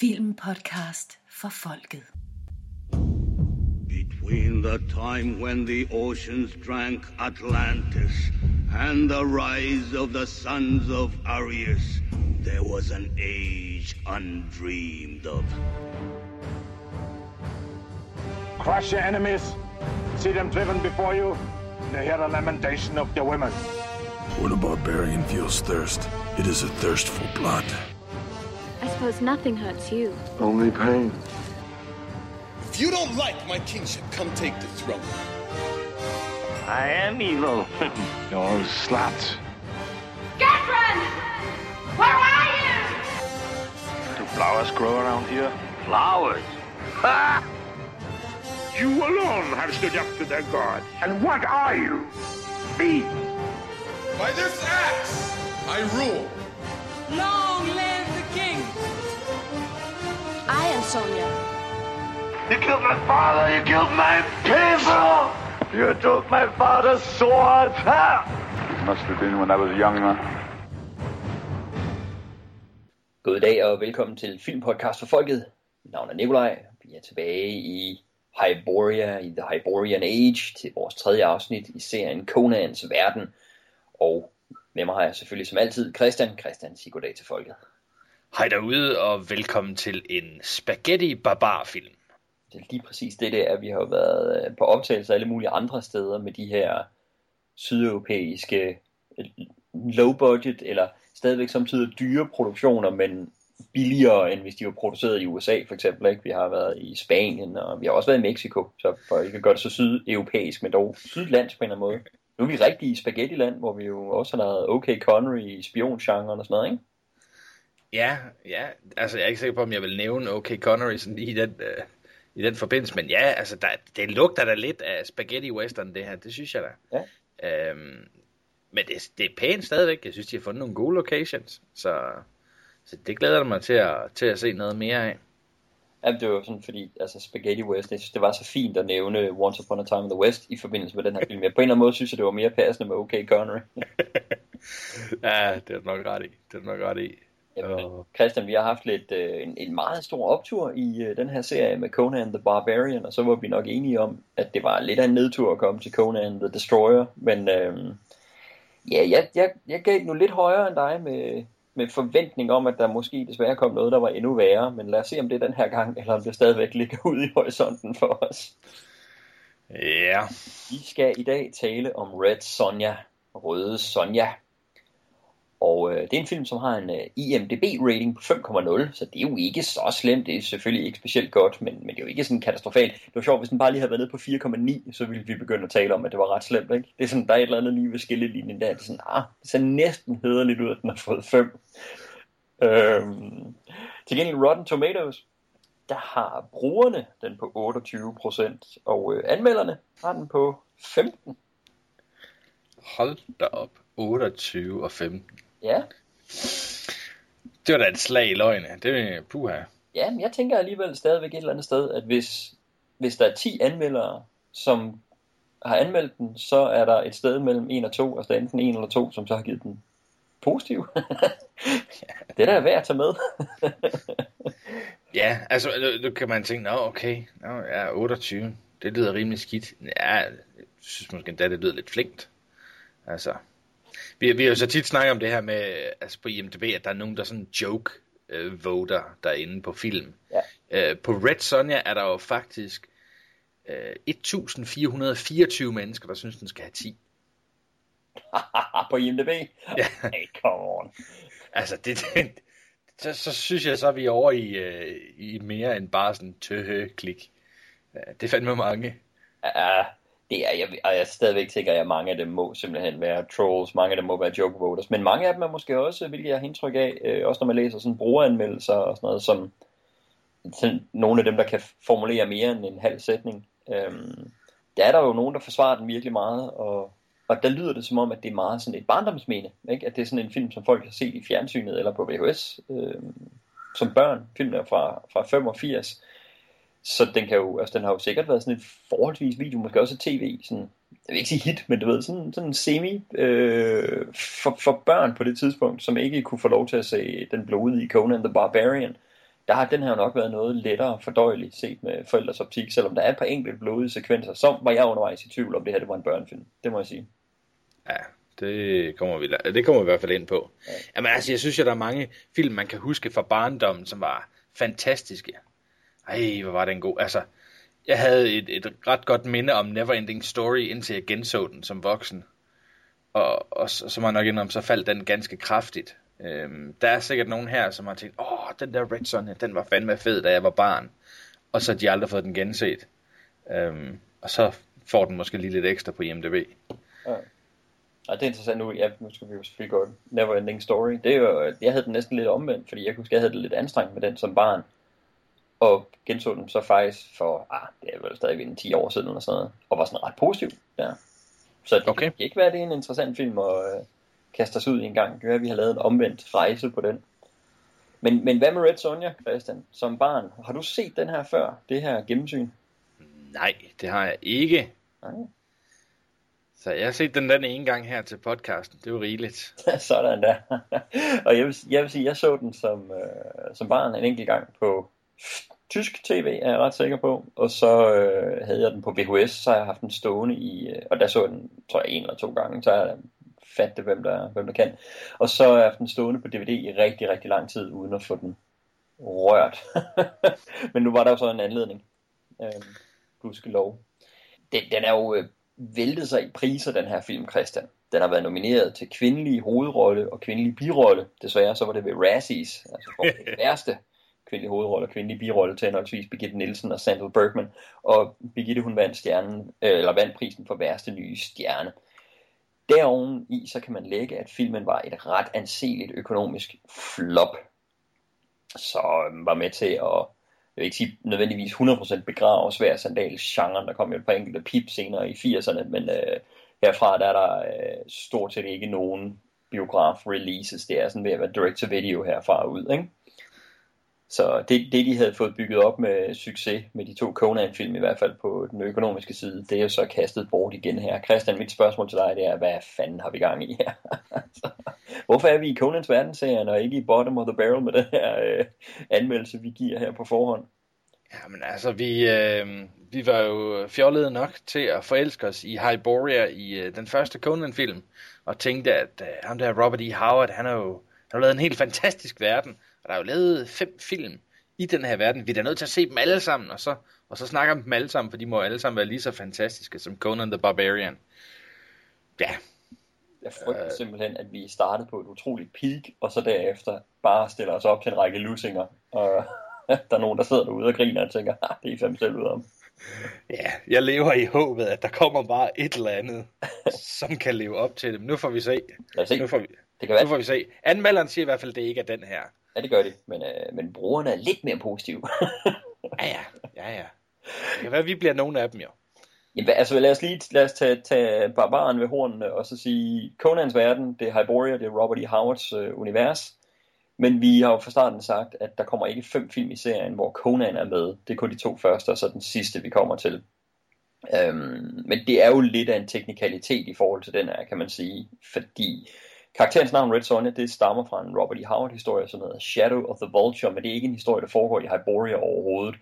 Filmpodcast for folket. Between the time when the oceans drank Atlantis and the rise of the sons of Arius, there was an age undreamed of. Crush your enemies, see them driven before you, and hear the lamentation of their women. When a barbarian feels thirst, it is a thirst for blood. I suppose nothing hurts you. Only pain. If you don't like my kingship, come take the throne. I am evil. You're sluts. Gudrun! Where are you? Do flowers grow around here? Flowers. Ha! You alone have stood up to their god. And what are you? Me. By this axe, I rule. Long live the king! I am Sonia. You killed my father. You killed my people. You took my father's sword. It must have been when I was younger. God dag og velkommen til Filmpodcast for Folket. Mit navn er Nikolaj. Vi er tilbage i Hyboria, i The Hyborian Age, til vores tredje afsnit i serien Conans Verden. Og med mig har jeg selvfølgelig som altid Christian. Christian, sig goddag til folket. Hej derude, og velkommen til en spaghetti barbar film. Det er lige præcis det der. Vi har jo været øh, på optagelser alle mulige andre steder med de her sydeuropæiske øh, low budget, eller stadigvæk samtidig dyre produktioner, men billigere end hvis de var produceret i USA for eksempel. Ikke? Vi har været i Spanien, og vi har også været i Mexico, så for ikke at gøre det så sydeuropæisk, men dog sydlandsk på en eller anden måde. Nu er vi rigtig i spaghetti-land, hvor vi jo også har lavet OK Connery i spiongenren og sådan noget, ikke? Ja, ja, altså jeg er ikke sikker på, om jeg vil nævne OK Connery sådan i den, øh, i den forbindelse, men ja, altså der, det lugter da lidt af spaghetti western det her, det synes jeg da. Ja. Øhm, men det, det er pænt stadigvæk, jeg synes, de har fundet nogle gode locations, så, så det glæder jeg mig til at, til at se noget mere af. Jamen, det var sådan, fordi altså, Spaghetti West, jeg synes, det var så fint at nævne Once Upon a Time in the West i forbindelse med den her film. Jeg, på en eller anden måde synes jeg, det var mere passende med OK Connery. ja, det er nok ret i, det er nok ret i. Jamen, Og- Christian, vi har haft lidt, øh, en, en meget stor optur i øh, den her serie med Conan the Barbarian, og så var vi nok enige om, at det var lidt af en nedtur at komme til Conan the Destroyer, men øh, ja, jeg, jeg, jeg gav nu lidt højere end dig med, med forventning om, at der måske desværre kom noget, der var endnu værre, men lad os se, om det er den her gang, eller om det stadigvæk ligger ude i horisonten for os. Ja, Vi skal i dag tale om Red Sonja, Røde Sonja. Og øh, det er en film, som har en øh, IMDb-rating på 5,0, så det er jo ikke så slemt. Det er selvfølgelig ikke specielt godt, men, men det er jo ikke sådan katastrofalt. Det var sjovt, hvis den bare lige havde været nede på 4,9, så ville vi begynde at tale om, at det var ret slemt. Ikke? Det er sådan, der er et eller andet lige ved skillelinjen der. Det er sådan, ah, det ser næsten hederligt ud, at den har fået 5. Øhm, til gengæld Rotten Tomatoes, der har brugerne den på 28%, og øh, anmelderne har den på 15. hold da op, 28 og 15. Ja, Det var da et slag i løgne, det er puha. Ja, men jeg tænker alligevel stadigvæk et eller andet sted, at hvis, hvis der er 10 anmeldere, som har anmeldt den, så er der et sted mellem 1 og 2, altså enten 1 eller 2, som så har givet den positiv. det er da værd at tage med. Ja, altså, nu, kan man tænke, nå okay, nå, ja, 28, det lyder rimelig skidt. Ja, jeg synes måske endda, det lyder lidt flinkt. Altså, vi, vi har jo så tit snakket om det her med, altså på IMDb, at der er nogen, der sådan joke øh, voter derinde på film. Ja. Øh, på Red Sonja er der jo faktisk øh, 1424 mennesker, der synes, den skal have 10. på IMDb. Ja. Hey, come on. Altså, det, det, så, så synes jeg så, at vi er over i, øh, i mere end bare sådan tøhø-klik. Ja, Det er fandme mange. Ja, det er, jeg, og jeg stadigvæk tænker, at mange af dem må simpelthen være trolls, mange af dem må være joke voters, men mange af dem er måske også, hvilket jeg har indtryk af, øh, også når man læser sådan brugeranmeldelser og sådan noget, som sådan, nogle af dem, der kan formulere mere end en halv sætning. Øhm, der er der jo nogen, der forsvarer den virkelig meget, og, og der lyder det som om, at det er meget sådan et barndomsmene, ikke? at det er sådan en film, som folk har set i fjernsynet eller på VHS øh, som børn. Filmen er fra, fra 85, så den, kan jo, altså, den har jo sikkert været sådan et forholdsvis video, måske også tv, sådan, jeg vil ikke sige hit, men du ved, sådan, sådan semi øh, for, for børn på det tidspunkt, som ikke kunne få lov til at se den blodige Conan the Barbarian. der har den her nok været noget lettere fordøjeligt set med forældres optik, selvom der er et par enkelte blodige sekvenser, så var jeg undervejs i tvivl om det her det var en børnefilm. Det må jeg sige. Ja, det kommer vi, det kommer vi i hvert fald ind på. Ja. Jamen altså, jeg synes jo, der er mange film, man kan huske fra barndommen, som var fantastiske. Ej, hvor var den god. Altså, jeg havde et, et ret godt minde om Neverending Story, indtil jeg genså den som voksen. Og, og så, så må jeg nok indrømme, så faldt den ganske kraftigt. Øhm, der er sikkert nogen her, som har tænkt, åh, den der Red Son, den var fandme fed, da jeg var barn. Og så har de aldrig fået den genset. Øhm, og så får den måske lige lidt ekstra på IMDb. Ja. Og det er interessant nu, ja, nu skal vi jo selvfølgelig gå Never Ending Story. Det er jo, jeg havde den næsten lidt omvendt, fordi jeg kunne huske, jeg havde det lidt anstrengt med den som barn. Og genså den så faktisk for, ah, det er vel stadig en 10 år siden eller sådan noget, og var sådan ret positiv der. Så det okay. kan ikke være, det er en interessant film at uh, kaste os ud i en gang. Det kan være, at vi har lavet en omvendt rejse på den. Men, men hvad med Red Sonja, Christian, som barn? Har du set den her før, det her gennemsyn? Nej, det har jeg ikke. Nej. Så jeg har set den den ene gang her til podcasten. Det var rigeligt. Sådan der. og jeg vil, jeg vil sige, jeg så den som, øh, som barn en enkelt gang på tysk tv, er jeg ret sikker på. Og så øh, havde jeg den på VHS, så har jeg haft den stående i, øh, og der så jeg den, tror jeg, en eller to gange, så har jeg fatte, hvem der, hvem der kan. Og så har jeg haft den stående på DVD i rigtig, rigtig lang tid, uden at få den rørt. Men nu var der jo så en anledning. Øh, lov. Den, den er jo øh, væltet sig i priser, den her film, Christian. Den har været nomineret til kvindelig hovedrolle og kvindelig birolle. Desværre så var det ved Razzies, altså for det værste kvindelig hovedrolle og kvindelig birolle til henholdsvis Birgitte Nielsen og Sandal Bergman. Og Birgitte hun vandt, stjernen, øh, eller vandt prisen for værste nye stjerne. Deroven i så kan man lægge, at filmen var et ret anseligt økonomisk flop, som var med til at jeg vil ikke sige nødvendigvis 100% begrave svær sandals genren Der kom jo et par enkelte pip senere i 80'erne, men øh, herfra der er der øh, stort set ikke nogen biograf releases. Det er sådan ved at være direct to video herfra ud, ikke? Så det, det, de havde fået bygget op med succes med de to Conan-film, i hvert fald på den økonomiske side, det er jo så kastet bort igen her. Christian, mit spørgsmål til dig, det er, hvad fanden har vi gang i her? Hvorfor er vi i Conans verdensserien, og ikke i Bottom of the Barrel med den her øh, anmeldelse, vi giver her på forhånd? Jamen altså, vi, øh, vi var jo fjollede nok til at forelske os i Hyboria i øh, den første Conan-film, og tænkte, at øh, ham der Robert E. Howard, han har jo han har lavet en helt fantastisk verden, og der er jo lavet fem film i den her verden. Vi er da nødt til at se dem alle sammen, og så, og så snakker om dem alle sammen, for de må alle sammen være lige så fantastiske som Conan the Barbarian. Ja. Jeg frygter øh, simpelthen, at vi startede på et utroligt peak, og så derefter bare stiller os op til en række lusinger, og der er nogen, der sidder derude og griner og tænker, det er fem selv ud om. Ja, jeg lever i håbet, at der kommer bare et eller andet, som kan leve op til dem. Nu får vi se. Se. Nu får vi, det kan være. Nu får vi se. Anmelderen siger i hvert fald, at det ikke er den her. Ja, det gør de, men, øh, men brugerne er lidt mere positive. ja, ja, ja, ja. Det kan være, at vi bliver nogle af dem, jo. Jamen, altså lad os lige lad os tage, tage barbaren ved hornene og så sige, Conans verden, det er Hyboria, det er Robert E. Howards øh, univers. Men vi har jo fra starten sagt, at der kommer ikke fem film i serien, hvor Conan er med. Det er kun de to første, og så den sidste, vi kommer til. Øhm, men det er jo lidt af en teknikalitet i forhold til den her, kan man sige. Fordi karakterens navn Red Sonja, det stammer fra en Robert E. Howard-historie, som hedder Shadow of the Vulture, men det er ikke en historie, der foregår i Hyboria overhovedet.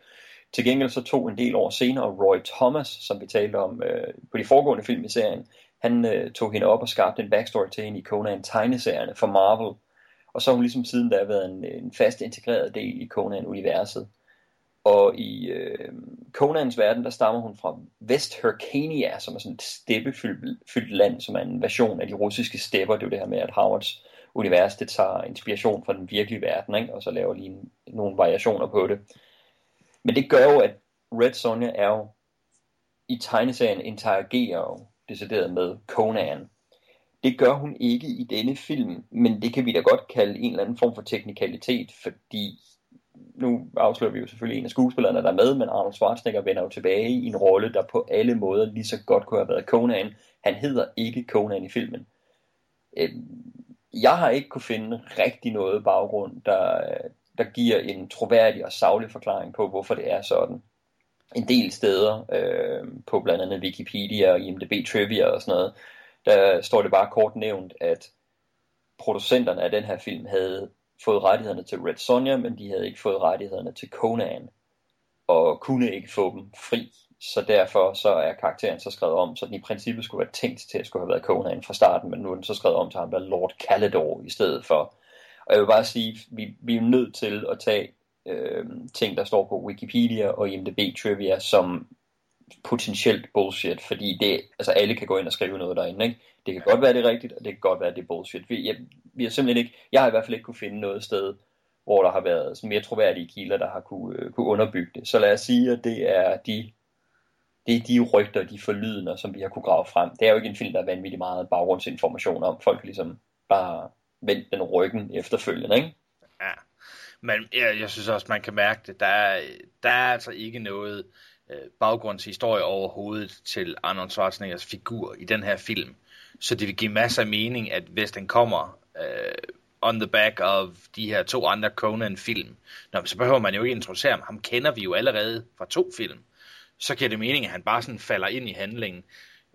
Til gengæld så tog en del år senere Roy Thomas, som vi talte om øh, på de foregående film i serien, han øh, tog hende op og skabte en backstory til hende i Conan-tegneserierne for Marvel, og så har hun ligesom siden da været en, en fast integreret del i Conan-universet. Og i øh, Conans verden, der stammer hun fra West Hyrcania, som er sådan et steppefyldt land, som er en version af de russiske stepper. Det er jo det her med, at Howards univers, det tager inspiration fra den virkelige verden, ikke? og så laver lige en, nogle variationer på det. Men det gør jo, at Red Sonja er jo i tegneserien interagerer jo decideret med Conan. Det gør hun ikke i denne film, men det kan vi da godt kalde en eller anden form for teknikalitet, fordi nu afslører vi jo selvfølgelig en af skuespillerne, der er med, men Arnold Schwarzenegger vender jo tilbage i en rolle, der på alle måder lige så godt kunne have været Conan. Han hedder ikke Conan i filmen. Øhm, jeg har ikke kunne finde rigtig noget baggrund, der, der giver en troværdig og savlig forklaring på, hvorfor det er sådan. En del steder, øh, på blandt andet Wikipedia og IMDb Trivia og sådan noget, der står det bare kort nævnt, at producenterne af den her film havde fået rettighederne til Red Sonja, men de havde ikke fået rettighederne til Conan, og kunne ikke få dem fri. Så derfor så er karakteren så skrevet om, så den i princippet skulle være tænkt til at skulle have været Conan fra starten, men nu er den så skrevet om til ham, der Lord Caledor i stedet for. Og jeg vil bare sige, vi, vi er nødt til at tage øh, ting, der står på Wikipedia og IMDb Trivia, som potentielt bullshit, fordi det, altså alle kan gå ind og skrive noget derinde, ikke? Det kan godt være, det er rigtigt, og det kan godt være, det er bullshit. Vi, jeg, vi har simpelthen ikke, jeg har i hvert fald ikke kunne finde noget sted, hvor der har været mere troværdige kilder, der har kunne, øh, kunne underbygge det. Så lad os sige, at det er de det er de rygter, de forlydende, som vi har kunne grave frem. Det er jo ikke en film, der er vanvittigt meget baggrundsinformation om. Folk ligesom bare vendt den ryggen efterfølgende, ikke? Ja, men jeg, jeg synes også, man kan mærke det. Der er, der er altså ikke noget Øh, baggrundshistorie overhovedet til Arnold Schwarzeneggers figur i den her film. Så det vil give masser af mening, at hvis den kommer øh, on the back of de her to andre Conan-film, så behøver man jo ikke introducere ham. Ham kender vi jo allerede fra to film så giver det mening, at han bare sådan falder ind i handlingen.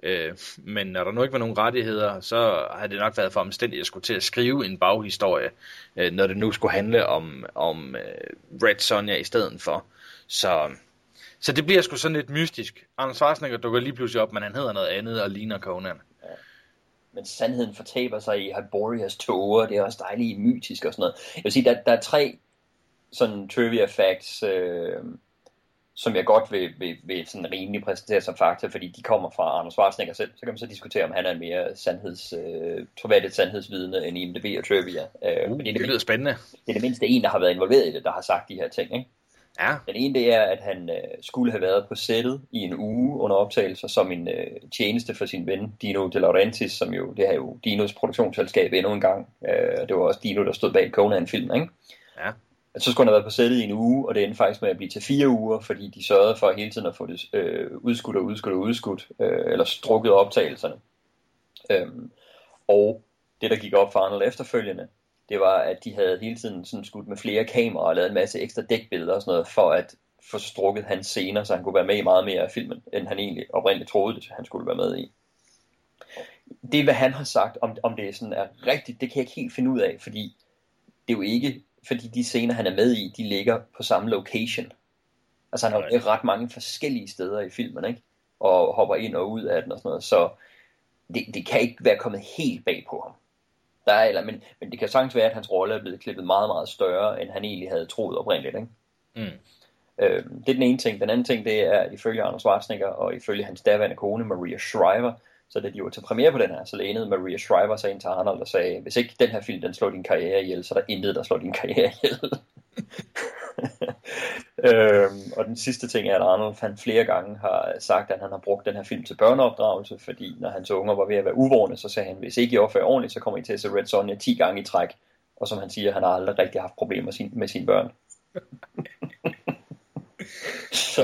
Øh, men når der nu ikke var nogen rettigheder, så har det nok været for omstændigt at skulle til at skrive en baghistorie, øh, når det nu skulle handle om, om øh, Red Sonja i stedet for. Så, så det bliver sgu sådan lidt mystisk. Anders Schwarzenegger dukker lige pludselig op, men han hedder noget andet og ligner Conan. Ja. Men sandheden fortaber sig i Hyborias tåger, det er også dejligt mytisk og sådan noget. Jeg vil sige, der, der er tre sådan trivia facts, øh, som jeg godt vil, vil, vil sådan rimelig præsentere som fakta, fordi de kommer fra Anders Schwarzenegger selv. Så kan man så diskutere, om han er en mere sandheds, øh, troværdigt sandhedsvidende end IMDb og Trivia. Øh, uh, det, det lyder spændende. Det er det mindste en, der har været involveret i det, der har sagt de her ting. Ikke? Ja. Den ene det er, at han øh, skulle have været på sættet i en uge under optagelser som en øh, tjeneste for sin ven Dino De Laurentiis, som jo, det her jo Dinos produktionsselskab endnu en gang. Øh, det var også Dino, der stod bag Conan-filmen, ikke? Ja så skulle han have været på sættet i en uge, og det endte faktisk med at blive til fire uger, fordi de sørgede for hele tiden at få det øh, udskudt og udskudt og udskudt, øh, eller strukket optagelserne. Øhm, og det, der gik op for Arnold efterfølgende, det var, at de havde hele tiden sådan skudt med flere kameraer og lavet en masse ekstra dækbilleder og sådan noget, for at få strukket hans scener, så han kunne være med i meget mere af filmen, end han egentlig oprindeligt troede, det, han skulle være med i. Det er, hvad han har sagt, om, om det sådan er rigtigt, det kan jeg ikke helt finde ud af, fordi det er jo ikke fordi de scener, han er med i, de ligger på samme location. Altså han har jo ret mange forskellige steder i filmen, ikke? Og hopper ind og ud af den og sådan noget, så det, det kan ikke være kommet helt bag på ham. Der er, eller, men, men det kan sagtens være, at hans rolle er blevet klippet meget, meget større, end han egentlig havde troet oprindeligt, ikke? Mm. Øhm, det er den ene ting. Den anden ting, det er, at ifølge Arnold Schwarzenegger og ifølge hans daværende kone, Maria Shriver, så da de var til premiere på den her, så lænede Maria Shriver sig ind til Arnold og sagde, hvis ikke den her film, den slår din karriere ihjel, så er der intet, der slår din karriere ihjel. øhm, og den sidste ting er, at Arnold han flere gange har sagt, at han har brugt den her film til børneopdragelse, fordi når hans unger var ved at være uvågne, så sagde han, hvis ikke I opfører ordentligt, så kommer I til at se Red Sonja 10 gange i træk. Og som han siger, han har aldrig rigtig haft problemer med, sin, med sine børn.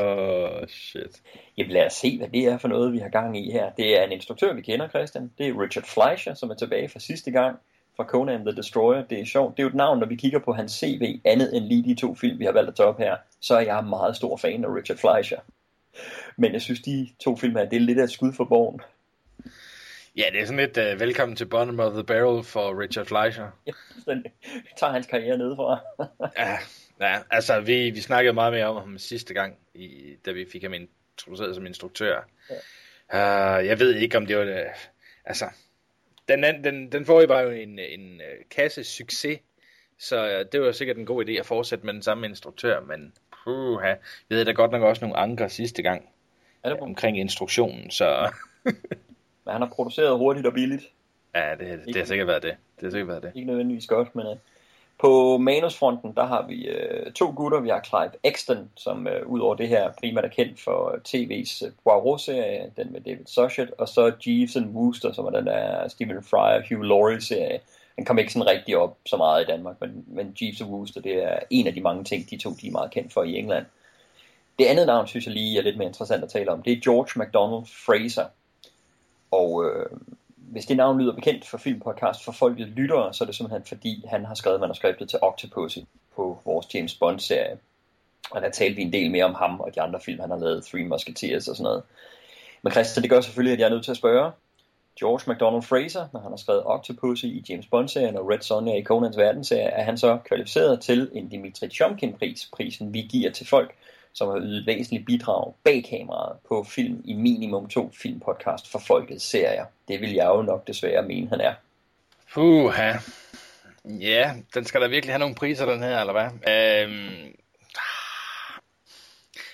oh, shit. Jamen lad os se, hvad det er for noget, vi har gang i her. Det er en instruktør, vi kender, Christian. Det er Richard Fleischer, som er tilbage fra sidste gang fra Conan the Destroyer. Det er sjovt. Det er jo et navn, når vi kigger på hans CV, andet end lige de to film, vi har valgt at tage op her, så er jeg meget stor fan af Richard Fleischer. Men jeg synes, de to film her, det er lidt af et skud for borgen. Ja, det er sådan lidt uh, velkommen til bottom of the barrel for Richard Fleischer. Ja, vi tager hans karriere nedefra. ja, ja, altså vi, vi snakkede meget mere om ham sidste gang, i, da vi fik ham introduceret som instruktør. Ja. Uh, jeg ved ikke, om det var det. Altså, den, den, den forrige var jo en, en øh, kasse succes, så det var sikkert en god idé at fortsætte med den samme instruktør, men puha, vi havde da godt nok også nogle anker sidste gang er det omkring instruktionen, så... men han har produceret hurtigt og billigt. Ja, det, det har sikkert været det. Det har sikkert været det. Ikke nødvendigvis godt, men uh, på manusfronten, der har vi øh, to gutter. Vi har Clive Exton, som øh, ud over det her primært er kendt for øh, tv's uh, øh, Poirot-serie, den med David Suchet, og så Jeeves and Wooster, som er den der Stephen Fry og Hugh Laurie-serie. Den kom ikke sådan rigtig op så meget i Danmark, men, men Jeeves and Wooster, det er en af de mange ting, de to de er meget kendt for i England. Det andet navn, synes jeg lige er lidt mere interessant at tale om, det er George MacDonald Fraser. Og øh, hvis det navn lyder bekendt for filmpodcast for folket lyttere, så er det simpelthen fordi, han har skrevet manuskriptet til Octopussy på vores James Bond-serie. Og der talte vi en del mere om ham og de andre film, han har lavet, Three Musketeers og sådan noget. Men Christian, det gør selvfølgelig, at jeg er nødt til at spørge, George MacDonald Fraser, når han har skrevet Octopussy i James Bond-serien og Red Sonja i Conans verdensserie, er han så kvalificeret til en Dimitri Chomkin-pris, prisen vi giver til folk, som har ydet væsentligt bidrag bag kameraet på film i minimum to filmpodcast for folkets serier. Det vil jeg jo nok desværre mene, han er. Puha. Ja, den skal da virkelig have nogle priser, den her, eller hvad? Øhm,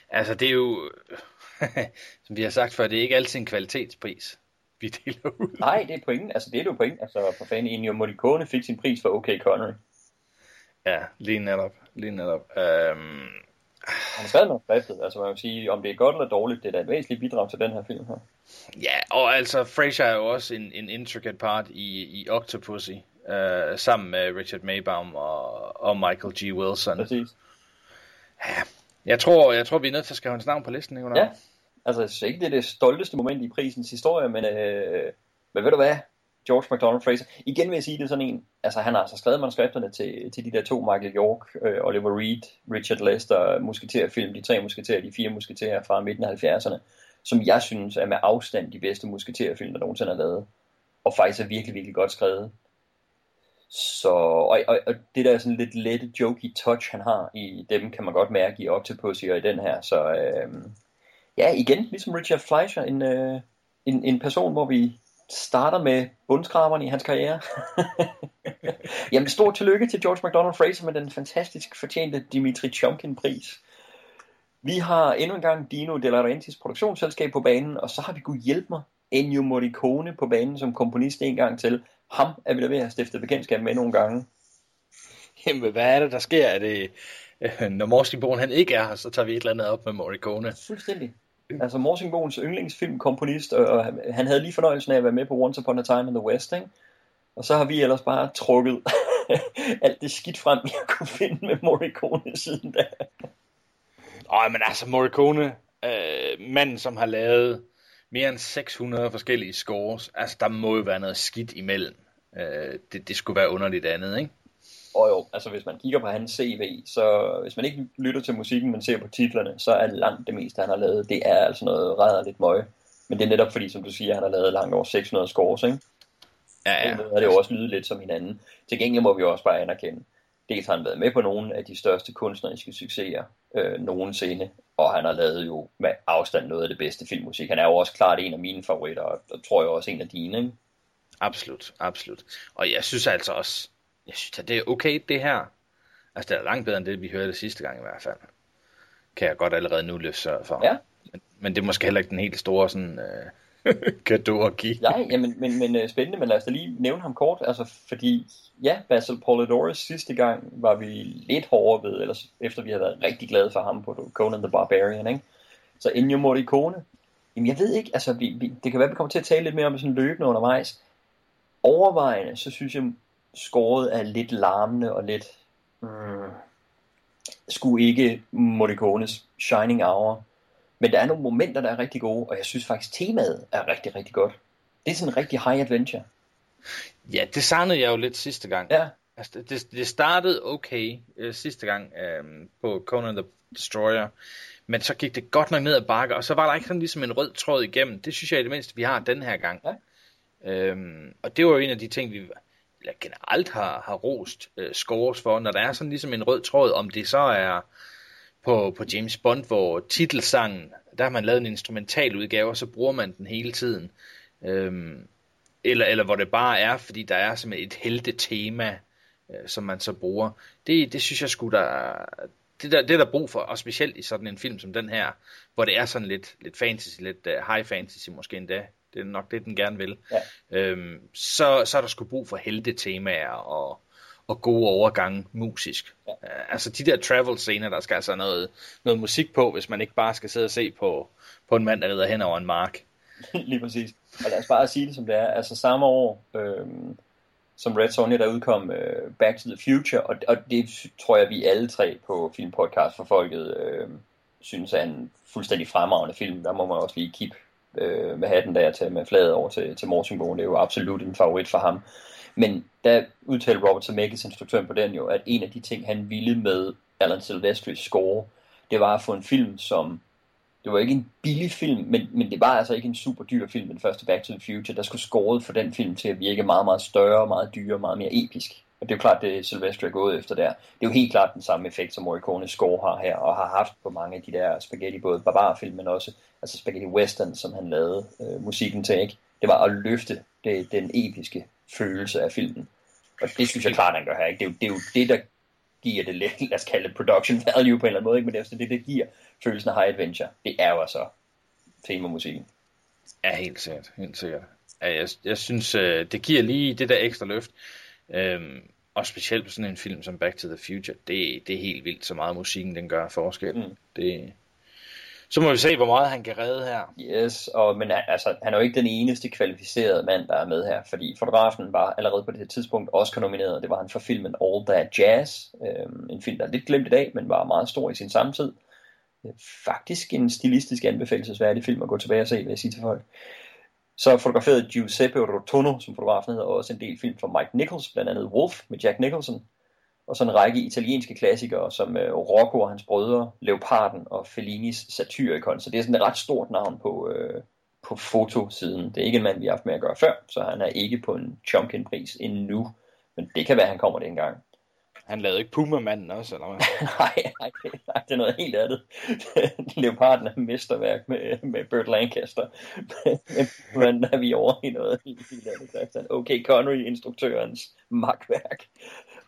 altså, det er jo, som vi har sagt før, det er ikke altid en kvalitetspris, vi deler ud. Nej, det er pointen. Altså, det er jo pointen. Altså, for fanden, Ennio Morricone fik sin pris for OK Connery. Ja, lige netop. Lige netop. Øhm, Han har skrevet manuskriptet, altså man kan sige, om det er godt eller dårligt, det er da et væsentligt bidrag til den her film her. Ja, og altså Fraser er jo også en, en intricate part i, i Octopussy, øh, sammen med Richard Maybaum og, og Michael G. Wilson. Præcis. Ja, jeg tror, jeg tror, vi er nødt til at skrive hans navn på listen, ikke? Ja, altså ikke, det er det stolteste moment i prisens historie, men, øh, men ved du hvad, George McDonald Fraser, igen vil jeg sige, det er sådan en, altså han har altså skrevet manuskripterne til, til de der to Michael York, øh, Oliver Reed, Richard Lester musketerfilm, de tre musketerer, de fire musketerer fra midten af 70'erne, som jeg synes er med afstand de bedste musketerfilm, der nogensinde er lavet, og faktisk er virkelig, virkelig godt skrevet. Så, og, og, og det der sådan lidt lette, jokey touch, han har i dem, kan man godt mærke i Octopussy og i den her. Så øh, ja, igen, ligesom Richard Fleischer, en, øh, en, en person, hvor vi starter med bundskraberne i hans karriere. Jamen, stort tillykke til George McDonald Fraser med den fantastisk fortjente Dimitri Chomkin-pris. Vi har endnu en gang Dino De Laurentiis produktionsselskab på banen, og så har vi kunne hjælpe mig Ennio Morricone på banen som komponist en gang til. Ham er vi da ved at have stiftet bekendtskab med nogle gange. Jamen, hvad er det, der sker? Er det, øh, når Morsingbogen han ikke er her, så tager vi et eller andet op med Morricone. Fuldstændig. Altså Morsingbogens yndlingsfilmkomponist, og han havde lige fornøjelsen af at være med på Once Upon a Time in the West, ikke? Og så har vi ellers bare trukket alt det skidt frem, vi kunne finde med Morricone siden da. Ej, men altså Morricone, øh, manden som har lavet mere end 600 forskellige scores, altså der må jo være noget skidt imellem. Øh, det, det skulle være underligt andet, ikke? Og jo, altså hvis man kigger på hans CV, så hvis man ikke lytter til musikken, men ser på titlerne, så er langt det meste, han har lavet, det er altså noget rædderligt møg. Men det er netop fordi, som du siger, han har lavet langt over 600 scores, ikke? Ja, ja. Og det jo også lyde lidt som hinanden. Til gengæld må vi også bare anerkende, dels har han været med på nogle af de største kunstneriske succeser øh, nogensinde, og han har lavet jo med afstand noget af det bedste filmmusik. Han er jo også klart en af mine favoritter, og, og tror jeg også en af dine, ikke? Absolut, absolut. Og jeg synes altså også, jeg synes at det er okay det her. Altså det er langt bedre end det, vi hørte sidste gang i hvert fald. Kan jeg godt allerede nu løfte sørge for. Ja. Men, men det er måske heller ikke den helt store sådan, øh, gave at give. Nej, jamen, men, men øh, spændende, men lad os da lige nævne ham kort, altså fordi, ja, Basil Polidorus sidste gang var vi lidt hårdere ved, ellers efter vi havde været rigtig glade for ham på Conan the Barbarian, ikke? Så Ennio Morricone, jamen jeg ved ikke, altså vi, vi, det kan være, vi kommer til at tale lidt mere om det sådan løbende undervejs. Overvejende, så synes jeg, skåret er lidt larmende og lidt, mm, skulle ikke Morricones Shining Hour, men der er nogle momenter, der er rigtig gode, og jeg synes faktisk, temaet er rigtig, rigtig godt. Det er sådan en rigtig high adventure. Ja, det savnede jeg jo lidt sidste gang. Ja. Altså, det, det startede okay øh, sidste gang øh, på Conan the Destroyer, men så gik det godt nok ned ad bakke, og så var der ikke sådan ligesom en rød tråd igennem. Det synes jeg i det mindste, vi har den her gang. Ja. Øhm, og det var jo en af de ting, vi eller generelt har, har rost øh, scores for, når der er sådan ligesom en rød tråd, om det så er på, på James Bond, hvor titelsangen, der har man lavet en instrumental udgave, og så bruger man den hele tiden. Øhm, eller, eller hvor det bare er, fordi der er som et helte tema, øh, som man så bruger. Det, det synes jeg skulle der, det der, det der er brug for, og specielt i sådan en film som den her, hvor det er sådan lidt, lidt fantasy, lidt uh, high fantasy måske endda. Det er nok det, den gerne vil. Ja. Øhm, så, så er der sgu brug for helte-temaer og, og gode overgange musisk. Ja. Uh, altså de der travel scener, der skal altså noget, noget musik på, hvis man ikke bare skal sidde og se på, på en mand, der rider hen over en mark. Lige præcis. Og lad os bare sige det som det er. Altså samme år, øh, som Red Sonja, der udkom øh, Back to the Future, og, og det tror jeg, vi alle tre på Filmpodcast for Folket øh, synes er en fuldstændig fremragende film. Der må man også lige kippe øh, med hatten der til med flaget over til, til Mortenbogen. Det er jo absolut en favorit for ham. Men der udtalte Robert Zemeckis, instruktøren på den jo, at en af de ting, han ville med Alan Silvestris score, det var at få en film, som det var ikke en billig film, men, men det var altså ikke en super dyr film, den første Back to the Future. Der skulle scoret for den film til at virke meget, meget større, meget dyrere, meget mere episk. Og det er jo klart, det Sylvester er gået efter der. Det er jo helt klart den samme effekt, som Morricone score har her, og har haft på mange af de der spaghetti, både barbarfilm, men også altså spaghetti western, som han lavede øh, musikken til, ikke? Det var at løfte det, den episke følelse af filmen. Og det synes jeg klart, han gør her, ikke? Det er jo det, er jo det der giver det lidt, lad os kalde det production value på en eller anden måde, ikke? men det er også det, det giver følelsen af high adventure. Det er jo altså temamusikken. Ja, helt sikkert. Helt sikkert. Ja, jeg, jeg synes, øh, det giver lige det der ekstra løft. Øhm, og specielt på sådan en film som Back to the Future, det, det er helt vildt, så meget musikken den gør forskel. Mm. Det, så må vi se, hvor meget han kan redde her. Yes, og, men altså, han er jo ikke den eneste kvalificerede mand, der er med her, fordi fotografen var allerede på det her tidspunkt også nomineret. Det var han for filmen All That Jazz, øh, en film, der er lidt glemt i dag, men var meget stor i sin samtid. Faktisk en stilistisk anbefalesværdig film at gå tilbage og se, vil jeg sige til folk. Så fotograferede Giuseppe Rotono, som fotografen hedder, også en del film for Mike Nichols, blandt andet Wolf med Jack Nicholson, og så en række italienske klassikere som uh, Rocco og hans brødre, Leoparden og Fellinis Satyricon. Så det er sådan et ret stort navn på, uh, på fotosiden. Det er ikke en mand, vi har haft med at gøre før, så han er ikke på en Chomkin-pris endnu. Men det kan være, at han kommer det engang. Han lavede ikke Puma-manden også, eller hvad? nej, nej, nej, det er noget helt andet. Leoparden er mesterværk med, med Burt Lancaster. Men er vi over i noget helt, helt andet, Christian. Okay, Connery, instruktørens magtværk.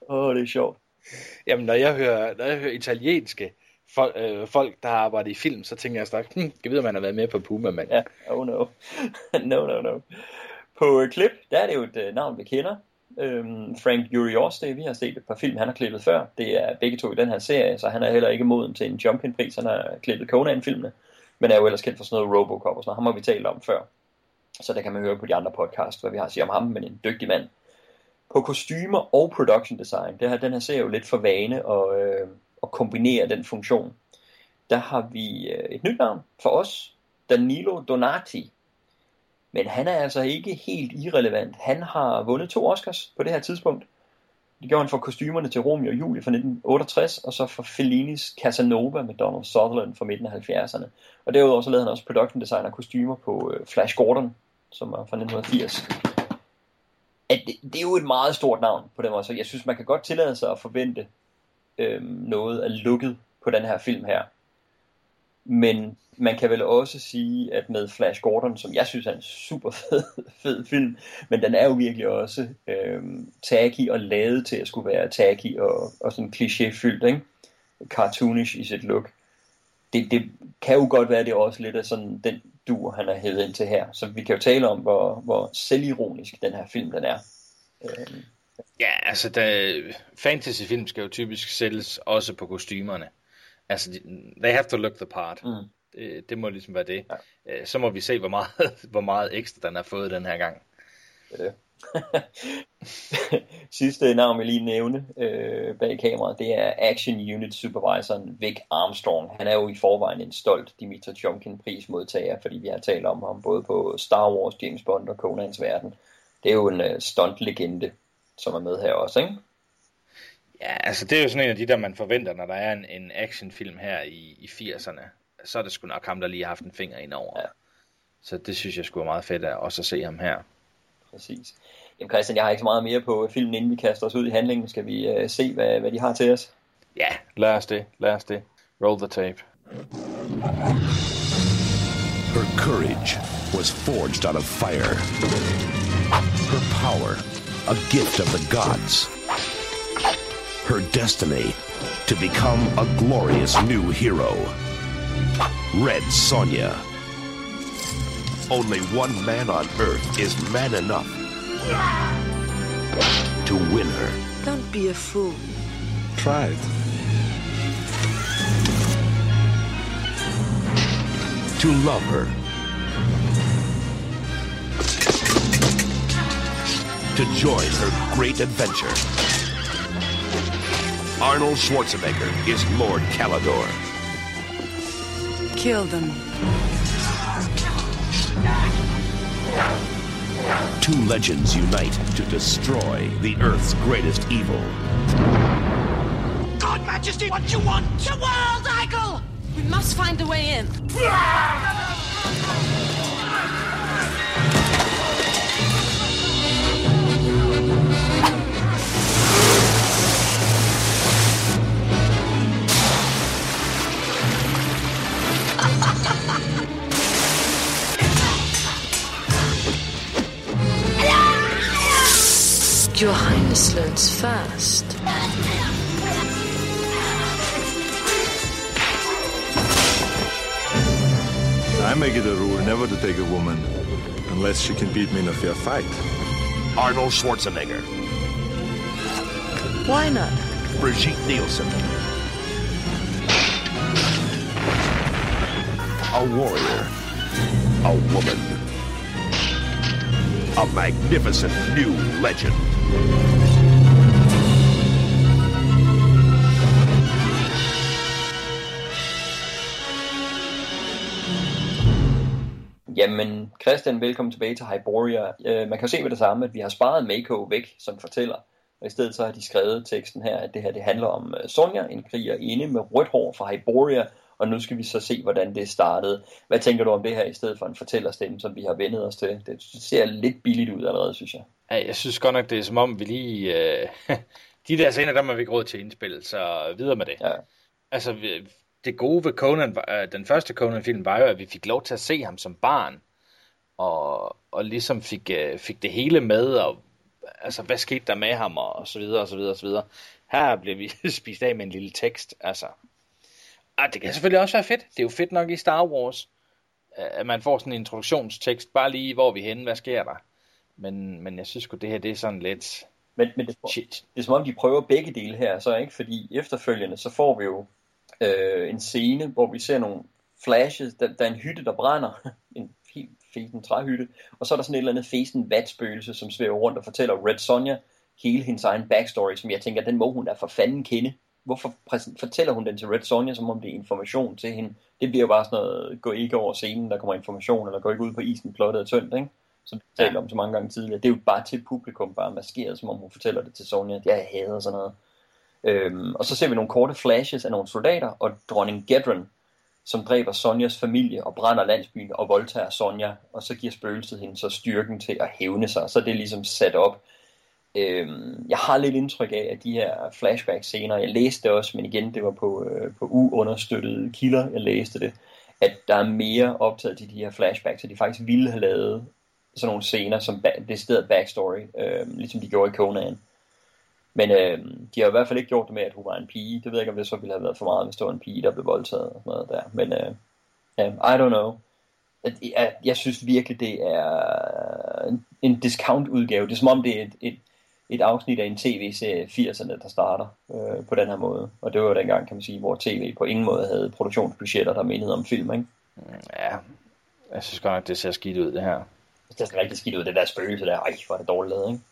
Åh, oh, det er sjovt. Jamen, når jeg hører, når jeg hører italienske folk, øh, folk, der har arbejdet i film, så tænker jeg straks, hm, kan vide, om man har været med på Puma, mand. Ja, oh no. no, no, no. På uh, klip, der er det jo et uh, navn, vi kender. Øhm, Frank Urioste, vi har set et par film, han har klippet før. Det er begge to i den her serie, så han er heller ikke moden til en Jumpin-pris. Han har klippet Conan-filmene, men er jo ellers kendt for sådan noget Robocop og sådan noget. Ham har vi talt om før. Så der kan man høre på de andre podcasts, hvad vi har at sige om ham, men en dygtig mand på kostymer og production design, det har den her serie jo lidt for vane at, øh, at kombinere den funktion. Der har vi øh, et nyt navn for os, Danilo Donati. Men han er altså ikke helt irrelevant. Han har vundet to Oscars på det her tidspunkt. Det gjorde han for kostymerne til Romeo og Julie fra 1968, og så for Fellinis Casanova med Donald Sutherland fra midten af 70'erne. Og derudover så lavede han også production design og kostymer på øh, Flash Gordon, som var fra 1980 at det, det er jo et meget stort navn på den måde, så jeg synes, man kan godt tillade sig at forvente øhm, noget af lukket på den her film her. Men man kan vel også sige, at med Flash Gordon, som jeg synes er en super fed, fed film, men den er jo virkelig også øh, tacky og lavet til at skulle være tacky og, og sådan klichéfyldt, ikke? Cartoonish i sit look. Det, det kan jo godt være, det er også lidt af sådan den dur, han er hævet ind til her. Så vi kan jo tale om, hvor, hvor selvironisk den her film den er. Øh. Ja, altså der, fantasyfilm skal jo typisk sælges også på kostymerne. Altså, they have to look the part. Mm. Det, det må ligesom være det. Ja. Øh, så må vi se, hvor meget, hvor meget ekstra den har fået den her gang. Det er det. Sidste navn, jeg lige nævne øh, bag kameraet, det er Action Unit Supervisoren Vic Armstrong. Han er jo i forvejen en stolt Dimitri Chomkin prismodtager, fordi vi har talt om ham både på Star Wars, James Bond og Conans Verden. Det er jo en uh, stunt-legende, som er med her også, ikke? Ja, altså det er jo sådan en af de der, man forventer, når der er en, en actionfilm her i, i 80'erne. Så er det sgu nok ham, der lige har haft en finger ind over. Ja. Så det synes jeg skulle være meget fedt at også at se ham her. Præcis. Jamen Christian, jeg har ikke så meget mere på filmen, inden vi kaster os ud i handlingen. Skal vi uh, se, hvad, hvad de har til os? Ja, lad os det. Lad os det. Roll the tape. Her courage was forged out of fire. Her power, a gift of the gods. Her destiny, to become a glorious new hero. Red Sonja. Only one man on Earth is man enough to win her. Don't be a fool. Try it. To love her. To join her great adventure. Arnold Schwarzenegger is Lord Calador. Kill them. Two legends unite to destroy the Earth's greatest evil. God Majesty, what you want? The world, Eichel! We must find a way in. Your Highness learns fast. I make it a rule never to take a woman unless she can beat me in a fair fight. Arnold Schwarzenegger. Why not? Brigitte Nielsen. A warrior. A woman. A magnificent new legend. Jamen, Christian, velkommen tilbage til Hyboria. Øh, man kan jo se ved det samme, at vi har sparet Mako væk som fortæller. Og i stedet så har de skrevet teksten her, at det her det handler om uh, Sonja, en kriger inde med rødt hår fra Hyboria. Og nu skal vi så se, hvordan det startede. Hvad tænker du om det her i stedet for en fortællerstemme, som vi har vendet os til? Det ser lidt billigt ud allerede, synes jeg. Jeg synes godt nok, det er som om, vi lige... Øh, de der scener, der må vi ikke råd til indspil, så videre med det. Ja. Altså, det gode ved Conan, øh, den første Conan-film, var jo, at vi fik lov til at se ham som barn, og, og ligesom fik, øh, fik det hele med, og altså, hvad skete der med ham, og, og så videre, og så videre, og så videre. Her blev vi spist af med en lille tekst, altså. Ah, det kan selvfølgelig også være fedt. Det er jo fedt nok i Star Wars, øh, at man får sådan en introduktionstekst, bare lige, hvor er vi henne, hvad sker der? Men, men jeg synes sgu, det her, det er sådan lidt... Men, men det, Shit. det er som om, de prøver begge dele her, så ikke? Fordi efterfølgende, så får vi jo øh, en scene, hvor vi ser nogle flashes. Der, der er en hytte, der brænder. En helt fesen træhytte. Og så er der sådan et eller andet fesen vatspøgelse, som svæver rundt og fortæller Red Sonja hele hendes egen backstory, som jeg tænker, den må hun da for fanden kende. Hvorfor fortæller hun den til Red Sonja, som om det er information til hende? Det bliver jo bare sådan noget, gå ikke over scenen, der kommer information, eller gå ikke ud på isen, plottet er tyndt, ikke? Som vi talte Ja. om så mange gange tidligere. Det er jo bare til publikum, bare maskeret, som om hun fortæller det til Sonja. Jeg hader sådan noget. Øhm, og så ser vi nogle korte flashes af nogle soldater, og dronning Gedron, som dræber Sonjas familie og brænder landsbyen og voldtager Sonja, og så giver spøgelset hende så styrken til at hævne sig. Så det er ligesom sat op. Øhm, jeg har lidt indtryk af, at de her flashback-scener, jeg læste det også, men igen, det var på, øh, på uunderstøttede kilder, jeg læste det, at der er mere optaget til de her flashbacks, så de faktisk ville have lavet sådan nogle scener som ba- det sted backstory, øh, ligesom de gjorde i Conan. Men øh, de har i hvert fald ikke gjort det med, at hun var en pige. Det ved jeg ikke, om det så ville have været for meget, hvis det var en pige, der blev voldtaget og sådan noget der. Men øh, yeah, I don't know. Jeg, jeg synes virkelig, det er en, en discount-udgave. Det er som om, det er et, et, et afsnit af en tv-serie 80'erne, der starter øh, på den her måde. Og det var jo dengang, kan man sige, hvor tv på ingen måde havde produktionsbudgetter, der mindede om film, ikke? Mm, ja, jeg synes godt nok, det ser skidt ud, det her. Det ser rigtig skidt ud, det der spøgelse der. Ej, hvor er det dårligt lavet, ikke?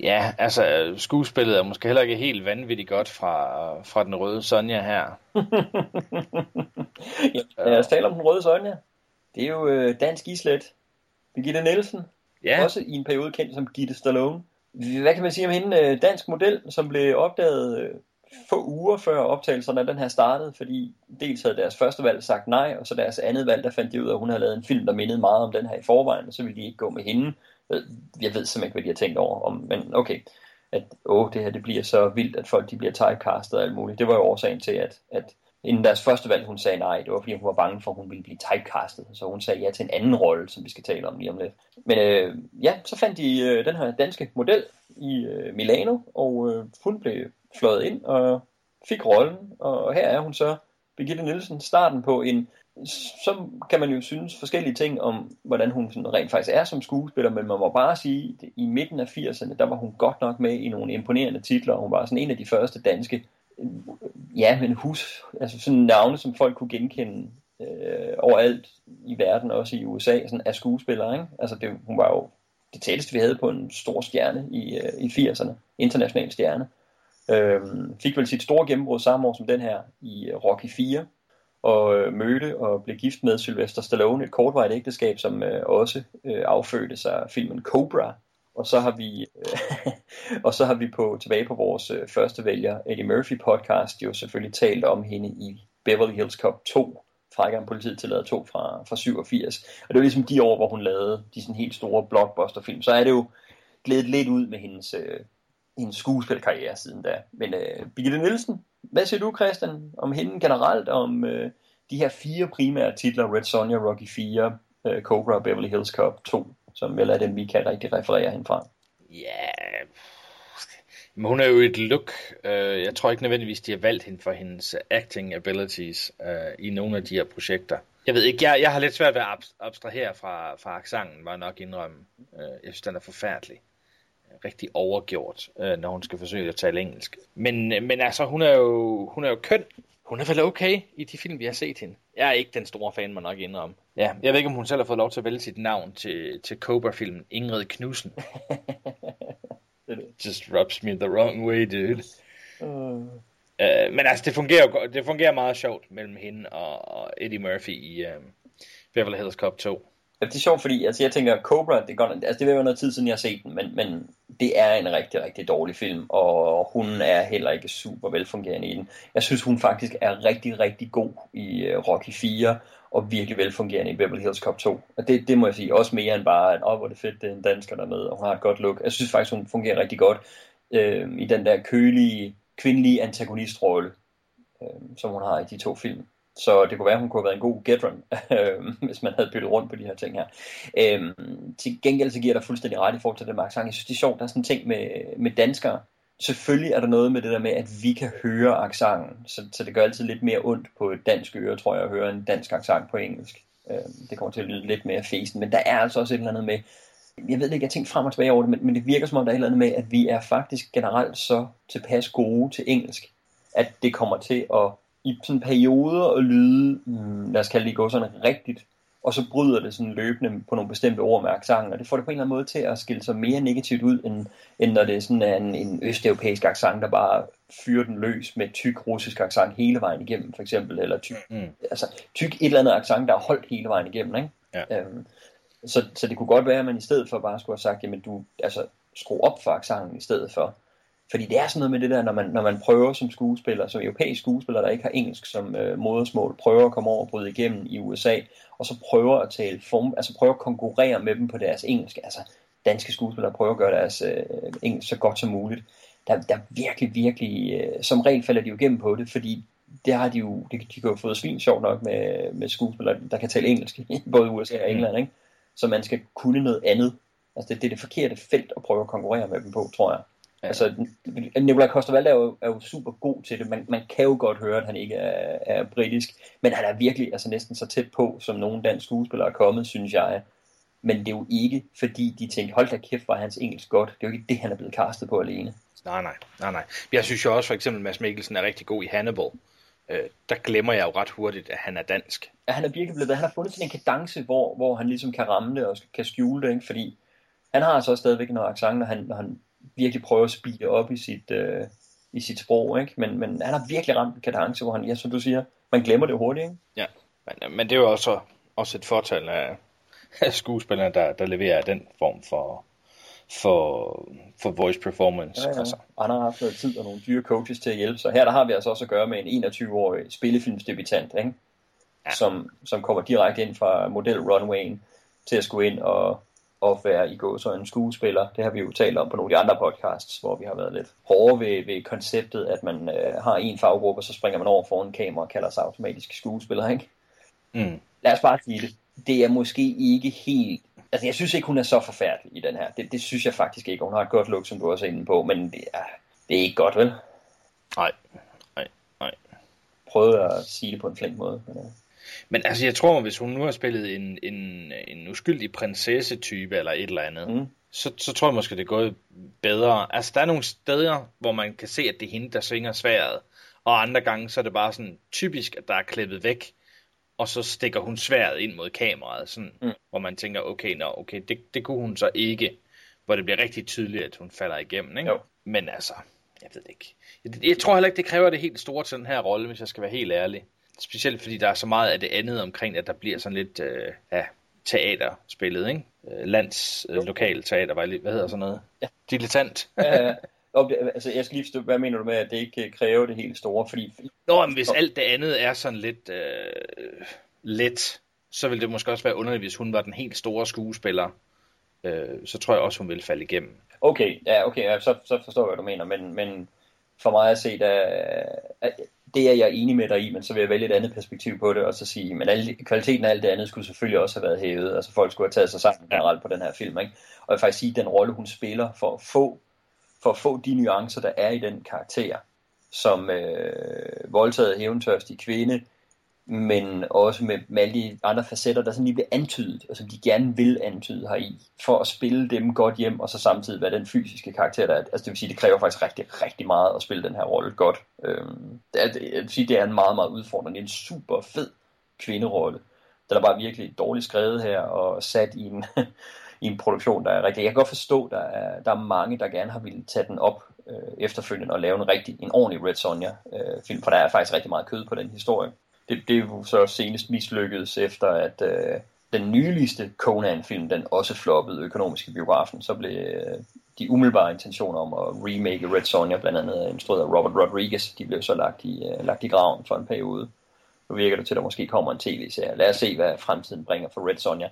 Ja, altså skuespillet er måske heller ikke helt vanvittigt godt fra, fra den røde Sonja her. Ja, lad os tale om den røde Sonja. Det er jo øh, dansk islet. Birgitte Nielsen. Ja, Også i en periode kendt som Gitte Stallone. Hvad kan man sige om hende? Øh, dansk model, som blev opdaget øh, få uger før optagelserne af den her startede, fordi dels havde deres første valg sagt nej, og så deres andet valg, der fandt de ud af, at hun havde lavet en film, der mindede meget om den her i forvejen, og så ville de ikke gå med hende. Øh, jeg ved simpelthen ikke, hvad de har tænkt over, om, men okay, at åh, det her det bliver så vildt, at folk de bliver typecastet og alt muligt. Det var jo årsagen til, at, at inden deres første valg, hun sagde nej, det var fordi hun var bange for, at hun ville blive typecastet, så hun sagde ja til en anden rolle, som vi skal tale om lige om lidt. Men øh, ja, så fandt de øh, den her danske model i øh, Milano, og øh, hun blev fløjet ind og fik rollen, og her er hun så, Birgitte Nielsen, starten på en, så kan man jo synes forskellige ting om, hvordan hun sådan rent faktisk er som skuespiller, men man må bare sige, at i midten af 80'erne, der var hun godt nok med i nogle imponerende titler, hun var sådan en af de første danske, ja, men hus, altså sådan navne, som folk kunne genkende øh, overalt i verden, også i USA, sådan af skuespillere, ikke? Altså det, hun var jo det tætteste, vi havde på en stor stjerne i, øh, i 80'erne, international stjerne. Øhm, fik vel sit store gennembrud samme år som den her i øh, Rocky 4, og øh, mødte og blev gift med Sylvester Stallone, et kortvarigt ægteskab, som øh, også øh, affødte sig filmen Cobra. Og så har vi, øh, og så har vi på tilbage på vores øh, første vælger Eddie Murphy podcast jo selvfølgelig talt om hende i Beverly Hills Cop 2, frækkeren politiet tillader 2 fra, fra 87. Og det var ligesom de år, hvor hun lavede de sådan helt store blockbuster-film. Så er det jo glædet lidt ud med hendes, øh, en skuespilkarriere siden da. Men øh, Birgitte Nielsen, hvad siger du, Christian, om hende generelt, om øh, de her fire primære titler, Red Sonja, Rocky 4, øh, Cobra og Beverly Hills Cop 2, som vel er den, vi kan rigtig referere hende fra? Ja, men hun er jo et look. Øh, jeg tror ikke nødvendigvis, de har valgt hende for hendes acting abilities øh, i nogle af de her projekter. Jeg ved ikke, jeg, jeg har lidt svært ved at abstrahere fra, fra aksangen, var nok indrømme. Øh, jeg synes, den er forfærdelig. Rigtig overgjort, når hun skal forsøge at tale engelsk. Men, men altså, hun er, jo, hun er jo køn. Hun er vel okay i de film, vi har set hende. Jeg er ikke den store fan, man nok indrømme. Ja, jeg ved ikke, om hun selv har fået lov til at vælge sit navn til, til Cobra-filmen Ingrid Knudsen. Just rubs me the wrong way, dude. Uh. Uh, men altså, det fungerer, det fungerer meget sjovt mellem hende og, og Eddie Murphy i uh, Beverly Hills Cop 2. Ja, det er sjovt, fordi altså, jeg tænker, Cobra, det, går, altså, det vil være noget tid siden, jeg har set den, men, men det er en rigtig, rigtig dårlig film, og hun er heller ikke super velfungerende i den. Jeg synes, hun faktisk er rigtig, rigtig god i uh, Rocky 4, og virkelig velfungerende i Beverly Hills Cop 2. Og det, det må jeg sige, også mere end bare, at åh, hvor det fedt, det er en dansker dernede, og hun har et godt look. Jeg synes faktisk, hun fungerer rigtig godt øh, i den der kølige, kvindelige antagonistrolle, øh, som hun har i de to film. Så det kunne være, at hun kunne have været en god Gedron, øhm, hvis man havde byttet rundt på de her ting her. Øhm, til gengæld så giver der fuldstændig ret i forhold til det Mark sang. Jeg synes, det er sjovt, der er sådan en ting med, med danskere, selvfølgelig er der noget med det der med, at vi kan høre accenten, så, så det gør altid lidt mere ondt på et dansk øre, tror jeg, at høre en dansk accent på engelsk. Øhm, det kommer til at lyde lidt mere fesen, men der er altså også et eller andet med, jeg ved ikke, jeg tænkte frem og tilbage over det, men, men det virker som om, der er et eller andet med, at vi er faktisk generelt så tilpas gode til engelsk, at det kommer til at i sådan perioder at lyde, mm, lad os kalde det gå sådan rigtigt, og så bryder det sådan løbende på nogle bestemte ord med accenten, og det får det på en eller anden måde til at skille sig mere negativt ud, end, end når det er sådan en, en østeuropæisk accent, der bare fyrer den løs med tyk russisk accent hele vejen igennem, for eksempel, eller tyk, mm. altså, tyk et eller andet accent, der er holdt hele vejen igennem, ikke? Ja. Øhm, så, så det kunne godt være, at man i stedet for bare skulle have sagt, jamen du, altså, skru op for accenten i stedet for, fordi det er sådan noget med det der, når man, når man prøver som skuespiller, som europæisk skuespiller, der ikke har engelsk som øh, modersmål, prøver at komme over og bryde igennem i USA, og så prøver at tale form, altså prøver at konkurrere med dem på deres engelsk. Altså danske skuespillere prøver at gøre deres øh, engelsk så godt som muligt. Der, der virkelig, virkelig, øh, som regel falder de jo igennem på det, fordi det har de jo, de, de kan jo fået svin sjovt nok med, med skuespillere, der kan tale engelsk i både USA og England, ikke? Så man skal kunne noget andet. Altså det, det er det forkerte felt at prøve at konkurrere med dem på, tror jeg. Altså, Nikolaj Kostervalde er jo, er jo super god til det. Man, man kan jo godt høre, at han ikke er, er britisk. Men han er virkelig altså næsten så tæt på, som nogen dansk skuespiller er kommet, synes jeg. Men det er jo ikke, fordi de tænkte, hold da kæft, var hans engelsk godt. Det er jo ikke det, han er blevet castet på alene. Nej, nej, nej, nej. Jeg synes jo også for eksempel, at Mads Mikkelsen er rigtig god i Hannibal. Øh, der glemmer jeg jo ret hurtigt, at han er dansk. Ja, han er virkelig blevet, han har fundet sådan en kadence, hvor, hvor han ligesom kan ramme det og kan skjule det, ikke? fordi han har altså stadigvæk noget accent, når han, når han virkelig prøver at speede op i sit, øh, i sit sprog, ikke? Men, men han har virkelig ramt en kadence, hvor han, ja, som du siger, man glemmer det hurtigt, ikke? Ja, men, men det er jo også, også et fortal af, af skuespillerne, der, der leverer den form for, for, for voice performance. Ja, ja. Altså. Han har haft noget tid og nogle dyre coaches til at hjælpe, så her der har vi altså også at gøre med en 21-årig spillefilmsdebutant, ikke? Ja. Som, som kommer direkte ind fra model runwayen til at skulle ind og at være i gå så en skuespiller. Det har vi jo talt om på nogle af de andre podcasts, hvor vi har været lidt hårde ved, ved konceptet, at man øh, har en faggruppe, og så springer man over foran kamera og kalder sig automatisk skuespiller, ikke? Mm. Lad os bare sige det. Det er måske ikke helt... Altså, jeg synes ikke, hun er så forfærdelig i den her. Det, det synes jeg faktisk ikke. Hun har et godt look, som du også er inde på, men det er, det er ikke godt, vel? Nej, nej, nej. Prøvede at sige det på en flink måde. Men, ja. Men altså, jeg tror, hvis hun nu har spillet en, en, en uskyldig prinsesse-type eller et eller andet, mm. så, så tror jeg måske, det er gået bedre. Altså, der er nogle steder, hvor man kan se, at det er hende, der svinger sværet. Og andre gange, så er det bare sådan typisk, at der er klippet væk, og så stikker hun sværet ind mod kameraet, sådan, mm. hvor man tænker, okay, nå, okay, det, det kunne hun så ikke, hvor det bliver rigtig tydeligt, at hun falder igennem, ikke? Jo. Men altså, jeg ved ikke. Jeg, jeg tror heller ikke, det kræver det helt store til den her rolle, hvis jeg skal være helt ærlig. Specielt fordi der er så meget af det andet omkring, at der bliver sådan lidt øh, ja, teaterspillet, ikke? Øh, lands øh, lokal teater, hvad, hedder sådan noget? Ja. Dilettant. ja, det- altså, jeg skal lige forstå, hvad mener du med, at det ikke øh, kræver det helt store? Fordi, Nå, men hvis alt det andet er sådan lidt øh, let, så ville det måske også være underligt, hvis hun var den helt store skuespiller. Øh, så tror jeg også, hun ville falde igennem. Okay, ja, okay, ja, så, så forstår jeg, hvad du mener, men, men for mig at se, der, det er jeg enig med dig i, men så vil jeg vælge et andet perspektiv på det, og så sige, men alle, kvaliteten af alt det andet skulle selvfølgelig også have været hævet, altså folk skulle have taget sig sammen generelt på den her film, ikke? og jeg vil faktisk sige, den rolle, hun spiller for at få, for at få de nuancer, der er i den karakter, som øh, voldtaget hævntørstig kvinde, men også med, med alle de andre facetter, der sådan lige bliver antydet, og som de gerne vil antyde her i, for at spille dem godt hjem, og så samtidig være den fysiske karakter, der er. Altså det vil sige, det kræver faktisk rigtig, rigtig meget at spille den her rolle godt. Øhm, det er, det, jeg vil sige, det er en meget, meget udfordrende, det er en super fed kvinderolle. Den er bare virkelig dårligt skrevet her, og sat i en, i en produktion, der er rigtig... Jeg kan godt forstå, der er, der er mange, der gerne har ville tage den op øh, efterfølgende og lave en rigtig, en ordentlig Red Sonja øh, film, for der er faktisk rigtig meget kød på den historie. Det, det er jo så senest mislykkedes efter, at øh, den nyligste Conan-film, den også floppede økonomisk i biografen, så blev øh, de umiddelbare intentioner om at remake Red Sonja, blandt andet øh, instrueret af Robert Rodriguez, de blev så lagt i, øh, lagt i graven for en periode. Nu virker det til, at der måske kommer en tv-serie. Lad os se, hvad fremtiden bringer for Red Sonja.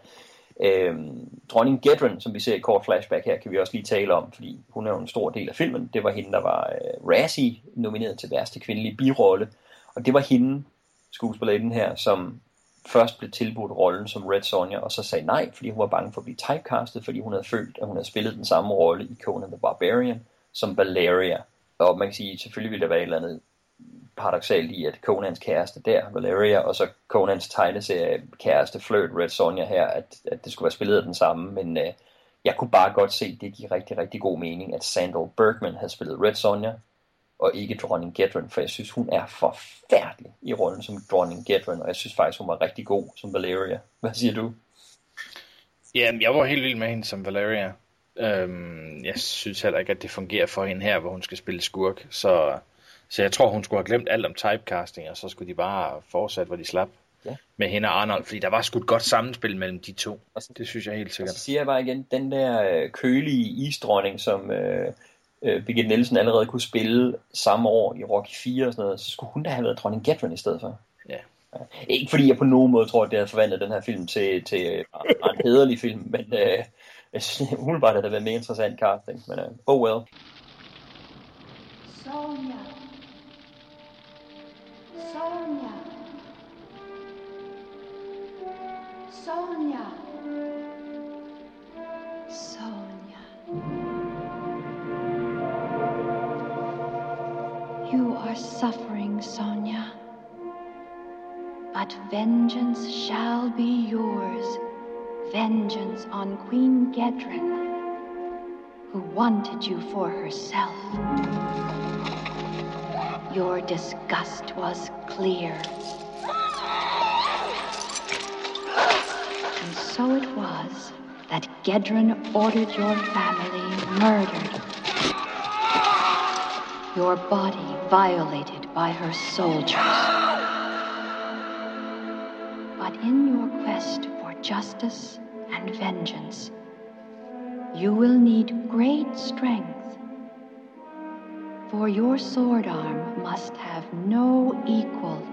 Øhm, dronning Gedren, som vi ser i kort flashback her, kan vi også lige tale om, fordi hun er jo en stor del af filmen. Det var hende, der var øh, Razzie nomineret til værste kvindelige birolle. Og det var hende, skuespillerinden her, som først blev tilbudt rollen som Red Sonja, og så sagde nej, fordi hun var bange for at blive typecastet, fordi hun havde følt, at hun havde spillet den samme rolle i Conan the Barbarian som Valeria. Og man kan sige, selvfølgelig ville der være et eller andet paradoxalt i, at Conans kæreste der, Valeria, og så Conans tegneserie kæreste flirt Red Sonja her, at, at det skulle være spillet af den samme, men øh, jeg kunne bare godt se, at det giver rigtig, rigtig god mening, at Sandal Bergman havde spillet Red Sonja, og ikke dronning Gedren, for jeg synes, hun er forfærdelig i rollen som dronning Gedren, og jeg synes faktisk, hun var rigtig god som Valeria. Hvad siger du? Jamen, jeg var helt vild med hende som Valeria. Øhm, jeg synes heller ikke, at det fungerer for hende her, hvor hun skal spille skurk. Så, så jeg tror, hun skulle have glemt alt om typecasting, og så skulle de bare fortsætte, hvor de slap Ja. med hende og Arnold. Fordi der var sgu et godt sammenspil mellem de to. Det synes jeg helt Og sikkert. så siger jeg bare igen, den der øh, kølige isdronning, som øh, øh, Birgit Nielsen allerede kunne spille samme år i Rocky 4 og sådan noget, så skulle hun da have været dronning Gedren i stedet for. Ja. Ikke fordi jeg på nogen måde tror, at det havde forvandlet den her film til, til øh, en hederlig film, men øh, jeg synes, umiddelbart havde det været mere interessant casting. Men øh, oh well. Sonia. Sonia. Sonia. Sonia. Are suffering, Sonia. But vengeance shall be yours. Vengeance on Queen Gedren who wanted you for herself. Your disgust was clear. And so it was that Gedren ordered your family murdered. Your body violated by her soldiers. But in your quest for justice and vengeance, you will need great strength. For your sword arm must have no equal.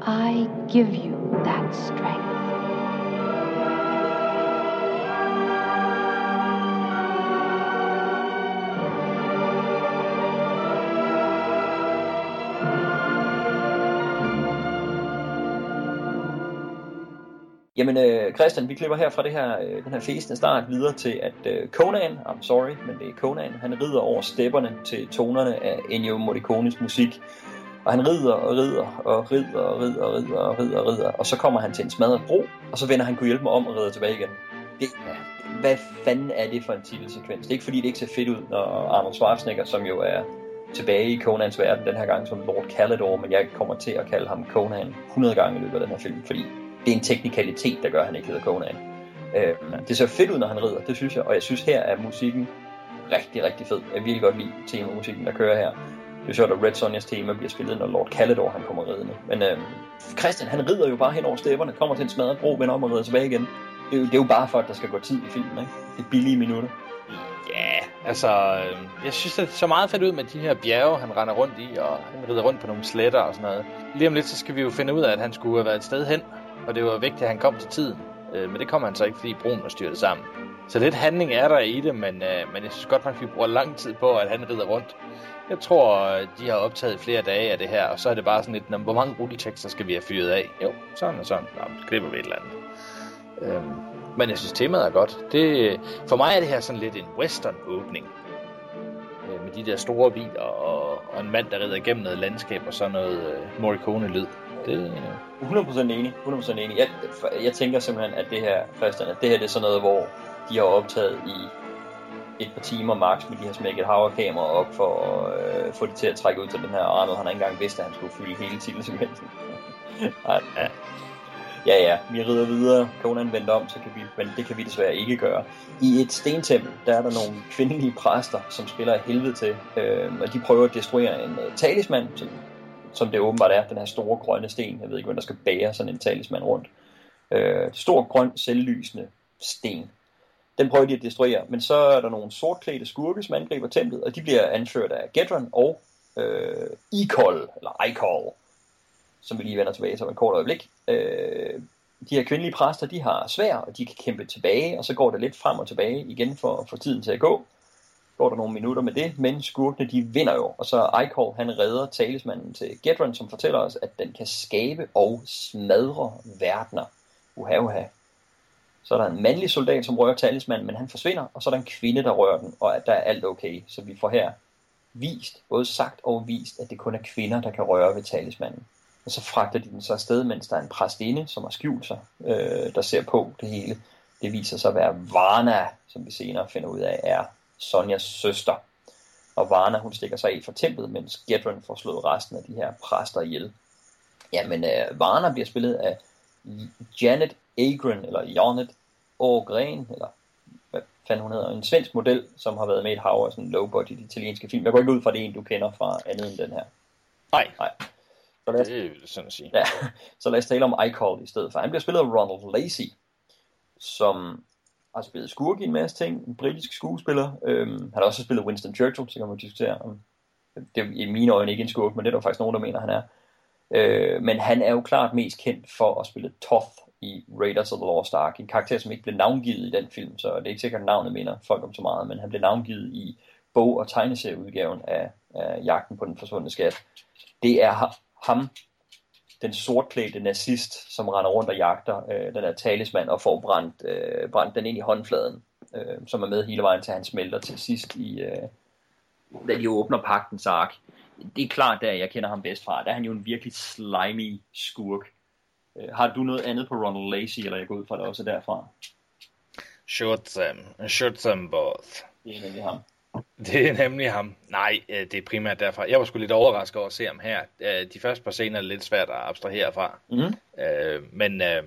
I give you that strength. Jamen øh, Christian, vi klipper her fra det her, øh, den her fæsende start videre til, at øh, Conan, I'm sorry, men det er Conan, han rider over stepperne til tonerne af Ennio Morricones musik. Og han rider og rider og rider og rider og rider og rider og rider, og så kommer han til en smadret bro, og så vender han kunne hjælpe mig om og rider tilbage igen. Det, hvad fanden er det for en titelsekvens? Det er ikke fordi, det ikke ser fedt ud, når Arnold Schwarzenegger, som jo er tilbage i Conans verden den her gang som Lord Calidor, men jeg kommer til at kalde ham Conan 100 gange i løbet af den her film, fordi det er en teknikalitet, der gør, at han ikke hedder Conan. Øh, det ser fedt ud, når han rider, det synes jeg, og jeg synes her er musikken rigtig, rigtig fed. Jeg vil virkelig godt lide temamusikken, der kører her. Det er sjovt, at Red Sonjas tema bliver spillet, når Lord Kalidor han kommer ridende. Men øh, Christian, han rider jo bare hen over stepperne, kommer til en smadret bro, vender om og rider tilbage igen. Det er, jo, det er jo bare for, at der skal gå tid i filmen, ikke? Det er billige minutter. Ja, Altså, øhm, jeg synes, det så meget fedt ud med de her bjerge, han render rundt i, og han rider rundt på nogle sletter og sådan noget. Lige om lidt, så skal vi jo finde ud af, at han skulle have været et sted hen, og det var vigtigt, at han kom til tiden. Øh, men det kommer han så ikke, fordi broen var styrtet sammen. Så lidt handling er der i det, men, øh, men jeg synes godt nok, vi bruger lang tid på, at han rider rundt. Jeg tror, de har optaget flere dage af det her, og så er det bare sådan lidt, hvor mange rulletekster skal vi have fyret af? Jo, sådan og sådan. Nå, så klipper vi et eller andet. Øhm, men jeg synes, temaet er godt. Det, for mig er det her sådan lidt en western-åbning. Øh, med de der store biler og, og en mand, der rider igennem noget landskab og sådan noget øh, Morricone-lyd. Det... 100% enig. 100% enig. Jeg, jeg tænker simpelthen, at det her, Christian, at det her det er sådan noget, hvor de har optaget i et par timer max med de har smækket havrekamera op for at øh, få det til at trække ud til den her Arnold. Han har ikke engang vidst, at han skulle fylde hele titelsekvensen. Nej, ja. Ja, ja, vi rider videre. Conan vendte om, så kan vi, men det kan vi desværre ikke gøre. I et stentempel, der er der nogle kvindelige præster, som spiller af helvede til, øh, og de prøver at destruere en øh, talisman, som, som det åbenbart er, den her store grønne sten. Jeg ved ikke, hvem der skal bære sådan en talisman rundt. Øh, stor grøn, selvlysende sten. Den prøver de at destruere, men så er der nogle sortklædte skurke, som angriber templet, og de bliver anført af Gedron og øh, Ikol, eller Ikol, som vi lige vender tilbage til om et kort øjeblik. Øh, de her kvindelige præster, de har svær, og de kan kæmpe tilbage, og så går det lidt frem og tilbage igen for for tiden til at gå. Går der nogle minutter med det, men skurkene de vinder jo, og så Eichhorn han redder talismanden til Gedron, som fortæller os, at den kan skabe og smadre verdener. Uha, uha. Så er der en mandlig soldat, som rører talismanden, men han forsvinder, og så er der en kvinde, der rører den, og at der er alt okay. Så vi får her vist, både sagt og vist, at det kun er kvinder, der kan røre ved talismanden. Og så fragter de den så afsted, mens der er en præstinde, som har skjult sig, øh, der ser på det hele. Det viser sig at være Varna, som vi senere finder ud af, er Sonjas søster. Og Varna, hun stikker sig af for templet, mens Gedron får slået resten af de her præster ihjel. Jamen, øh, Varna bliver spillet af Janet Agren, eller Janet Ågren, eller hvad fanden hun hedder, en svensk model, som har været med i et hav af sådan low-budget italienske film. Jeg går ikke ud fra det en, du kender fra andet end den her. Nej. Nej. Så lad os, det er sådan at sige. Ja, så lad os tale om Icol i stedet for. Han bliver spillet af Ronald Lacey, som har spillet skurk i en masse ting, en britisk skuespiller. Øhm, han har også spillet Winston Churchill, så kan man diskutere om det er i mine øjne ikke en skurk, men det er der faktisk nogen, der mener, han er. Øh, men han er jo klart mest kendt for at spille Toth i Raiders of the Lost Ark. En karakter, som ikke blev navngivet i den film, så det er ikke sikkert, at navnet minder folk om så meget, men han blev navngivet i bog- og tegneserieudgaven af, af Jagten på den forsvundne skat. Det er ham, den sortklædte nazist, som render rundt og jagter øh, den der talisman og får brændt, øh, brændt den ind i håndfladen, øh, som er med hele vejen til han smelter til sidst i, øh, da de åbner pagtens ark. Det er klart, der jeg kender ham bedst fra. Der er han jo en virkelig slimy skurk. Øh, har du noget andet på Ronald Lacey, eller jeg går ud fra det også derfra? Shoot them. Shoot them both. Det er nemlig ham. Det er nemlig ham. Nej, øh, det er primært derfor. Jeg var sgu lidt overrasket over at se ham her. Øh, de første par scener er lidt svært at abstrahere fra. Mm-hmm. Øh, men, øh,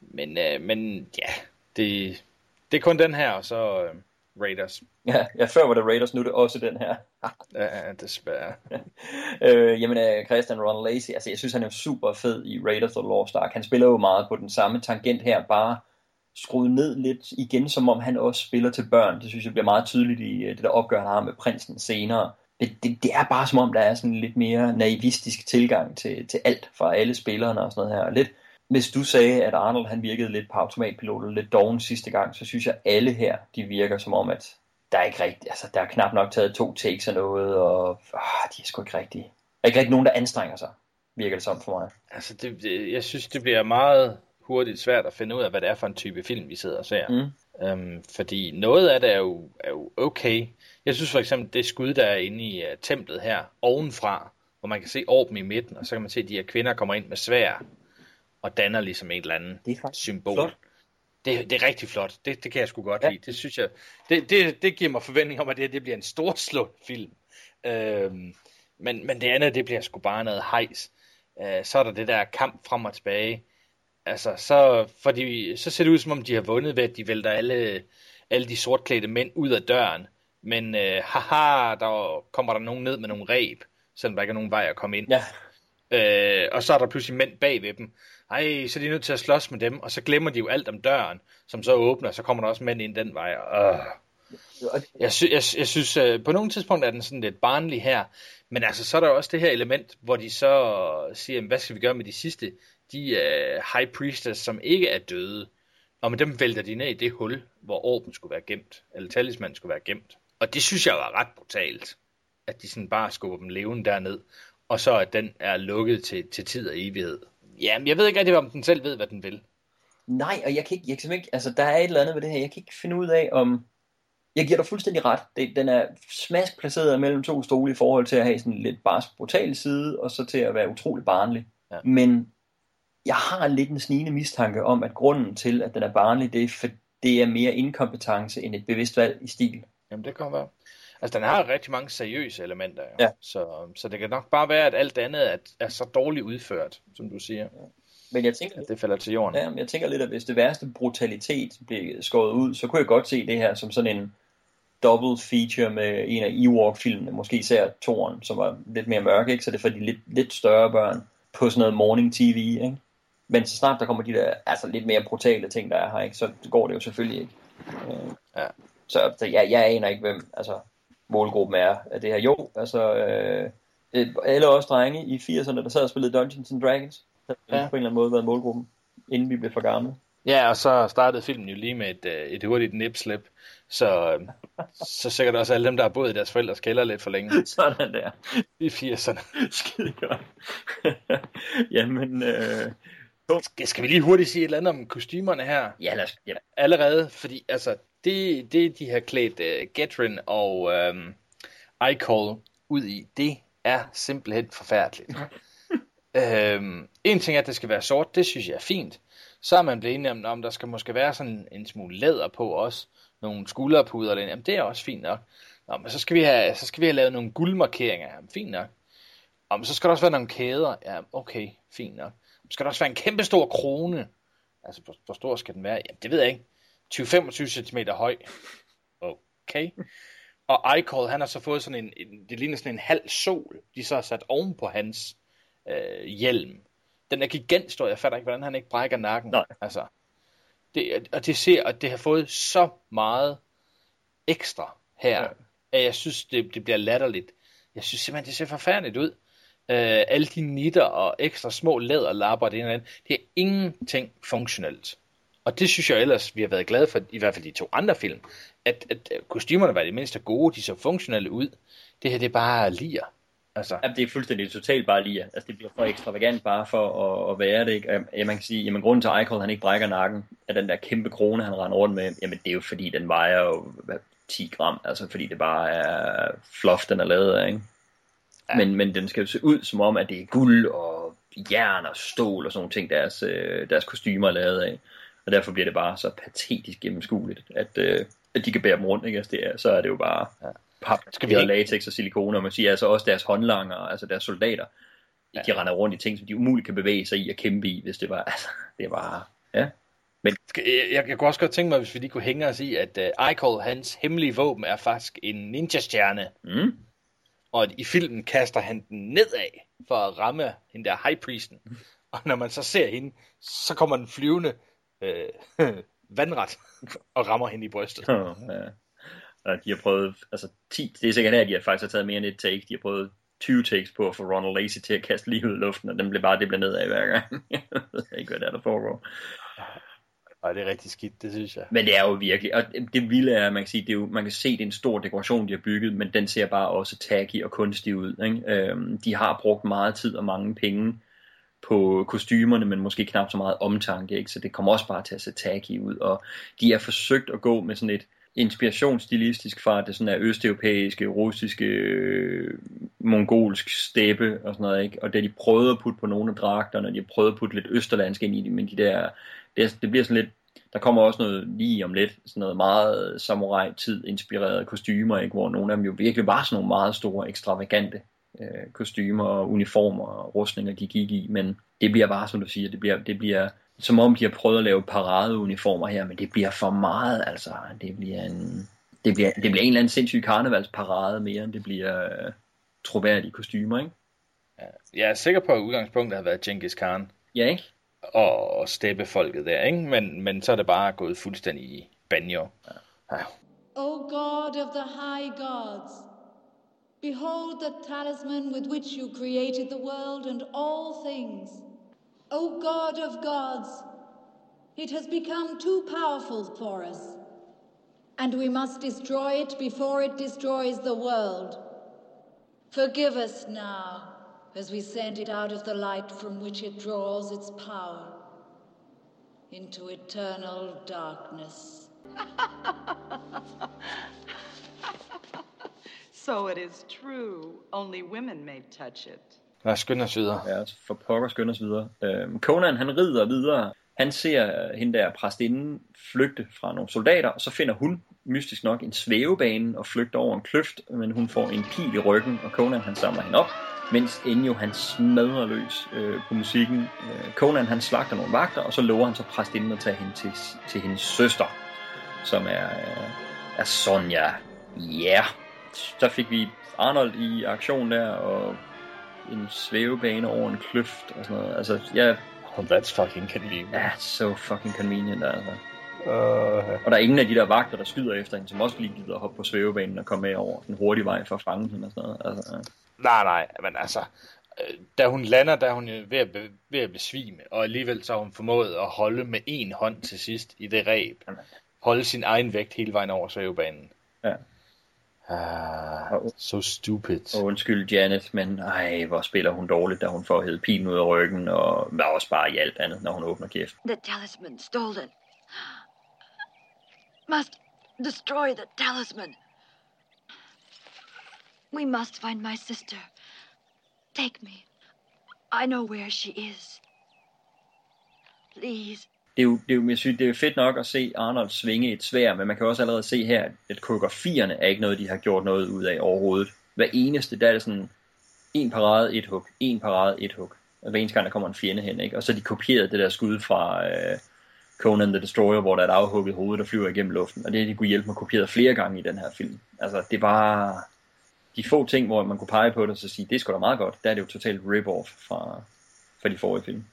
men, øh, men ja, det, det er kun den her, og så øh, Raiders. Ja, ja, før var det Raiders, nu er det også den her. ja, desværre. øh, jamen, øh, Christian Ron Lacey, altså jeg synes, han er super fed i Raiders the Lost Ark. Han spiller jo meget på den samme tangent her, bare skruet ned lidt igen, som om han også spiller til børn. Det synes jeg bliver meget tydeligt i øh, det der opgør, han har med prinsen senere. Det, det, det er bare som om, der er sådan en lidt mere naivistisk tilgang til, til alt fra alle spillerne og sådan noget her. Lidt, hvis du sagde, at Arnold han virkede lidt på automatpilot, og lidt doven sidste gang, så synes jeg, at alle her, de virker som om, at der er ikke rigtigt, altså der er knap nok taget to takes og noget, og åh, de er sgu ikke rigtige. der er ikke rigtig nogen, der anstrenger sig, virker det som for mig. Altså, det, jeg synes, det bliver meget hurtigt svært at finde ud af, hvad det er for en type film, vi sidder og ser. Mm. Øhm, fordi noget af det er jo, er jo okay. Jeg synes for eksempel, det skud, der er inde i uh, templet her, ovenfra, hvor man kan se orben i midten, og så kan man se, at de her kvinder kommer ind med svær, og danner ligesom et eller andet det er symbol. Flot. Det, det er rigtig flot. Det, det kan jeg sgu godt ja. lide. Det synes jeg, det, det, det giver mig forventning om, at det, det bliver en storslået film. Øhm, men, men det andet, det bliver sgu bare noget hejs. Øh, så er der det der kamp frem og tilbage. Altså, så, fordi, så ser det ud, som om de har vundet ved, at de vælter alle, alle de sortklædte mænd ud af døren. Men øh, haha, der kommer der nogen ned med nogle ræb, selvom der ikke er nogen vej at komme ind. Ja. Øh, og så er der pludselig mænd bag ved dem. Ej, så er de nødt til at slås med dem, og så glemmer de jo alt om døren, som så åbner, og så kommer der også mænd ind den vej. Og, Jeg, sy- jeg, jeg synes, øh, på nogle tidspunkter er den sådan lidt barnlig her, men altså, så er der også det her element, hvor de så siger, hvad skal vi gøre med de sidste, de uh, high priestess, som ikke er døde, og med dem vælter de ned i det hul, hvor orben skulle være gemt, eller talismanden skulle være gemt. Og det synes jeg var ret brutalt, at de sådan bare skubber dem levende derned, og så at den er lukket til, til tid og evighed. Jamen, jeg ved ikke rigtig, om den selv ved, hvad den vil. Nej, og jeg kan ikke, jeg kan ikke, altså der er et eller andet ved det her, jeg kan ikke finde ud af, om, jeg giver dig fuldstændig ret, det, den er smask placeret mellem to stole i forhold til at have sådan lidt bare brutal side, og så til at være utrolig barnlig. Ja. Men jeg har lidt en snigende mistanke om, at grunden til, at den er barnlig, det er, for, det er mere inkompetence end et bevidst valg i stil. Jamen det kan være. Altså den har rigtig mange seriøse elementer, jo. Ja. Så, så det kan nok bare være, at alt andet er, er så dårligt udført, som du siger. Ja. Men jeg tænker, at det falder til jorden. Ja, men jeg tænker lidt, at hvis det værste brutalitet bliver skåret ud, så kunne jeg godt se det her som sådan en double feature med en af Ewok-filmene, måske især toren, som var lidt mere mørk, ikke? så det er for de lidt, lidt større børn på sådan noget morning tv, ikke? Men så snart der kommer de der altså lidt mere brutale ting, der er her, ikke? så går det jo selvfølgelig ikke. Øh, ja. Så, så jeg, jeg aner ikke, hvem altså, målgruppen er af det her. Jo, altså øh, alle os drenge i 80'erne, der sad og spillede Dungeons and Dragons, der ja. på en eller anden måde været målgruppen, inden vi blev for gamle. Ja, og så startede filmen jo lige med et, et hurtigt nipslip, så, så sikkert også alle dem, der har boet i deres forældres kælder lidt for længe. Sådan der. I 80'erne. Skide godt. Jamen, øh, skal, skal vi lige hurtigt sige et eller andet om kostymerne her? Ja, lad os. Ja. Allerede, fordi altså, det, det de har klædt uh, Gatrin og um, Icol ud i, det er simpelthen forfærdeligt. øhm, en ting er, at det skal være sort, det synes jeg er fint. Så er man blevet enige om, om der skal måske være sådan en smule læder på også. Nogle skulderpuder, jamen det er også fint nok. Nå, men så skal vi have, så skal vi have lavet nogle guldmarkeringer, jamen fint nok. Og men så skal der også være nogle kæder, ja okay, fint nok. Skal der også være en kæmpe stor krone? Altså, hvor, hvor stor skal den være? Jamen, det ved jeg ikke. 20-25 cm høj. Okay. Og Icol, han har så fået sådan en, en, det ligner sådan en halv sol, de så har sat oven på hans øh, hjelm. Den er gigantstor, jeg fatter ikke, hvordan han ikke brækker nakken. Nej. Altså, det, og det ser, at det har fået så meget ekstra her, ja. at jeg synes, det, det bliver latterligt. Jeg synes simpelthen, det ser forfærdeligt ud øh, alle de nitter og ekstra små læderlapper, det, ene, det er ingenting funktionelt. Og det synes jeg ellers, vi har været glade for, i hvert fald de to andre film, at, at kostymerne var det mindste gode, de så funktionelle ud. Det her, det er bare lier. Altså. Jamen, det er fuldstændig totalt bare lier. Altså, det bliver for ekstravagant bare for at, at være det. Ikke? Øhm, ja, man kan sige, jamen grunden til, at Eichel, han ikke brækker nakken er den der kæmpe krone, han render rundt med, jamen det er jo fordi, den vejer jo 10 gram, altså fordi det bare er fluff, den er lavet af, ikke? Ja. Men, men den skal jo se ud som om, at det er guld og jern og stål og sådan nogle ting, deres, øh, deres kostymer er lavet af. Og derfor bliver det bare så patetisk gennemskueligt, at, øh, at de kan bære dem rundt, ikke? Altså det er, så er det jo bare ja. pap, skal vi ikke... latex og silikone, og man siger altså også deres håndlanger, altså deres soldater, ja. de render rundt i ting, som de umuligt kan bevæge sig i og kæmpe i, hvis det var, altså, det var, ja. Men... Jeg, jeg, jeg kunne også godt tænke mig, hvis vi lige kunne hænge os i, at uh, Icol, hans hemmelige våben, er faktisk en ninja-stjerne. Mm og i filmen kaster han den nedad for at ramme den der high priesten. Og når man så ser hende, så kommer den flyvende øh, vandret og rammer hende i brystet. Oh, ja. Og de har prøvet, altså 10, det er sikkert her, at de har faktisk har taget mere end et take. De har prøvet 20 takes på at få Ronald Lacey til at kaste lige ud i luften, og den blev bare, det blev nedad hver gang. jeg ved ikke, hvad der, er, der foregår. Og det er rigtig skidt, det synes jeg. Men det er jo virkelig, og det vilde er, at man kan sige, det er jo, man kan se, det er en stor dekoration, de har bygget, men den ser bare også tacky og kunstig ud. Ikke? Øhm, de har brugt meget tid og mange penge på kostymerne, men måske knap så meget omtanke, ikke? så det kommer også bare til at se tacky ud, og de har forsøgt at gå med sådan et inspirationsstilistisk fra det sådan er østeuropæiske, russiske, øh, mongolsk steppe og sådan noget, ikke? Og det de prøvede at putte på nogle af dragterne, de har prøvet at putte lidt østerlandsk ind i det, men de der det, det bliver sådan lidt, der kommer også noget lige om lidt, sådan noget meget samurai-tid inspireret kostymer, ikke? hvor nogle af dem jo virkelig var sådan nogle meget store, ekstravagante øh, kostymer og uniformer og rustninger, de gik i, men det bliver bare, som du siger, det bliver, det bliver som om de har prøvet at lave paradeuniformer her, men det bliver for meget, altså, det bliver en, det bliver, det bliver en eller anden sindssyg karnevalsparade mere, end det bliver øh, troværdige kostymer, ikke? Ja, jeg er sikker på, at udgangspunktet har været Genghis Khan. Ja, ikke? Og steppe folket der, ikke? Men, men så er det bare gået fuldstændig i banjo. Ja. Ja. O God of the high gods, behold the talisman with which you created the world and all things. O God of gods, it has become too powerful for us, and we must destroy it before it destroys the world. Forgive us now as we send it out of the light from which it draws its power into eternal darkness. so it is true. Only women may touch it. Lad os skynde os videre. Ja, for pokker skynde os videre. Øhm, Conan, han rider videre. Han ser hende der præstinden flygte fra nogle soldater, og så finder hun mystisk nok en svævebane og flygter over en kløft, men hun får en pil i ryggen, og Conan han samler hende op, mens Enyo han smadrer løs øh, på musikken. Øh, Conan han slagter nogle vagter, og så lover han så præstinden at tage hende til, til hendes søster, som er, øh, er Sonja. Ja, yeah. så fik vi Arnold i aktion der, og en svævebane over en kløft og sådan noget. Altså, ja, Oh, that's fucking convenient. Ja, so fucking convenient, altså. Uh, Og der er ingen af de der vagter, der skyder efter hende, som også lige gider at hoppe på svævebanen og komme med over den hurtige vej for at fange hende og sådan noget. Altså. Nej, nej, men altså, øh, da hun lander, der er hun ved at, be, ved at besvime, og alligevel så har hun formået at holde med en hånd til sidst i det ræb. Holde sin egen vægt hele vejen over svævebanen. Ja. Ah, so stupid. Og undskyld Janet, men ej, hvor spiller hun dårligt, da hun får hævet pilen ud af ryggen, og var også bare i alt andet, når hun åbner kæft. The talisman stolen. Must destroy the talisman. We must find my sister. Take me. I know where she is. Please. Det er, jo, det, er jo, jeg synes, det er fedt nok at se Arnold svinge et svær, men man kan også allerede se her, at koreografierne er ikke noget, de har gjort noget ud af overhovedet. Hver eneste, der er det sådan en parade, et hug, en parade, et hug. Og hver eneste gang, der kommer en fjende hen, ikke? Og så de kopieret det der skud fra øh, Conan the Destroyer, hvor der er et afhugget hoved, der flyver igennem luften. Og det er de kunne hjælpe mig kopieret flere gange i den her film. Altså, det er bare de få ting, hvor man kunne pege på det og så sige, det er sgu da meget godt. Der er det jo totalt rip-off fra, fra de forrige film.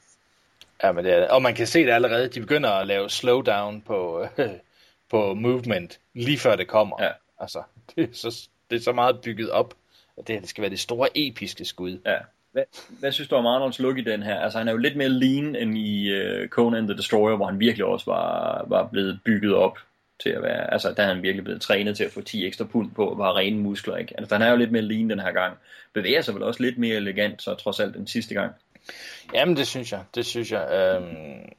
Ja, men det er, og man kan se det allerede, de begynder at lave slowdown på, øh, på movement, lige før det kommer. Ja. Altså, det er, så, det er så meget bygget op, at det, det skal være det store episke skud. Ja. Hvad, hvad synes du om Arnolds look i den her? Altså han er jo lidt mere lean end i uh, Conan the Destroyer, hvor han virkelig også var, var blevet bygget op til at være, altså der er han virkelig blevet trænet til at få 10 ekstra pund på, og bare rene muskler, ikke? Altså han er jo lidt mere lean den her gang. Bevæger sig vel også lidt mere elegant, så trods alt den sidste gang. Jamen, det synes jeg. Det synes jeg. Øhm,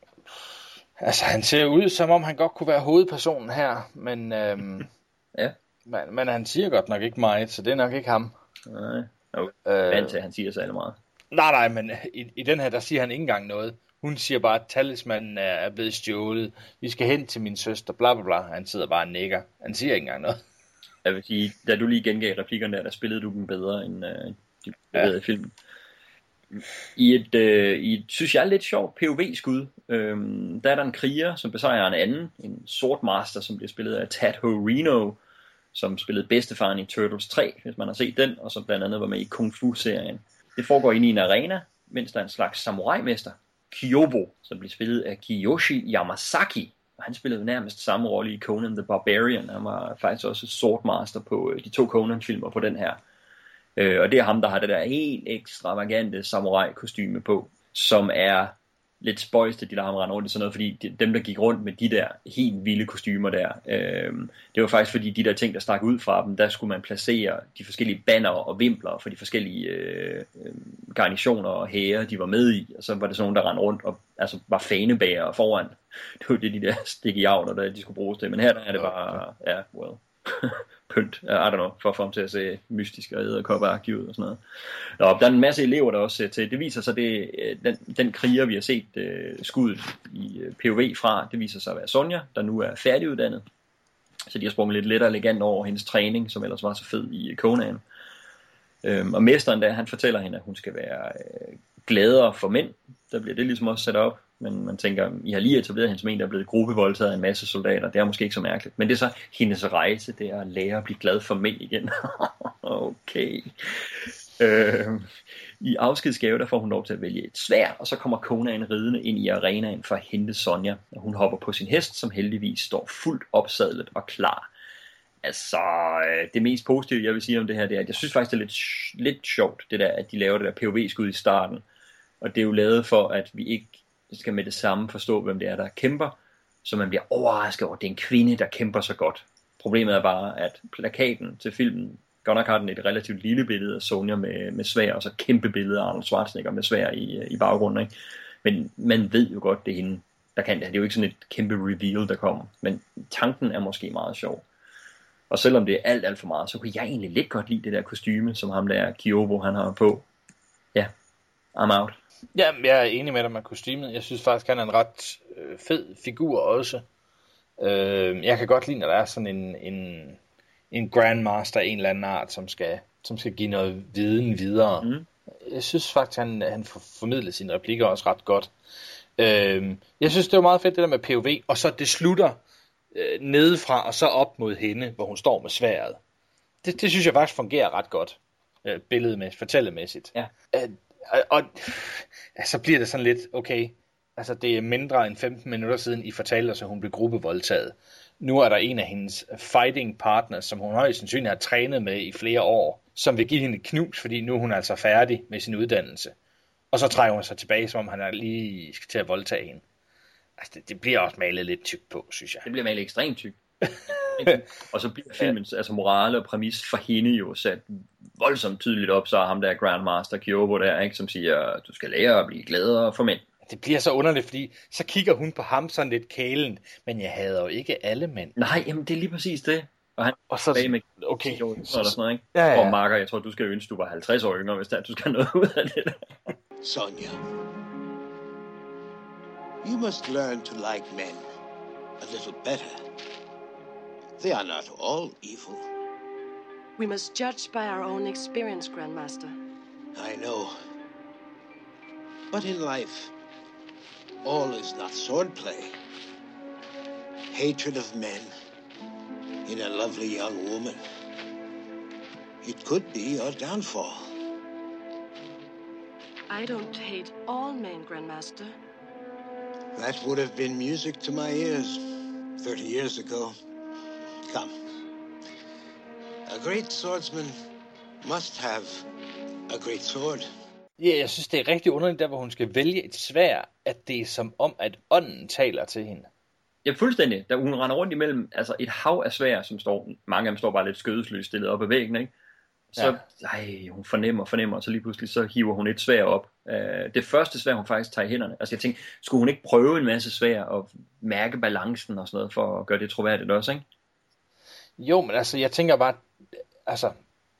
altså, han ser ud, som om han godt kunne være hovedpersonen her, men, øhm, ja. men, men han siger godt nok ikke meget, så det er nok ikke ham. Nej, jo, øh, vant til, at han siger så meget. Nej, nej, men i, i den her, der siger han ikke engang noget. Hun siger bare, at talismanen er, er blevet stjålet. Vi skal hen til min søster, bla bla bla. Han sidder bare og nikker. Han siger ikke engang noget. Jeg vil sige, da du lige gengav replikkerne der, der spillede du dem bedre, end øh, de ja. i filmen i et, øh, i et, synes jeg, lidt sjovt POV-skud. Øhm, der er der en kriger, som besejrer en anden, en sort master, som bliver spillet af Tad Reno, som spillede bedstefaren i Turtles 3, hvis man har set den, og som blandt andet var med i Kung Fu-serien. Det foregår inde i en arena, mens der er en slags samurai-mester, Kyobo, som bliver spillet af Kiyoshi Yamasaki, og han spillede nærmest samme rolle i Conan the Barbarian. Han var faktisk også Swordmaster på øh, de to Conan-filmer på den her. Øh, og det er ham, der har det der helt ekstravagante samurai-kostyme på, som er lidt spøjst, at de der ham rende rundt i sådan noget, fordi de, dem, der gik rundt med de der helt vilde kostymer der, øh, det var faktisk fordi de der ting, der stak ud fra dem, der skulle man placere de forskellige banner og vimpler for de forskellige øh, garnitioner og hære, de var med i, og så var det sådan nogen, der rendte rundt og altså, var fanebærer foran. Det var det, de der stikke i der de skulle bruges til, men her der er det bare, ja, well pynt, I don't know, for at få ham til at se mystisk og æderkopperagtig ud og sådan noget. Nå, der er en masse elever, der også ser til. Det viser sig, det øh, den, den kriger, vi har set uh, skuddet i POV fra, det viser sig at være Sonja, der nu er færdiguddannet. Så de har sprunget lidt lettere elegant over hendes træning, som ellers var så fed i Conan. Øhm, og mesteren der, han fortæller hende, at hun skal være øh, gladere for mænd. Der bliver det ligesom også sat op men man tænker, I har lige etableret hende som en, der er blevet gruppevoldtaget af en masse soldater. Det er måske ikke så mærkeligt. Men det er så hendes rejse, det er at lære at blive glad for mænd igen. okay. Øh, I afskedsgave, der får hun lov til at vælge et svær, og så kommer Conan ridende ind i arenaen for at hente Sonja. Og hun hopper på sin hest, som heldigvis står fuldt opsadlet og klar. Altså, øh, det mest positive, jeg vil sige om det her, det er, at jeg synes faktisk, det er lidt, lidt sjovt, det der, at de laver det der POV-skud i starten. Og det er jo lavet for, at vi ikke skal med det samme forstå, hvem det er, der kæmper, så man bliver overrasket over, at det er en kvinde, der kæmper så godt. Problemet er bare, at plakaten til filmen godt nok har den et relativt lille billede af Sonja med, med svær, og så kæmpe billede af Arnold Schwarzenegger med svær i, i baggrunden. Ikke? Men man ved jo godt, det er hende, der kan det. Det er jo ikke sådan et kæmpe reveal, der kommer. Men tanken er måske meget sjov. Og selvom det er alt, alt for meget, så kunne jeg egentlig lidt godt lide det der kostyme, som ham der Kyobo, han har på. I'm out. Ja, jeg er enig med dig med kostymet. Jeg synes faktisk, han er en ret øh, fed figur også. Øh, jeg kan godt lide, når der er sådan en, en, en grandmaster af en eller anden art, som skal, som skal give noget viden videre. Mm. Jeg synes faktisk, han, han formidler sine replikker også ret godt. Øh, jeg synes, det var meget fedt, det der med POV, og så det slutter øh, nedefra og så op mod hende, hvor hun står med sværet. Det, det synes jeg faktisk fungerer ret godt, øh, billedmæssigt, fortællemæssigt. Ja. Øh, og, og så bliver det sådan lidt, okay, altså det er mindre end 15 minutter siden, I fortalte os, at hun blev gruppevoldtaget. Nu er der en af hendes fighting partners, som hun højst sandsynligt har trænet med i flere år, som vil give hende et knus, fordi nu er hun altså færdig med sin uddannelse. Og så trækker hun sig tilbage, som om han er lige skal til at voldtage hende. Altså, det, det bliver også malet lidt tyk på, synes jeg. Det bliver malet ekstremt tyk. og så bliver filmens altså morale og præmis for hende jo sat voldsomt tydeligt op, så er ham der Grandmaster Kyobo der, ikke, som siger, du skal lære at blive gladere for mænd. Det bliver så underligt, fordi så kigger hun på ham sådan lidt kælen, men jeg hader jo ikke alle mænd. Nej, jamen det er lige præcis det. Og han og så, med okay. År, eller sådan noget, ikke? Ja, ja. Og Marker, jeg tror, du skal ønske, du var 50 år yngre, hvis der, du skal have noget ud af det der. Sonia, you must learn to like men a little better. They are not all evil. We must judge by our own experience, Grandmaster. I know. But in life, all is not swordplay. Hatred of men in a lovely young woman. It could be your downfall. I don't hate all men, Grandmaster. That would have been music to my ears 30 years ago. Come. A great swordsman must have a great sword. Ja, jeg synes, det er rigtig underligt, der hvor hun skal vælge et svær, at det er som om, at ånden taler til hende. Ja, fuldstændig. Da hun render rundt imellem altså et hav af svær, som står, mange af dem står bare lidt skødesløst stillet op ad væggen, ikke? Så, ja. ej, hun fornemmer, fornemmer, og så lige pludselig, så hiver hun et svær op. Uh, det første svær, hun faktisk tager i hænderne. Altså jeg tænkte, skulle hun ikke prøve en masse svær og mærke balancen og sådan noget, for at gøre det troværdigt også, ikke? Jo, men altså, jeg tænker bare, altså,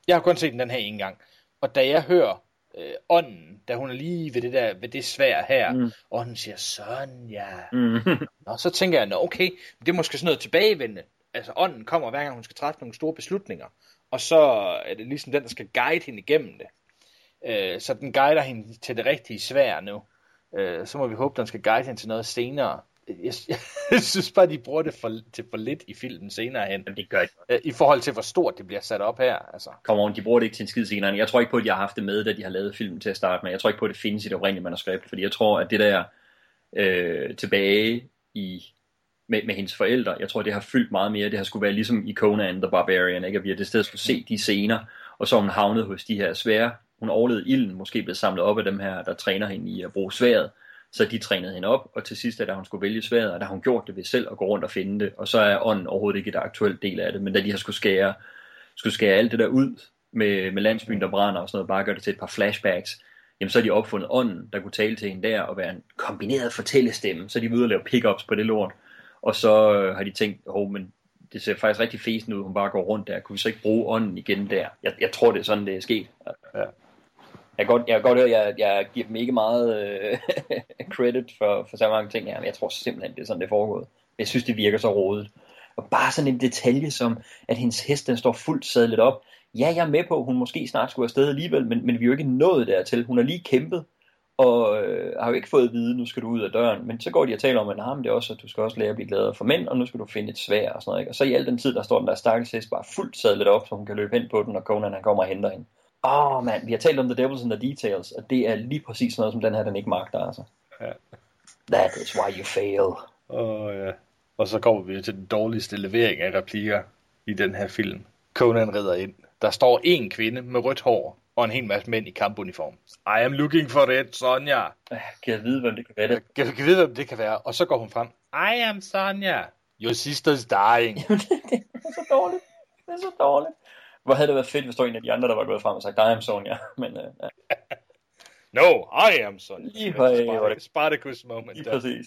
jeg har kun set den her en gang, og da jeg hører øh, ånden, da hun er lige ved det der, ved det svær her, mm. og hun siger, sådan ja. Mm. Nå, så tænker jeg, nå okay, det er måske sådan noget tilbagevendende. Altså ånden kommer hver gang hun skal træffe nogle store beslutninger, og så er det ligesom den, der skal guide hende igennem det. Øh, så den guider hende til det rigtige svær nu. Øh, så må vi håbe, den skal guide hende til noget senere jeg, jeg synes bare, de bruger det for, til for lidt i filmen senere hen. Det gør de. I forhold til, hvor stort det bliver sat op her. Altså. Kom on, de bruger det ikke til en skid senere. Jeg tror ikke på, at de har haft det med, da de har lavet filmen til at starte med. Jeg tror ikke på, at det findes i det oprindelige manuskript, fordi jeg tror, at det der øh, tilbage i med, med hendes forældre, jeg tror, det har fyldt meget mere. Det har skulle være ligesom i Conan the Barbarian, ikke? at vi har det sted skulle se de scener, og så hun havnet hos de her svære. Hun overlevede ilden, måske blev samlet op af dem her, der træner hende i at bruge sværet. Så de trænede hende op, og til sidst, da hun skulle vælge sværet, der har hun gjort det ved selv at gå rundt og finde det, og så er ånden overhovedet ikke et aktuelt del af det, men da de har skulle skære, skulle skære alt det der ud med, med landsbyen, der brænder og sådan noget, bare gøre det til et par flashbacks, jamen så har de opfundet ånden, der kunne tale til hende der, og være en kombineret fortællestemme, så de er ude og lave pickups på det lort, og så øh, har de tænkt, oh, men det ser faktisk rigtig fesen ud, hun bare går rundt der, kunne vi så ikke bruge ånden igen der? Jeg, jeg tror, det er sådan, det er sket. Ja. Jeg kan godt, jeg går godt jeg, jeg giver dem ikke meget øh, credit for, for så mange ting her, men jeg tror simpelthen, det er sådan, det er foregået. Jeg synes, det virker så rodet. Og bare sådan en detalje som, at hendes hest den står fuldt sadlet op. Ja, jeg er med på, at hun måske snart skulle afsted alligevel, men, men vi er jo ikke nået dertil. Hun har lige kæmpet, og øh, har jo ikke fået at vide, nu skal du ud af døren. Men så går de og taler om, at nah, det er også, at du skal også lære at blive gladere for mænd, og nu skal du finde et svær og sådan noget. Ikke? Og så i al den tid, der står den der stakkels hest bare fuldt sadlet op, så hun kan løbe hen på den, og Conan han kommer og henter hende. Åh oh, mand, vi har talt om The Devils in the Details, og det er lige præcis noget, som den her, den ikke magter, altså. Ja. That is why you fail. Åh oh, ja. Og så kommer vi til den dårligste levering af replikker i den her film. Conan rider ind. Der står en kvinde med rødt hår og en hel masse mænd i kampuniform. I am looking for it, Sonja. Kan jeg vide, hvem det kan være det? Kan jeg vide, hvem det kan være? Og så går hun frem. I am Sonja. Your sister's dying. det er så dårligt. Det er så dårligt. Hvor havde det været fedt, hvis der var en af de andre, der var gået frem og sagt, I am Sonja. Men, uh, ja. No, I am Sonja. Lige det... Spartacus moment. Lige præcis.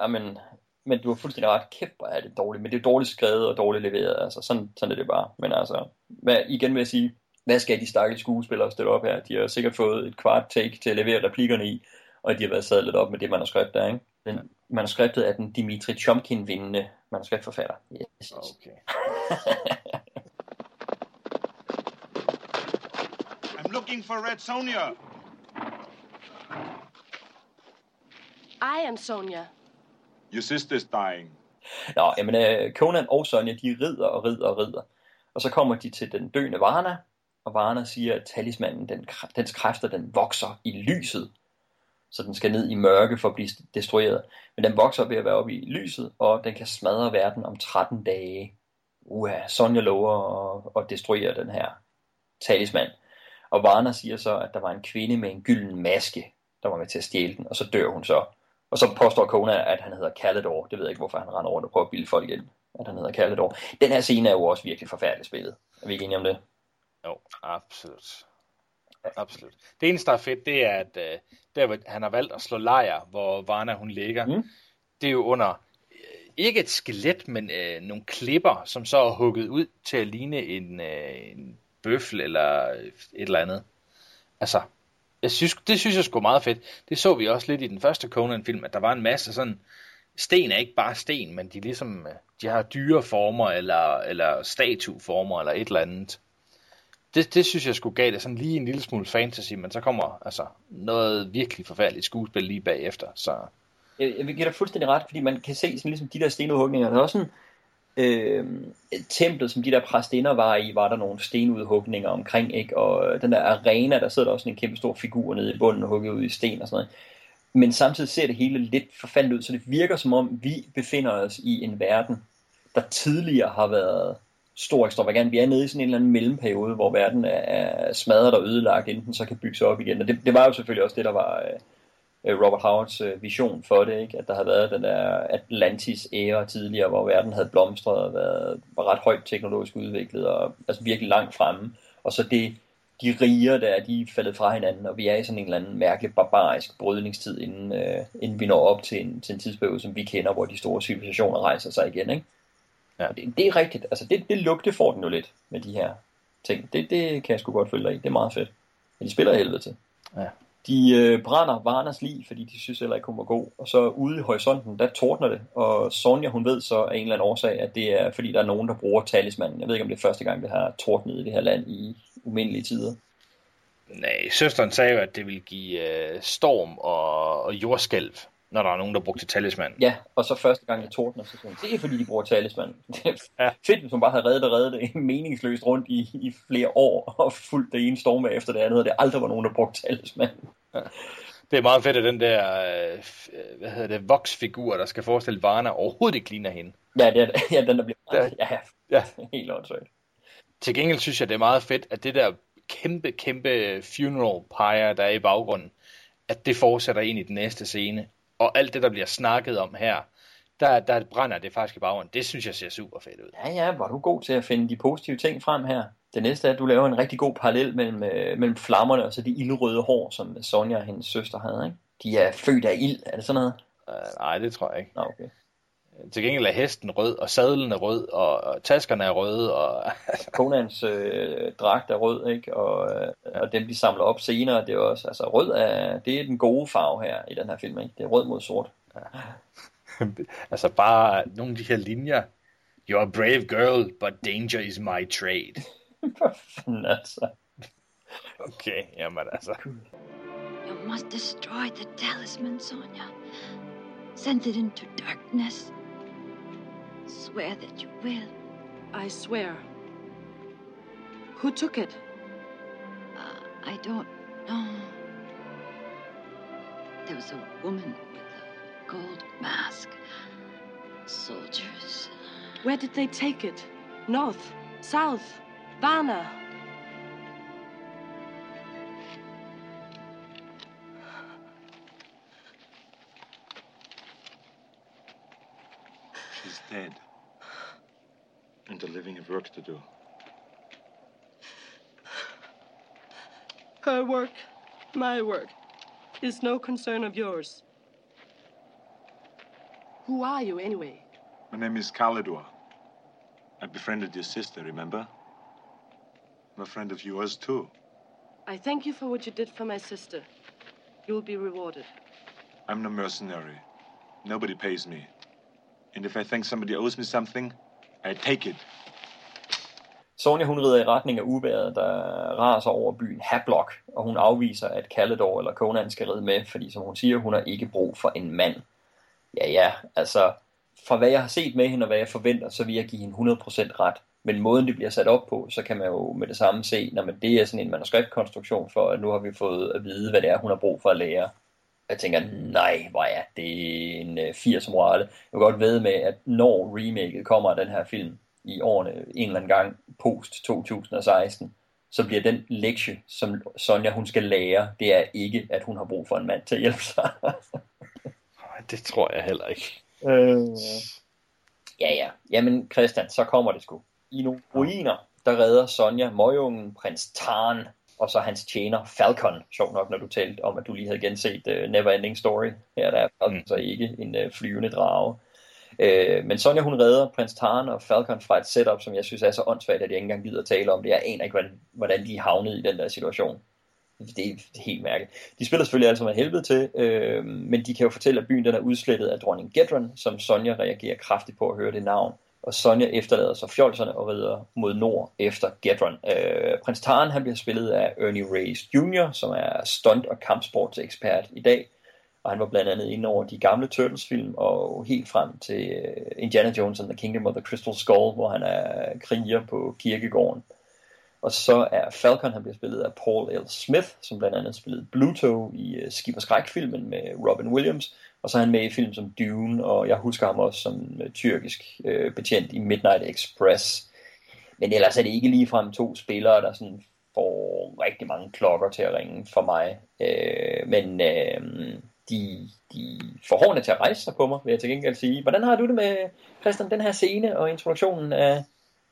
Ja, men, men du har fuldstændig ret. Kæft, hvor er det dårligt. Men det er dårligt skrevet og dårligt leveret. Altså, sådan, sådan er det bare. Men altså, hvad, igen vil jeg sige, hvad skal de stakkels skuespillere stille op her? De har sikkert fået et kvart take til at levere replikkerne i, og de har været sadlet op med det manuskript der, ikke? Den, manuskriptet er den Dimitri Chomkin vindende manuskriptforfatter. Yes. Okay. I'm looking for Red Sonja. I am Sonja. Your sister's dying. Nå, jamen, uh, Conan og Sonja, de rider og rider og rider. Og så kommer de til den døende Varna, og Varna siger, at talismanen, den, dens kræfter, den vokser i lyset. Så den skal ned i mørke for at blive destrueret. Men den vokser ved at være oppe i lyset, og den kan smadre verden om 13 dage. Uha, Sonja lover at, at destruere den her talisman. Og Varna siger så, at der var en kvinde med en gylden maske, der var med til at stjæle den, og så dør hun så. Og så påstår Kona, at han hedder Calidor. Det ved jeg ikke, hvorfor han render rundt og prøver at bilde folk ind, at han hedder Calidor. Den her scene er jo også virkelig forfærdeligt spillet. Er vi ikke enige om det? Jo, absolut. Absolut. Det eneste, der er fedt, det er, at uh, der, hvor han har valgt at slå lejr, hvor Varna hun ligger, mm. det er jo under ikke et skelet, men uh, nogle klipper, som så er hugget ud til at ligne en, uh, en bøffel eller et eller andet. Altså, jeg synes, det synes jeg sgu meget fedt. Det så vi også lidt i den første Conan-film, at der var en masse sådan, sten er ikke bare sten, men de ligesom, øh, de har dyreformer, eller, eller statueformer, eller et eller andet. Det, det synes jeg skulle gav det sådan lige en lille smule fantasy, men så kommer altså noget virkelig forfærdeligt skuespil lige bagefter, så... Jeg, jeg vil give dig fuldstændig ret, fordi man kan se sådan ligesom de der stenudhugninger, der er også sådan, øh, templet, som de der præstinder var i, var der nogle stenudhugninger omkring, ikke? og øh, den der arena, der sidder der også en kæmpe stor figur nede i bunden, hugget ud i sten og sådan noget. Men samtidig ser det hele lidt forfandt ud, så det virker som om, vi befinder os i en verden, der tidligere har været stor ekstravagant. Vi er nede i sådan en eller anden mellemperiode, hvor verden er smadret og ødelagt, inden den så kan bygge sig op igen. Og det, det var jo selvfølgelig også det, der var øh, Robert Howards øh, vision for det, ikke? at der havde været den der Atlantis-æra tidligere, hvor verden havde blomstret og været, var ret højt teknologisk udviklet og altså virkelig langt fremme. Og så det, de riger der, de er faldet fra hinanden, og vi er i sådan en eller anden mærkelig barbarisk brydningstid, inden, øh, inden vi når op til en, til en tidsperiode, som vi kender, hvor de store civilisationer rejser sig igen. Ikke? Ja. Det, det er rigtigt. Altså det, det lugte får den jo lidt med de her ting. Det, det kan jeg sgu godt følge dig i. Det er meget fedt. Men de spiller helvede til. Ja. De øh, brænder Varners lige, fordi de synes heller ikke, hun var god. Og så ude i horisonten, der tordner det. Og Sonja, hun ved så af en eller anden årsag, at det er, fordi der er nogen, der bruger talismanden. Jeg ved ikke, om det er første gang, det har tordnet i det her land i umindelige tider. Nej, søsteren sagde jo, at det ville give øh, storm og, og jordskælv når der er nogen, der brugte talisman. Ja, og så første gang det tordner, så sådan, det er fordi, de bruger talisman. Det er ja. fedt, hvis man bare havde reddet og reddet det meningsløst rundt i, i flere år, og fuldt det ene storm efter det andet, og det aldrig var nogen, der brugte talisman. Ja. Det er meget fedt, at den der, øh, hvad hedder det, voksfigur, der skal forestille Varna, overhovedet ikke ligner hende. Ja, det er, ja den der bliver meget, ja, ja. helt åndssvagt. Til gengæld synes jeg, det er meget fedt, at det der kæmpe, kæmpe funeral pyre, der er i baggrunden, at det fortsætter ind i den næste scene og alt det, der bliver snakket om her, der, der brænder det faktisk i baggrunden. Det synes jeg ser super fedt ud. Ja, ja, var du god til at finde de positive ting frem her. Det næste er, at du laver en rigtig god parallel mellem, øh, mellem flammerne og så de ildrøde hår, som Sonja og hendes søster havde. Ikke? De er født af ild, er det sådan noget? Uh, nej, det tror jeg ikke. Nå, okay. Til gengæld er hesten rød, og sadlen er rød, og, taskerne er røde. Og... Konans øh, dragt er rød, ikke? Og, øh, og dem, de samler op senere, det er også, altså rød er, det er den gode farve her i den her film, ikke? Det er rød mod sort. Ja. altså bare nogle af de her linjer. You're a brave girl, but danger is my trade. Hvad fanden altså? Okay, jamen altså. You must destroy the talisman, Sonia. Send it into darkness. Swear that you will. I swear. Who took it? Uh, I don't know. There was a woman with a gold mask. Soldiers. Where did they take it? North? South. Varna. She's dead. And the living have work to do. Her work, my work, is no concern of yours. Who are you, anyway? My name is Kalidor. I befriended your sister, remember? I'm a friend of yours, too. I thank you for what you did for my sister. You will be rewarded. I'm no mercenary. Nobody pays me. And if I think somebody owes me something, I take it. Sonja hun rider i retning af uværet, der raser over byen Hablock, og hun afviser, at Kalledor eller Conan skal ride med, fordi som hun siger, hun har ikke brug for en mand. Ja, ja, altså, fra hvad jeg har set med hende og hvad jeg forventer, så vil jeg give hende 100% ret. Men måden det bliver sat op på, så kan man jo med det samme se, når man det er sådan en manuskriptkonstruktion for, at nu har vi fået at vide, hvad det er, hun har brug for at lære. Jeg tænker, nej, hvor er det en 80 morale. Jeg vil godt ved med, at når remaket kommer af den her film, i årene en eller anden gang post 2016, så bliver den lektie, som Sonja hun skal lære, det er ikke, at hun har brug for en mand til at hjælpe sig. det tror jeg heller ikke. Øh, ja, ja. Jamen, Christian, så kommer det sgu. I nogle ruiner, der redder Sonja møgungen prins Tarn, og så hans tjener Falcon. Sjov nok, når du talte om, at du lige havde genset uh, Neverending Story. Her der er Falcon mm. så ikke en uh, flyvende drage. Øh, men Sonja hun redder prins Tarn og Falcon fra et setup, som jeg synes er så åndssvagt, at jeg ikke engang gider at tale om det. Jeg aner ikke, hvordan, hvordan de havnet i den der situation. Det er helt mærkeligt. De spiller selvfølgelig altså med helvede til, øh, men de kan jo fortælle, at byen den er udslettet af dronning Gedron, som Sonja reagerer kraftigt på at høre det navn. Og Sonja efterlader sig fjolserne og rider mod nord efter Gedron. Øh, prins Taren han bliver spillet af Ernie Reyes Jr., som er stunt- og kampsportsekspert i dag og han var blandt andet inde over de gamle Turtles-film, og helt frem til uh, Indiana Jones and the Kingdom of the Crystal Skull, hvor han er kriger på kirkegården. Og så er Falcon, han bliver spillet af Paul L. Smith, som blandt andet spillede Bluto i uh, Skib og Skræk-filmen med Robin Williams, og så er han med i film som Dune, og jeg husker ham også som øh, tyrkisk øh, betjent i Midnight Express. Men ellers er det ikke ligefrem to spillere, der sådan får rigtig mange klokker til at ringe for mig. Øh, men øh, de, de får hårene til at rejse sig på mig, vil jeg til gengæld sige. Hvordan har du det med, Christian, den her scene og introduktionen af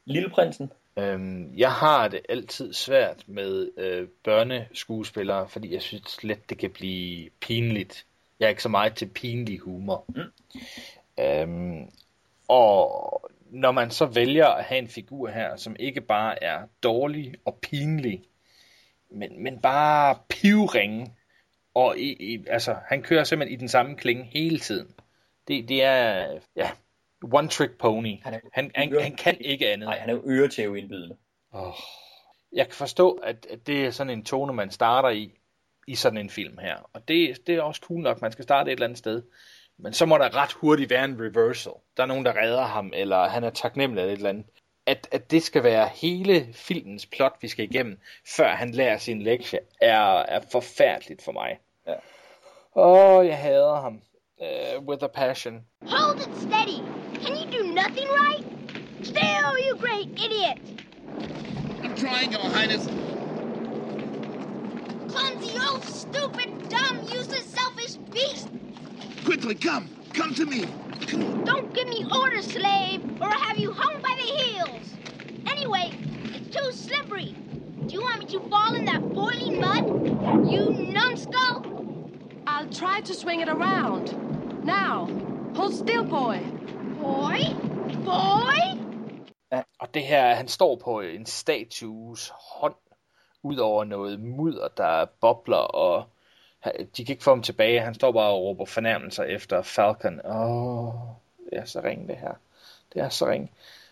Lilleprinsen? Øhm, jeg har det altid svært med øh, børneskuespillere, fordi jeg synes slet, det kan blive pinligt. Jeg er ikke så meget til pinlig humor. Mm. Øhm, og når man så vælger at have en figur her, som ikke bare er dårlig og pinlig, men, men bare pivringe, og i, i, altså, han kører simpelthen i den samme klinge hele tiden. Det, det er, ja, one trick pony. Han, er, han, han, han kan ikke andet. Nej, han er jo øretæv indbydende. Oh. Jeg kan forstå, at, at det er sådan en tone, man starter i, i sådan en film her. Og det, det er også cool nok, man skal starte et eller andet sted. Men så må der ret hurtigt være en reversal. Der er nogen, der redder ham, eller han er taknemmelig eller et eller andet. At, at det skal være hele filmens plot, vi skal igennem, før han lærer sin lektie, er, er forfærdeligt for mig. Ja. Åh, oh, jeg hader ham. Uh, with a passion. Hold it steady. Can you do nothing right? Still, you great idiot. I'm trying, Your Highness. Clumsy, old, stupid, dumb, useless, selfish beast. Quickly, come. Come to me. Don't give me orders, slave, or I'll have you hung by the heels. Anyway, it's too slippery. Do you want me to fall in that boiling mud? You numbskull? I'll try to swing it around. Now, hold still, boy. Boy? Boy? Ja. Og det her, han står på en statues hånd, ud over noget mudder, der bobler, og de kan ikke få ham tilbage. Han står bare og råber fornærmelser efter Falcon. Åh, oh, det er så ring det her. Det er så ring.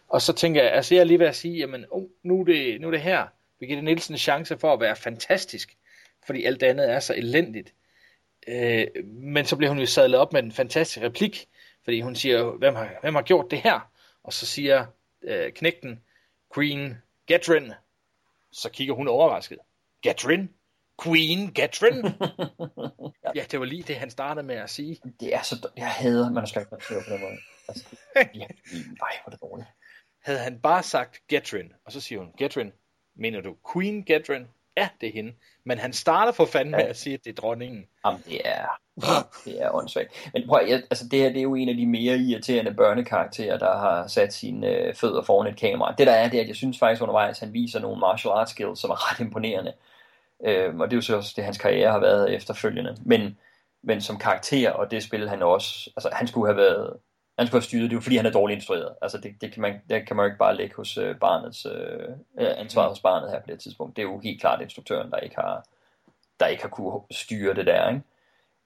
Og så tænker jeg, altså jeg er lige ved at sige, jamen oh, nu, er det, nu er det her. Birgitte en chance for at være fantastisk, fordi alt andet er så elendigt. Øh, men så bliver hun jo sadlet op med en fantastisk replik, fordi hun siger, hvem har, hvem har gjort det her? Og så siger øh, knægten, Queen Gatrin. Så kigger hun overrasket. Gatrin? Queen Gatrin? ja, det var lige det, han startede med at sige. Det er så, jeg hader manuskriptmateriale på den måde. Altså, ja, nej, hvor det dårligt. havde han bare sagt Getrin, og så siger hun, Getrin, mener du Queen Getrin? Ja, det hende. Men han starter for fanden med at sige, at det er dronningen. Jamen, det er, det er åndssvagt. Men prøv, jeg, altså det her det er jo en af de mere irriterende børnekarakterer, der har sat sine øh, fødder foran et kamera. Det der er, det er, at jeg synes faktisk undervejs, han viser nogle martial arts skills, som er ret imponerende. Øhm, og det er jo så også det, hans karriere har været efterfølgende. Men, men som karakter, og det spil han også, altså han skulle have været, han skulle have styret, det er jo fordi han er dårligt instrueret. Altså det, det, kan, man, det kan man jo ikke bare lægge hos øh, barnets, øh, ansvar hos barnet her på det tidspunkt. Det er jo helt klart instruktøren, der ikke har, der ikke har kunne styre det der, ikke?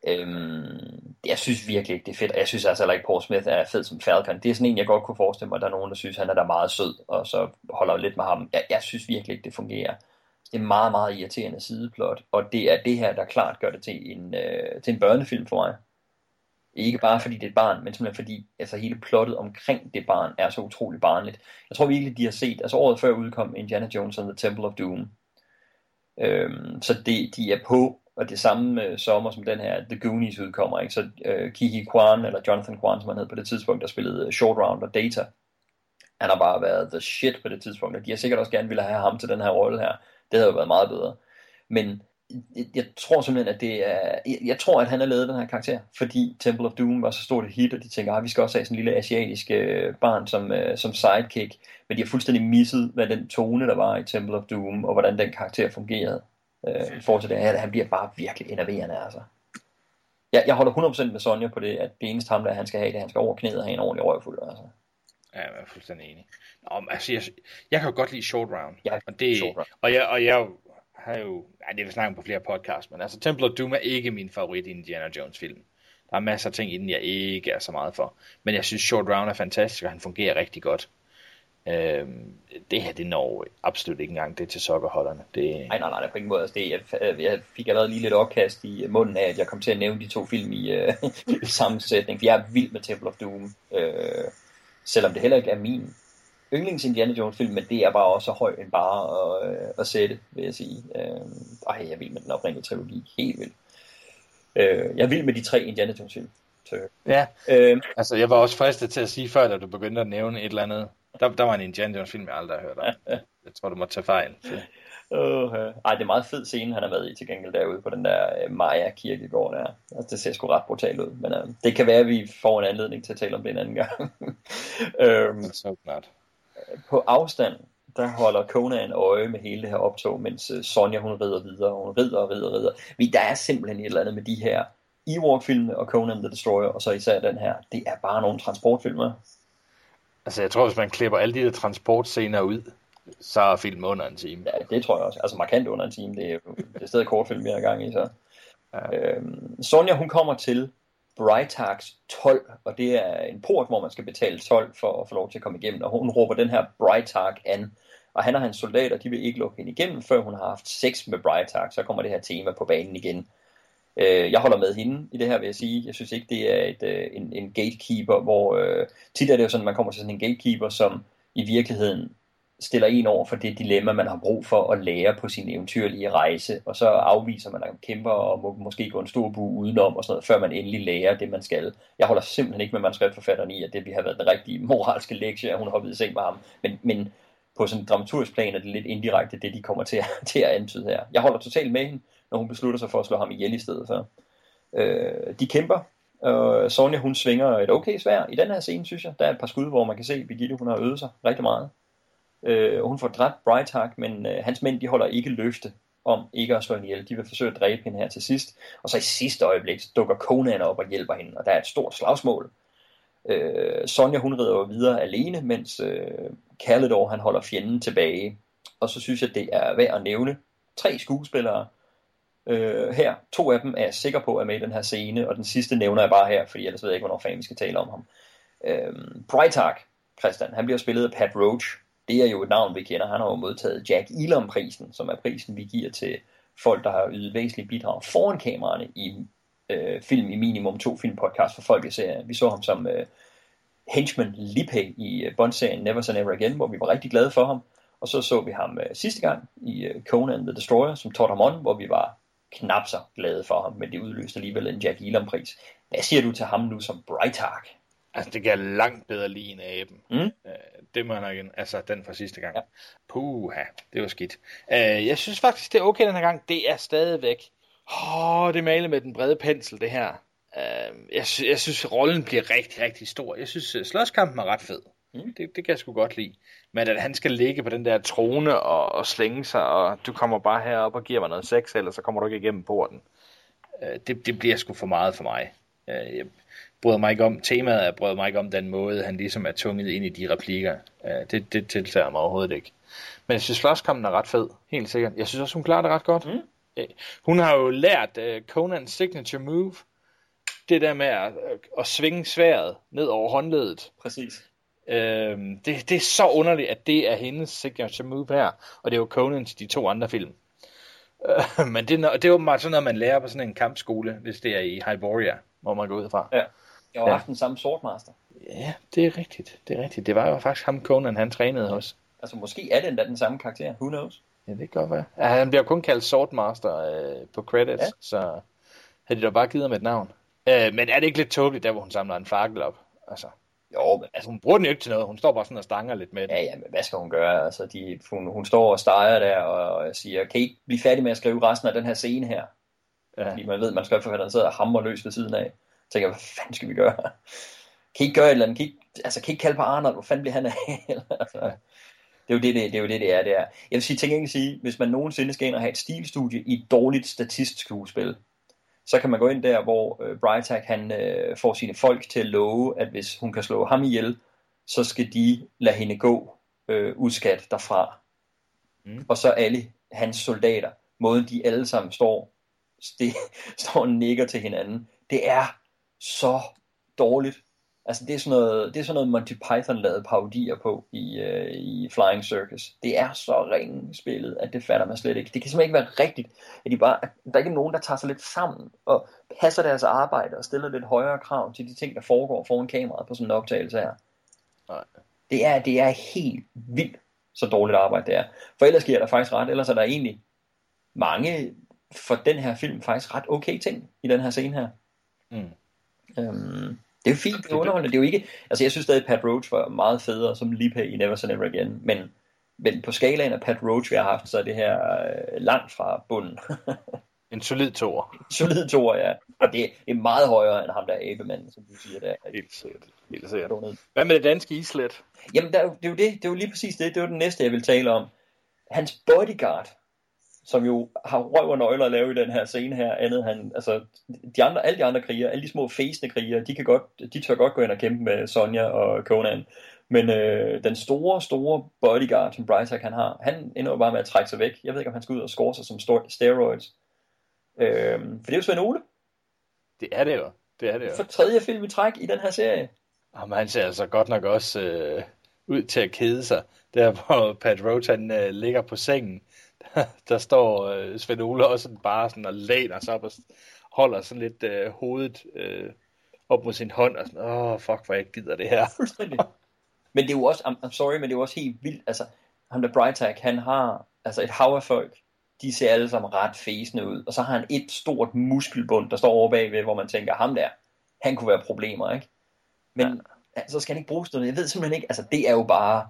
Øhm, jeg synes virkelig ikke, det er fedt. Jeg synes altså heller ikke, Paul Smith er fed som Falcon. Det er sådan en, jeg godt kunne forestille mig, at der er nogen, der synes, han er da meget sød, og så holder lidt med ham. Jeg, jeg synes virkelig ikke, det fungerer. Det er meget, meget irriterende sideplot, og det er det her, der klart gør det til en, øh, til en børnefilm for mig. Ikke bare fordi det er et barn, men simpelthen fordi altså hele plottet omkring det barn er så utrolig barnligt. Jeg tror virkelig, de har set, altså året før udkom Indiana Jones and the Temple of Doom. Øhm, så det, de er på, og det samme øh, sommer som den her The Goonies udkommer, ikke? så øh, Kiki Kwan, eller Jonathan Kwan, som han hed på det tidspunkt, der spillede øh, Short Round og Data, han har bare været the shit på det tidspunkt, og de har sikkert også gerne ville have ham til den her rolle her. Det havde jo været meget bedre. Men jeg tror simpelthen, at det er... Jeg tror, at han har lavet den her karakter, fordi Temple of Doom var så stort et hit, og de tænker, at ah, vi skal også have sådan en lille asiatisk øh, barn som, øh, som sidekick. Men de har fuldstændig misset, hvad den tone, der var i Temple of Doom, og hvordan den karakter fungerede. Øh, I forhold til det her, han bliver bare virkelig enerverende, altså. Jeg, jeg holder 100% med Sonja på det, at det eneste ham, der han skal have, det er, at han skal over knæet og have en ordentlig røvfuld, altså. Ja, jeg er fuldstændig enig. Nå, men altså, jeg, jeg kan jo godt lide Short Round. Ja, og det, short round. Og jeg, og jeg har jo, nej, det vil snakke på flere podcasts, men altså Temple of Doom er ikke min favorit Indiana Jones film. Der er masser af ting i den, jeg ikke er så meget for. Men jeg synes Short Round er fantastisk, og han fungerer rigtig godt. Øhm, det her, det når absolut ikke engang det til sokkerholderne. Det... Nej, nej, nej, det på ingen måde. Altså, det, jeg, jeg fik allerede lige lidt opkast i munden af, at jeg kom til at nævne de to film i, øh, i sammensætning, for jeg er vild med Temple of Doom. Øh, selvom det heller ikke er min yndlings Indiana Jones film, men det er bare også så høj en bare at, øh, at sætte, vil jeg sige. Øh, ej, jeg vild med den oprindelige trilogi. Helt vildt. Øh, jeg vild med de tre Indiana Jones film. Ja, øh, altså jeg var også fristet til at sige før, da du begyndte at nævne et eller andet. Der, der var en Indiana Jones film, jeg aldrig har hørt om. Jeg tror, du må tage fejl. Så. Uh, ej, det er meget fed scene, han er med i til gengæld derude på den der uh, Maja kirkegård der. Altså, det ser sgu ret brutalt ud, men uh, det kan være, at vi får en anledning til at tale om det en anden gang. um, så klart. På afstand, der holder Conan øje med hele det her optog, mens uh, Sonja hun rider videre, hun rider og rider og rider. Vi, der er simpelthen et eller andet med de her Ewok-filmene og Conan the Destroyer, og så især den her. Det er bare nogle transportfilmer. Altså jeg tror, hvis man klipper alle de der transportscener ud, så er filmen under en time. Ja, det tror jeg også. Altså markant under en time. Det er det er stadig kortfilm, vi har gang i. Så. Ja. Øhm, Sonja, hun kommer til Brightax 12, og det er en port, hvor man skal betale 12 for at få lov til at komme igennem. Og hun råber den her Brightax an. Og han og hans soldater, de vil ikke lukke hende igennem, før hun har haft sex med Brightax. Så kommer det her tema på banen igen. Øh, jeg holder med hende i det her, vil jeg sige. Jeg synes ikke, det er et, øh, en, en gatekeeper, hvor øh, tit er det jo sådan, at man kommer til sådan en gatekeeper, som i virkeligheden stiller en over for det dilemma, man har brug for at lære på sin eventyrlige rejse, og så afviser man at kæmper og må måske gå en stor bu udenom, og sådan noget, før man endelig lærer det, man skal. Jeg holder simpelthen ikke med manuskriptforfatteren i, at det vi har været den rigtige moralske lektie, at hun har hoppet i seng med ham, men, men på sådan en dramaturgisk plan er det lidt indirekte det, de kommer til at, til at antyde her. Jeg holder totalt med hende, når hun beslutter sig for at slå ham ihjel i stedet for. Øh, de kæmper, og Sonja hun svinger et okay svær i den her scene, synes jeg. Der er et par skud, hvor man kan se, at Birgitte hun har øvet sig rigtig meget. Øh, hun får dræbt Breitag, men øh, hans mænd de holder ikke løfte om ikke at slå hende ihjel. De vil forsøge at dræbe hende her til sidst. Og så i sidste øjeblik så dukker Conan op og hjælper hende, og der er et stort slagsmål. Øh, Sonja hun rider jo videre alene, mens øh, Calidor han holder fjenden tilbage. Og så synes jeg, det er værd at nævne tre skuespillere, øh, her. To af dem er jeg sikker på er med i den her scene, og den sidste nævner jeg bare her, fordi ellers ved jeg ikke, hvornår fanden vi skal tale om ham. Øh, Breitag, Christian, han bliver spillet af Pat Roach. Det er jo et navn, vi kender. Han har jo modtaget Jack Elam-prisen, som er prisen, vi giver til folk, der har ydet væsentlige bidrag foran kameraerne i øh, film i minimum to filmpodcast for folk, ser. Vi så ham som øh, henchman Lippe i øh, Bond-serien Never Say Never Again, hvor vi var rigtig glade for ham. Og så så vi ham øh, sidste gang i øh, Conan the Destroyer som Todd Hamon, hvor vi var knap så glade for ham, men det udløste alligevel en Jack Elam-pris. Hvad siger du til ham nu som Brightark? Altså, det kan jeg langt bedre lide en aben. Mm. Øh, det må jeg nok igen. Altså, den fra sidste gang. Ja. Puha, det var skidt. Øh, jeg synes faktisk, det er okay den her gang. Det er stadigvæk... Åh, oh, det er malet med den brede pensel, det her. Øh, jeg, sy- jeg synes, rollen bliver rigtig, rigtig stor. Jeg synes, øh, slåskampen er ret fed. Mm. Det, det kan jeg sgu godt lide. Men at han skal ligge på den der trone og, og slænge sig, og du kommer bare herop og giver mig noget sex, ellers så kommer du ikke igennem porten. Øh, det, det bliver sgu for meget for mig. Øh, jeg bryder mig ikke om temaet, jeg bryder mig ikke om den måde, han ligesom er tunget ind i de replikker. Øh, det, det tiltager mig overhovedet ikke. Men jeg synes, slåskampen er ret fed, helt sikkert. Jeg synes også, hun klarer det ret godt. Mm. Øh, Hun har jo lært uh, Conans signature move, det der med at, at svinge sværet ned over håndledet. Præcis. Øhm, det, det er så underligt, at det er hendes signature move her, og det er jo Conan til de to andre film. Øh, men det, er det er jo meget sådan noget, man lærer på sådan en kampskole, hvis det er i Hyboria, hvor man går ud fra. Ja. Jeg har Ja. haft den samme Swordmaster. Ja, det er rigtigt. Det er rigtigt. Det var jo faktisk ham, Conan, han trænede hos. Altså, måske er det endda den samme karakter. Who knows? Ja, det kan godt være. Ja, han bliver kun kaldt Swordmaster øh, på credits, ja. så havde de da bare givet ham et navn. Øh, men er det ikke lidt tåbeligt, der hvor hun samler en fakkel op? Altså, Jo, men altså hun bruger den jo ikke til noget. Hun står bare sådan og stanger lidt med den. Ja, ja, men hvad skal hun gøre? Altså, de, hun, hun står og steger der og, og siger, kan I ikke blive færdig med at skrive resten af den her scene her? Ja. Fordi man ved, man skal forfatteren sidder og hammer løs ved siden af. Jeg tænker, hvad fanden skal vi gøre? Kan I ikke gøre et eller andet? Kan I, ikke- altså, kan I ikke kalde på Arnold? Hvor fanden bliver han af? altså, det er jo det, det, det, er jo det, det er. Det er. Jeg vil sige, til gengæld sige, hvis man nogensinde skal ind og have et stilstudie i et dårligt statistskuespil, så kan man gå ind der, hvor øh, Brytag han øh, får sine folk til at love, at hvis hun kan slå ham ihjel, så skal de lade hende gå øh, udskat derfra. Mm. Og så alle hans soldater, måden de alle sammen står, sti, står og nikker til hinanden, det er så dårligt. Altså det er sådan noget, det er sådan noget Monty Python lavede parodier på i, øh, i Flying Circus. Det er så ringe spillet, at det fatter man slet ikke. Det kan simpelthen ikke være rigtigt, at de bare, der er ikke nogen, der tager sig lidt sammen og passer deres arbejde og stiller lidt højere krav til de ting, der foregår foran kameraet på sådan en optagelse her. Nej. Det er, det er helt vildt, så dårligt arbejde det er. For ellers giver der faktisk ret, ellers er der egentlig mange for den her film faktisk ret okay ting i den her scene her. Mm. Øhm, det er jo fint, det er underholdende. Det er jo ikke, altså jeg synes stadig, at Pat Roach var meget federe som Lipe i Never Say Never Again, men, men på skalaen af Pat Roach, vi har haft, så er det her øh, langt fra bunden. En solid toer. Solid toer, ja. Og det er meget højere end ham der abemanden, som du siger der. Helt sikkert. Helt sikkert. Hvad med det danske islet? Jamen, der, er det er jo det. Det er jo lige præcis det. Det er jo det næste, jeg vil tale om. Hans bodyguard, som jo har røv og nøgler at lave i den her scene her, andet han, altså, de andre, alle de andre krigere, alle de små fæsende krigere, de, kan godt, de tør godt gå ind og kæmpe med Sonja og Conan. Men øh, den store, store bodyguard, som Brytak han har, han ender jo bare med at trække sig væk. Jeg ved ikke, om han skal ud og score sig som steroids. Øh, for det er jo Svend Ole. Det er det jo. Det er det jo. For tredje film i træk i den her serie. Jamen, han ser altså godt nok også øh, ud til at kede sig. Der hvor Pat Roach han øh, ligger på sengen, der, der står øh, Svend Ole også bare sådan og læner sig op og holder sådan lidt øh, hovedet øh, op mod sin hånd og sådan, åh, fuck, hvor jeg ikke gider det her. Men det er jo også, I'm, I'm sorry, men det er jo også helt vildt. Altså, ham der Brytag, han har altså et hav af folk. De ser alle sammen ret fæsende ud. Og så har han et stort muskelbund, der står over bagved, hvor man tænker, ham der, han kunne være problemer, ikke? Men ja. så skal han ikke bruges noget. Jeg ved simpelthen ikke, altså det er jo bare...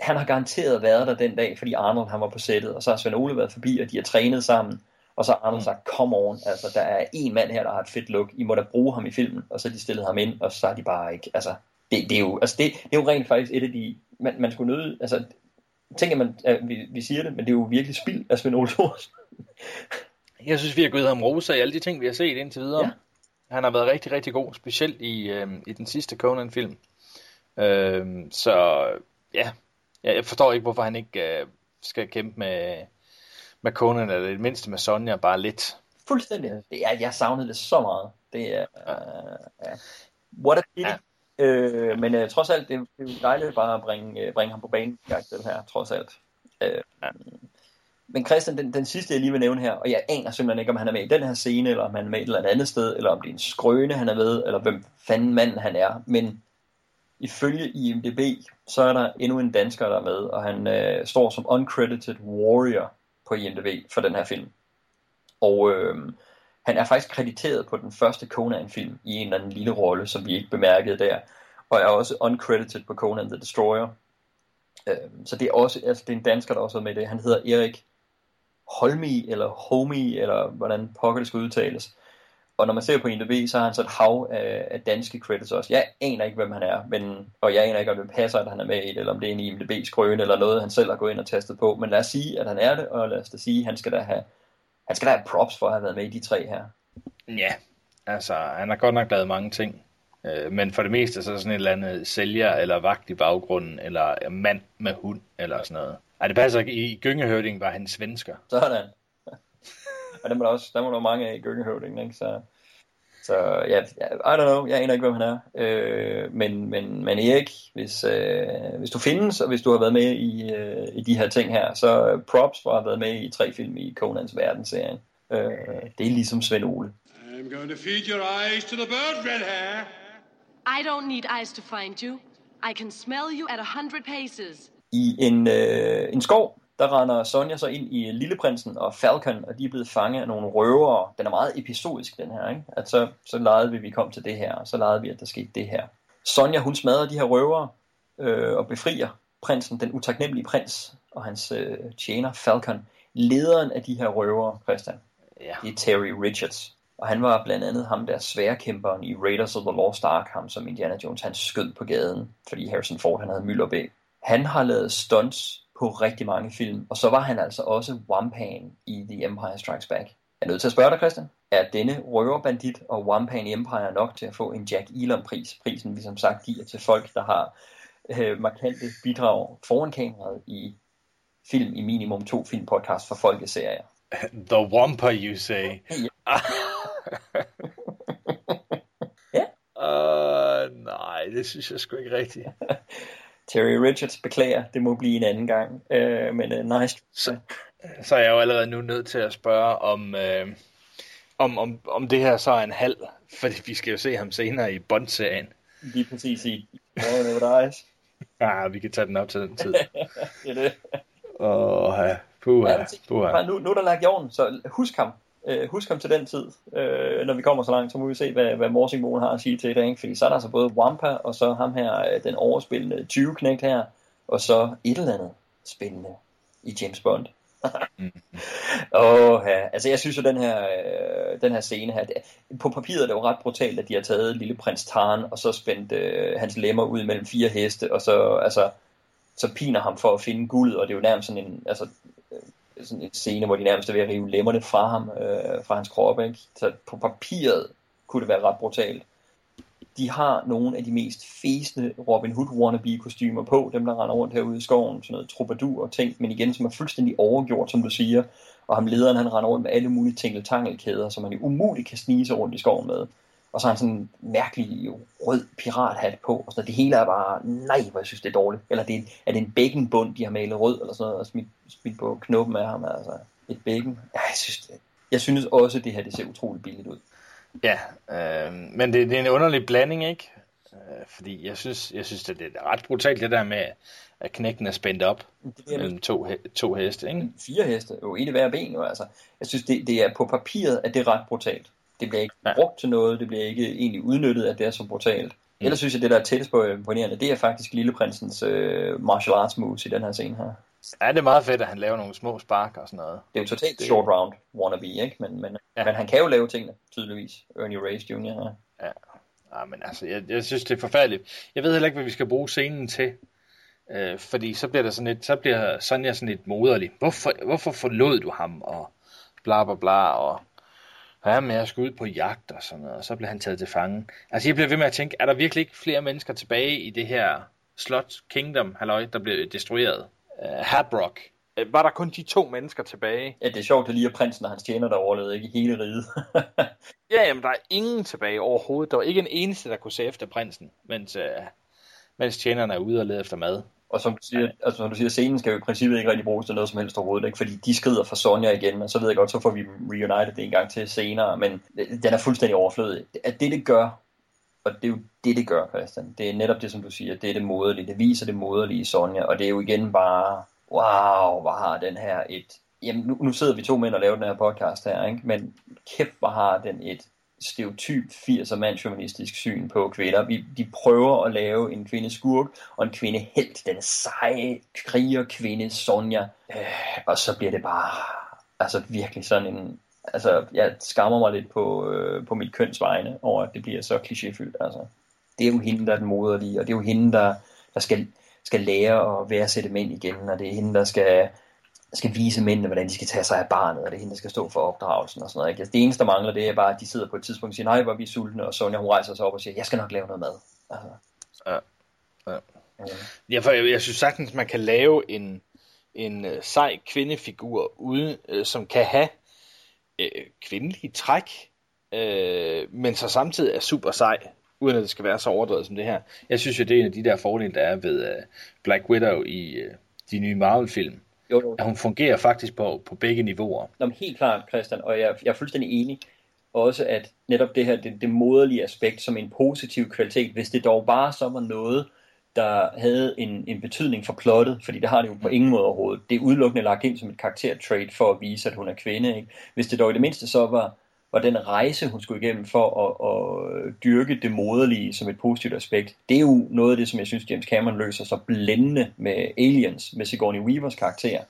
Han har garanteret været der den dag, fordi Arnold han var på sættet, og så har Svend Ole været forbi, og de har trænet sammen. Og så har Arnold sagt, come on, altså der er en mand her, der har et fedt look, I må da bruge ham i filmen. Og så har de stillet ham ind, og så har de bare ikke, altså det, det, er jo, altså det, det er jo rent faktisk et af de, man, man skulle nøde, altså tænker man, at vi, vi siger det, men det er jo virkelig spild af Svend Ole Thorsen. Jeg synes, vi har givet ham roser i alle de ting, vi har set indtil videre. Ja. Han har været rigtig, rigtig god, specielt i, øh, i den sidste Conan-film. Øh, så ja, jeg, jeg forstår ikke, hvorfor han ikke øh, skal kæmpe med, med Conan, eller det mindste med Sonja, bare lidt. Fuldstændig. Det er, jeg savnede det så meget. Det er, uh, ja. what a pity. Ja. Øh, men uh, trods alt, det, er- det er jo dejligt bare at bringe, uh, bringe ham på banen, den her, trods alt. Uh, ja. Men Christian, den, den sidste, jeg lige vil nævne her, og jeg aner simpelthen ikke, om han er med i den her scene, eller om han er med et eller andet sted, eller om det er en skrøne, han er med, eller hvem fanden manden han er. Men ifølge IMDb, så er der endnu en dansker, der er med, og han øh, står som uncredited warrior på IMDb for den her film. Og øh, Han er faktisk krediteret på den første Conan-film i en eller anden lille rolle, som vi ikke bemærkede der. Og er også uncredited på Conan the Destroyer. Øh, så det er også, altså det er en dansker, der også er med det. Han hedder Erik Holmi, eller Homi, eller hvordan pokker det skal udtales. Og når man ser på IMDb, så har han så et hav af, af danske credits også. Jeg aner ikke, hvem han er, men, og jeg aner ikke, om det passer, at han er med i det, eller om det er en IMDb-skrøne, eller noget, han selv har gået ind og testet på. Men lad os sige, at han er det, og lad os da sige, at han skal da have, han skal da have props for at have været med i de tre her. Ja, altså han har godt nok lavet mange ting. Øh, men for det meste så er sådan et eller andet sælger eller vagt i baggrunden, eller mand med hund, eller sådan noget. Ej, det passer ikke. I Gyngehøvding var han svensker. Sådan. Og der må der også, der må der mange af i Gyngehøvding, ikke? Så, så ja, I don't know, jeg aner ikke, hvem han er. Øh, men, men, men Erik, hvis, øh, hvis du findes, og hvis du har været med i, øh, i de her ting her, så props for at have været med i tre film i Conans verdensserie. Øh, det er ligesom Svend Ole. I'm going to feed your eyes to the bird, red hair. I don't need eyes to find you. I can smell you at a hundred paces. I en, øh, en skov, der render Sonja så ind i Lilleprinsen og Falcon, og de er blevet fanget af nogle røvere. Den er meget episodisk, den her. Ikke? At så, så legede vi, at vi kom til det her, og så legede vi, at der skete det her. Sonja, hun smadrer de her røvere øh, og befrier prinsen, den utaknemmelige prins, og hans øh, tjener Falcon. Lederen af de her røvere, Christian, ja. det er Terry Richards. Og han var blandt andet ham der sværkæmperen i Raiders of the Lost Ark, ham som Indiana Jones, han skød på gaden, fordi Harrison Ford han havde mylderbæg. Han har lavet stunts på rigtig mange film, og så var han altså også Wampan i The Empire Strikes Back. Jeg er nødt til at spørge dig, Christian. Er denne røverbandit og Wampan i Empire nok til at få en Jack Elam-pris? Prisen, vi som sagt giver til folk, der har øh, markante bidrag foran kameraet i film i minimum to filmpodcast for folkeserier. The Wampa, you say? ja. Uh, nej, det synes jeg sgu ikke rigtigt. Terry Richards beklager, det må blive en anden gang. Uh, men uh, nice. Så, så er jeg jo allerede nu nødt til at spørge, om, uh, om, om, om det her så er en halv, fordi vi skal jo se ham senere i Bond-serien. Lige præcis i Eyes. Ja, vi kan tage den op til den tid. det er det. Åh, oh, puha, puha. Nu, nu er der lagt jorden, så husk ham. Uh, husk ham til den tid. Uh, når vi kommer så langt, så må vi se, hvad, hvad Morsingbogen har at sige til det. Ikke? Fordi så er der altså både Wampa, og så ham her, den overspillende 20-knægt her, og så et eller andet spændende i James Bond. Åh, ja. altså jeg synes jo, den her, øh, den her scene her, det, på papiret er det jo ret brutalt, at de har taget lille prins Tarn, og så spændt øh, hans lemmer ud mellem fire heste, og så, altså, så piner ham for at finde guld, og det er jo nærmest sådan en, altså, øh, sådan en scene, hvor de nærmest er ved at rive lemmerne fra ham, øh, fra hans krop, ikke? Så på papiret kunne det være ret brutalt. De har nogle af de mest fæsende Robin Hood wannabe kostymer på, dem der render rundt herude i skoven, sådan noget troubadour og ting, men igen, som er fuldstændig overgjort, som du siger, og ham lederen, han render rundt med alle mulige tingeltangelkæder, som man jo umuligt kan snige sig rundt i skoven med. Og så har han sådan en mærkelig rød pirathat på, og så det hele er bare, nej, hvor jeg synes, det er dårligt. Eller det er, er det en baconbund, de har malet rød, eller sådan noget, og smidt, smidt på knoppen af ham, altså et bacon. Ja, jeg synes, det, jeg synes også, det her det ser utroligt billigt ud. Ja, øh, men det, det er en underlig blanding, ikke? Øh, fordi jeg synes, jeg synes det, det er ret brutalt, det der med, at knækken er spændt op mellem to, to heste, ikke? Fire heste, jo en i hver ben, jo altså. Jeg synes, det, det er på papiret, at det er ret brutalt. Det bliver ikke ja. brugt til noget, det bliver ikke egentlig udnyttet, at det er så brutalt. Mm. Ellers synes jeg, det der er tættest på imponerende, det er faktisk Lilleprinsens øh, martial arts moves i den her scene her. Ja, det er meget fedt, at han laver nogle små spark og sådan noget. Det er jo totalt det... short round wannabe, ikke? Men, men, ja. men han kan jo lave tingene, tydeligvis. Ernie Reyes Jr. her. Ja. ja, men altså, jeg, jeg synes, det er forfærdeligt. Jeg ved heller ikke, hvad vi skal bruge scenen til. Øh, fordi så bliver der sådan et, så bliver Sonja sådan lidt moderlig. Hvorfor, hvorfor forlod du ham? Og bla bla bla, og ja, med at skulle ud på jagt og sådan noget, og så bliver han taget til fange. Altså, jeg bliver ved med at tænke, er der virkelig ikke flere mennesker tilbage i det her slot Kingdom, halløj, der blev destrueret? Uh, Hadrock. Uh, var der kun de to mennesker tilbage? Ja, det er sjovt, at lige er prinsen og hans tjener, der overlevede, ikke i hele riget. ja, jamen, der er ingen tilbage overhovedet. Der var ikke en eneste, der kunne se efter prinsen, mens, uh, mens tjenerne er ude og lede efter mad. Og som du siger, altså, som du siger, scenen skal jo i princippet ikke rigtig bruges til noget som helst overhovedet, ikke? fordi de skrider fra Sonja igen, og så ved jeg godt, så får vi reunited det en gang til senere, men den er fuldstændig overflødig. At det, det gør, og det er jo det, det gør, Christian, det er netop det, som du siger, det er det moderlige, det viser det moderlige Sonja, og det er jo igen bare, wow, hvor har den her et jamen nu, nu sidder vi to mænd og laver den her podcast her, ikke? men kæft hvor har den et stereotyp 80'er mandsjournalistisk syn på kvinder. Vi, de prøver at lave en kvindeskurk og en kvindehelt, den seje kriger kvinde Sonja, øh, og så bliver det bare altså virkelig sådan en altså jeg skammer mig lidt på, øh, på mit kønsvegne over at det bliver så klichéfyldt altså. Det er jo hende der er den moderlige, og det er jo hende der, der skal, skal lære at værdsætte mænd igen, og det er hende der skal skal vise mændene, hvordan de skal tage sig af barnet, og det er hende, der skal stå for opdragelsen og sådan noget. Ikke? Altså, det eneste, der mangler, det er bare, at de sidder på et tidspunkt og siger, nej, hvor er vi sultne, og Sonja, hun rejser sig op og siger, jeg skal nok lave noget mad. Altså. Ja. Ja. Ja, for jeg, jeg synes sagtens, man kan lave en, en uh, sej kvindefigur, uden, uh, som kan have uh, kvindelige træk, uh, men så samtidig er super sej, uden at det skal være så overdrevet som det her. Jeg synes jo, det er en af de der fordele, der er ved uh, Black Widow i uh, de nye Marvel-film jo, jo. At hun fungerer faktisk på, på begge niveauer. Nå, men helt klart, Christian, og jeg, jeg er fuldstændig enig. Også at netop det her, det, det moderlige aspekt som en positiv kvalitet, hvis det dog bare så var noget, der havde en, en betydning for plottet, fordi det har det jo på ingen måde overhovedet. Det er udelukkende lagt ind som et karaktertrait for at vise, at hun er kvinde. Ikke? Hvis det dog i det mindste så var, var den rejse, hun skulle igennem for at, at dyrke det moderlige som et positivt aspekt, det er jo noget af det, som jeg synes, James Cameron løser så blændende med Aliens, med Sigourney Weavers karakter.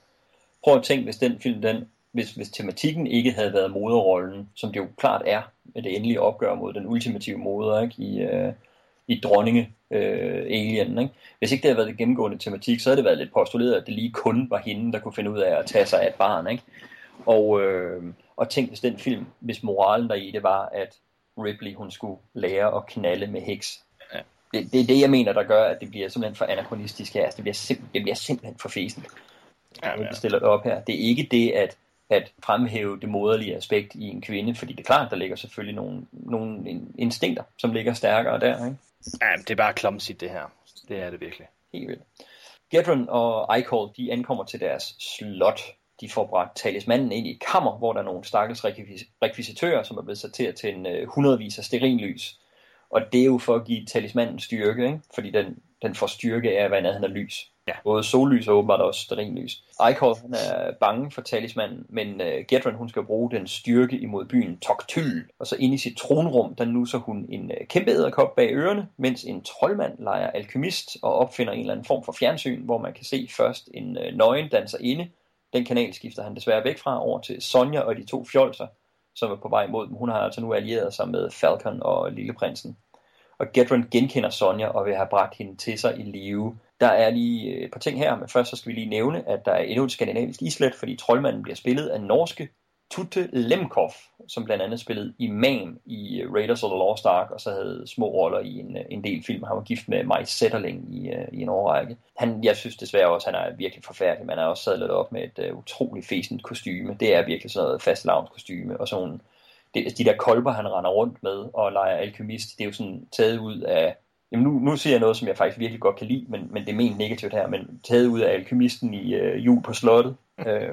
Prøv at tænke, hvis den film, den, hvis, hvis tematikken ikke havde været moderrollen, som det jo klart er med det endelige opgør mod den ultimative moder ikke, i, øh, i dronninge øh, Alien. Ikke? Hvis ikke det havde været det gennemgående tematik, så havde det været lidt postuleret, at det lige kun var hende, der kunne finde ud af at tage sig af et barn. Ikke? Og, øh, og tænk hvis den film, hvis moralen der i det var, at Ripley hun skulle lære at knalde med heks. Ja. Det, det er det, jeg mener, der gør, at det bliver simpelthen for anachronistisk her. Altså, det, bliver simpelthen, det bliver simpelthen for fæsent. Ja, ja. stiller det op her. Det er ikke det, at, at fremhæve det moderlige aspekt i en kvinde, fordi det er klart, der ligger selvfølgelig nogle, nogle instinkter, som ligger stærkere der. Ikke? Ja, det er bare clumsy det her. Det er det virkelig. Helt vildt. Gedron og Eichhold, de ankommer til deres slot, de får bragt talismanden ind i et kammer, hvor der er nogle stakkels rekvisitører, som er blevet sat til at tænde uh, hundredvis af sterinlys. Og det er jo for at give talismanden styrke, ikke? fordi den, den får styrke af at være nærheden af lys. Ja. Både sollys og åbenbart også sterinlys. Eichhorn han er bange for talismanden, men uh, Gedron hun skal bruge den styrke imod byen Toktyl. Og så inde i sit tronrum, der nusser hun en uh, kæmpe æderkop bag ørerne, mens en troldmand leger alkymist og opfinder en eller anden form for fjernsyn, hvor man kan se først en uh, nøgen danser inde, den kanal skifter han desværre væk fra over til Sonja og de to fjolser, som er på vej mod dem. Hun har altså nu allieret sig med Falcon og Lilleprinsen. Og Gedron genkender Sonja og vil have bragt hende til sig i live. Der er lige øh, et par ting her, men først så skal vi lige nævne, at der er endnu et skandinavisk islet, fordi troldmanden bliver spillet af norske Tutte Lemkov, som blandt andet spillede Imam i øh, Raiders of the Lost Ark, og så havde små roller i en, øh, en del film. Han var gift med Mike Setterling i, øh, i en årrække. Han, jeg synes desværre også, at han er virkelig forfærdelig. Man er også sadlet op med et uh, utroligt fæsent kostyme. Det er virkelig sådan noget fast kostyme, og sådan det, altså de der kolber, han render rundt med og leger alkymist, det er jo sådan taget ud af Jamen nu, nu siger jeg noget, som jeg faktisk virkelig godt kan lide, men, men det er ment negativt her, men taget ud af alkymisten i øh, jul på slottet, øh,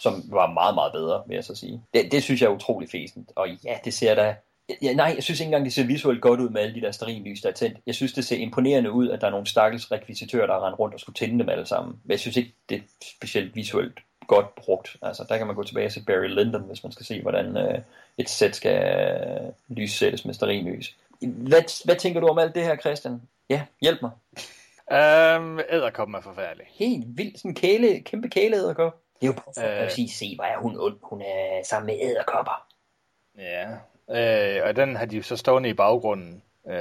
som var meget, meget bedre, vil jeg så sige. Det, det synes jeg er utrolig fæsent, og ja, det ser da... Ja, nej, jeg synes ikke engang, det ser visuelt godt ud med alle de der sterinlys, der er tændt. Jeg synes, det ser imponerende ud, at der er nogle stakkels rekvisitører, der har rundt og skulle tænde dem alle sammen. Men jeg synes ikke, det er specielt visuelt godt brugt. Altså, der kan man gå tilbage til Barry Lyndon, hvis man skal se, hvordan øh, et sæt skal øh, lyssættes med sterinlys. Hvad, hvad tænker du om alt det her, Christian? Ja, hjælp mig. Øhm, æderkoppen er forfærdelig. Helt vildt. Sådan en kæle, kæmpe kæleæderkop. Det er jo på øh, at sige, se, hvor er hun ond. Hun er sammen med æderkopper. Ja, øh, og den har de jo så stående i baggrunden øh,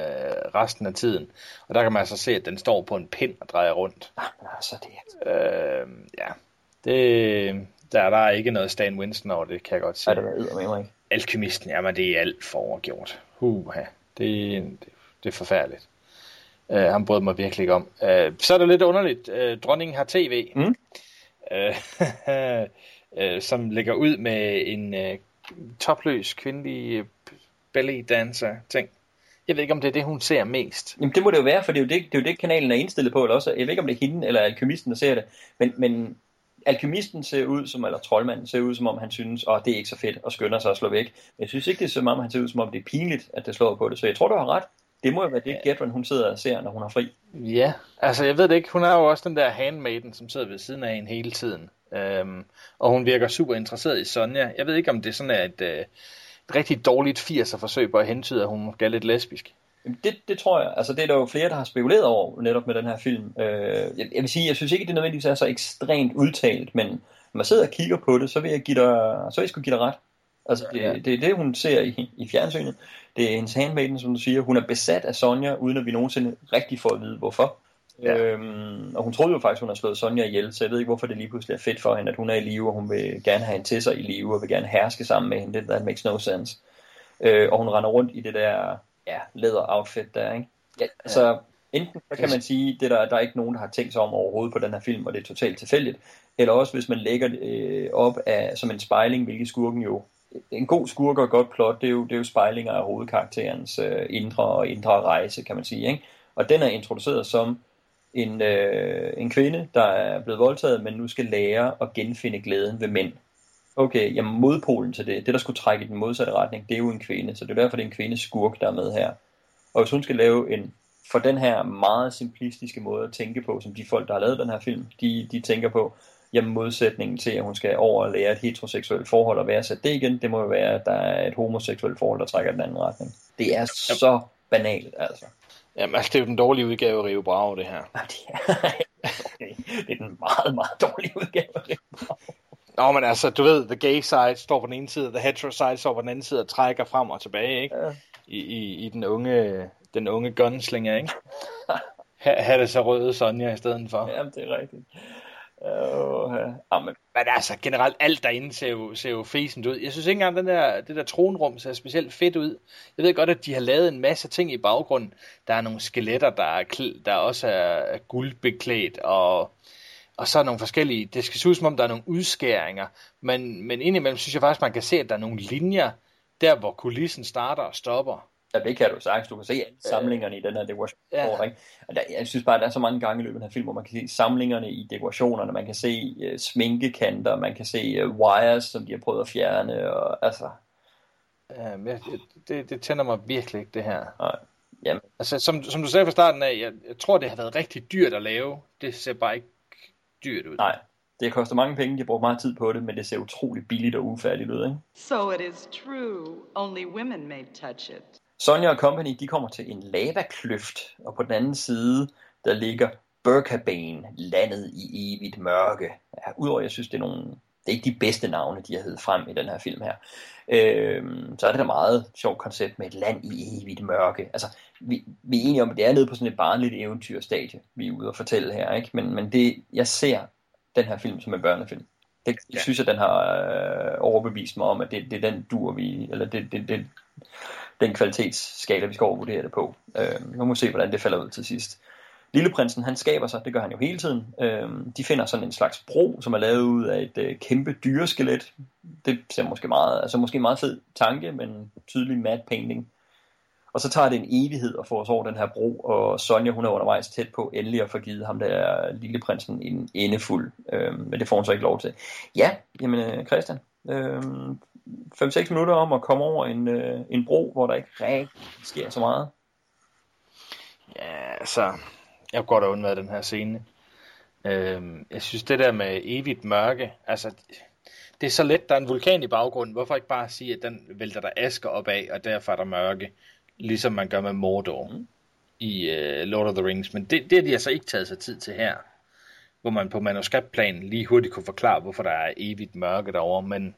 resten af tiden. Og der kan man altså se, at den står på en pind og drejer rundt. Ah, altså det. Øh, ja, det, der, der er ikke noget Stan Winston over det, kan jeg godt sige. Ja, det er med mig. Alkymisten, jamen det er alt for overgjort. Huha. Det, det, det er forfærdeligt. Uh, han brød mig virkelig ikke om. Uh, så er det lidt underligt. Uh, dronningen har tv, mm. uh, uh, som lægger ud med en uh, topløs kvindelig belly dancer ting. Jeg ved ikke, om det er det, hun ser mest. Jamen, det må det jo være, for det er jo det, det, er jo det kanalen er indstillet på. Eller også. Jeg ved ikke, om det er hende eller alkymisten, der ser det. Men, men alkymisten ser ud som, eller troldmanden ser ud som om, han synes, at oh, det er ikke så fedt, og skynder sig at slå væk. Men jeg synes ikke, det er som om, han ser ud som om, det er pinligt, at det slår på det. Så jeg tror, du har ret. Det må jo være det, Gedron, hun sidder og ser, når hun har fri. Ja, altså jeg ved det ikke. Hun er jo også den der handmaiden, som sidder ved siden af en hele tiden. Øhm, og hun virker super interesseret i Sonja. Jeg ved ikke, om det er sådan er et, øh, et rigtig dårligt 80'er forsøg på at hentyde, at hun er lidt lesbisk. Det, det tror jeg. Altså, det er der jo flere, der har spekuleret over netop med den her film. Øh, jeg, jeg vil sige, jeg synes ikke, det nødvendigvis er så ekstremt udtalt, men når man sidder og kigger på det, så vil jeg, give dig, så vil jeg sgu give dig ret. Altså, det, ja. det er det, hun ser i, i fjernsynet. Det er hendes handmaiden, som du siger. Hun er besat af Sonja, uden at vi nogensinde rigtig får at vide, hvorfor. Ja. Øhm, og hun troede jo faktisk, hun har slået Sonja ihjel, så jeg ved ikke, hvorfor det lige pludselig er fedt for hende, at hun er i live, og hun vil gerne have hende til sig i live, og vil gerne herske sammen med hende. Det that makes no sense. Øh, og hun render rundt i det der ja, læder outfit der, ikke? Ja, altså, enten så kan man sige, det der, der er ikke nogen, der har tænkt sig om overhovedet på den her film, og det er totalt tilfældigt. Eller også, hvis man lægger det øh, op af, som en spejling, hvilket skurken jo en god skurk og et godt plot, det er jo, det er jo spejlinger af hovedkarakterens øh, indre og indre rejse, kan man sige. Ikke? Og den er introduceret som en, øh, en kvinde, der er blevet voldtaget, men nu skal lære at genfinde glæden ved mænd. Okay, jamen modpolen til det, det der skulle trække i den modsatte retning, det er jo en kvinde, så det er derfor, det er en kvinde skurk, der er med her. Og hvis hun skal lave en, for den her meget simplistiske måde at tænke på, som de folk, der har lavet den her film, de, de tænker på, jamen modsætningen til, at hun skal over og lære et heteroseksuelt forhold og være sat det igen, det må jo være, at der er et homoseksuelt forhold, der trækker den anden retning. Det er så banalt, altså. Jamen, altså, det er jo den dårlige udgave af Rio Bravo, det her. Er, okay. det er den meget, meget dårlige udgave af Rio Bravo. Nå, men altså, du ved, the gay side står på den ene side, the hetero side står på den anden side og trækker frem og tilbage, ikke? Ja. I, i, i den unge, den unge gunslinger, ikke? Ha, ha det så røde Sonja i stedet for. Jamen, det er rigtigt. Uh, ja. men, men altså, generelt alt derinde ser jo, ser jo fæsent ud. Jeg synes ikke engang, den der, det der tronrum ser specielt fedt ud. Jeg ved godt, at de har lavet en masse ting i baggrunden. Der er nogle skeletter, der, er, der også er guldbeklædt, og, og så er nogle forskellige... Det skal se ud, som om der er nogle udskæringer, men, men indimellem synes jeg faktisk, man kan se, at der er nogle linjer, der hvor kulissen starter og stopper. Ja, det kan du sagtens. Du kan se alle samlingerne i den her dekoration. Ja. Ikke? Og der, jeg synes bare, der er så mange gange i løbet af den her film, hvor man kan se samlingerne i dekorationerne, man kan se uh, sminkekanter, man kan se uh, wires, som de har prøvet at fjerne, og altså... Ja, men det, det tænder mig virkelig ikke, det her. Nej. Jamen. Altså, som, som du sagde fra starten af, jeg, jeg tror, det har været rigtig dyrt at lave. Det ser bare ikke dyrt ud. Nej, det koster mange penge, de brugt meget tid på det, men det ser utroligt billigt og ufærdigt ud, ikke? So it is true, only women may touch it. Sonja og company, de kommer til en lavakløft, og på den anden side, der ligger Burkabane, landet i evigt mørke. Ja, Udover, jeg synes, det er nogle, det er ikke de bedste navne, de har heddet frem i den her film her. Øhm, så er det da meget sjovt koncept med et land i evigt mørke. Altså, vi, vi er enige om, at det er nede på sådan et barnligt eventyrstadie, vi er ude og fortælle her, ikke? Men, men det, jeg ser den her film som en børnefilm. Det, jeg ja. synes, at den har øh, overbevist mig om, at det, det er den dur, vi, eller det, det, det, den kvalitetsskala, vi skal overvurdere det på. Øh, nu må vi se, hvordan det falder ud til sidst. Lilleprinsen, han skaber sig, det gør han jo hele tiden. Øh, de finder sådan en slags bro, som er lavet ud af et øh, kæmpe dyreskelet. Det ser måske meget, altså måske en meget fed tanke, men tydelig mad painting. Og så tager det en evighed at få os over den her bro, og Sonja hun er undervejs tæt på endelig at få givet ham der lilleprinsen en endefuld. Øh, men det får hun så ikke lov til. Ja, jamen øh, Christian, øh, 5-6 minutter om at komme over en, øh, en bro, hvor der ikke rigtig sker så meget. Ja, altså, jeg går da undvære den her scene. Øhm, jeg synes, det der med evigt mørke, altså, det er så let, der er en vulkan i baggrunden. Hvorfor ikke bare sige, at den vælter der asker op af, og derfor er der mørke, ligesom man gør med Mordor mm. i uh, Lord of the Rings. Men det, det har de altså ikke taget sig tid til her, hvor man på manuskriptplanen lige hurtigt kunne forklare, hvorfor der er evigt mørke derovre, men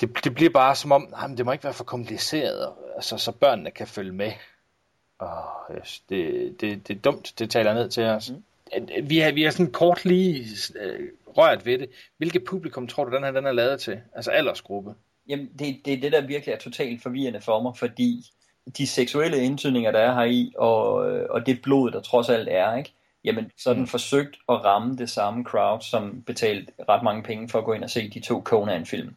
det, det bliver bare som om, jamen, det må ikke være for kompliceret, altså, så børnene kan følge med. Oh, yes, det, det, det er dumt, det taler ned til os. Mm. Vi har, vi har sådan kort lige øh, rørt ved det. Hvilket publikum tror du, den her den er lavet til? Altså aldersgruppe? Jamen, det, det er det, der virkelig er totalt forvirrende for mig, fordi de seksuelle indtydninger, der er her i, og, og det blod, der trods alt er, ikke? jamen så den mm. forsøgt at ramme det samme crowd, som betalt ret mange penge for at gå ind og se de to Conan-film.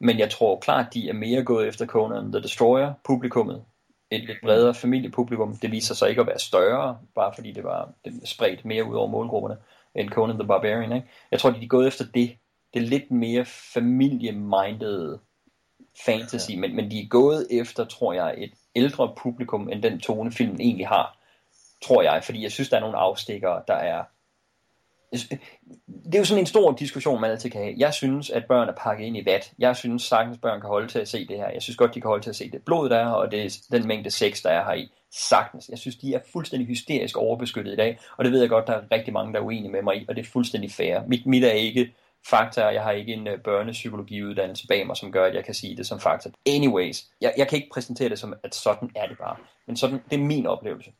Men jeg tror klart, de er mere gået efter Conan The Destroyer, publikummet. Et lidt bredere familiepublikum. Det viser sig ikke at være større, bare fordi det var spredt mere ud over målgrupperne, end Conan the Barbarian. Ikke? Jeg tror, de er gået efter det. Det lidt mere familieminded fantasy, ja. men, men de er gået efter, tror jeg, et ældre publikum, end den tone filmen egentlig har tror jeg, fordi jeg synes, der er nogle afstikkere, der er det er jo sådan en stor diskussion, man altid kan have. Jeg synes, at børn er pakket ind i vat. Jeg synes sagtens, børn kan holde til at se det her. Jeg synes godt, de kan holde til at se det blod, der er, og det er den mængde sex, der er her i. Sagtens. Jeg synes, de er fuldstændig hysterisk overbeskyttet i dag, og det ved jeg godt, der er rigtig mange, der er uenige med mig i, og det er fuldstændig fair. Mit, mit er ikke fakta, og jeg har ikke en uh, børnepsykologiuddannelse bag mig, som gør, at jeg kan sige det som fakta. Anyways, jeg, jeg kan ikke præsentere det som, at sådan er det bare. Men sådan, det er min oplevelse.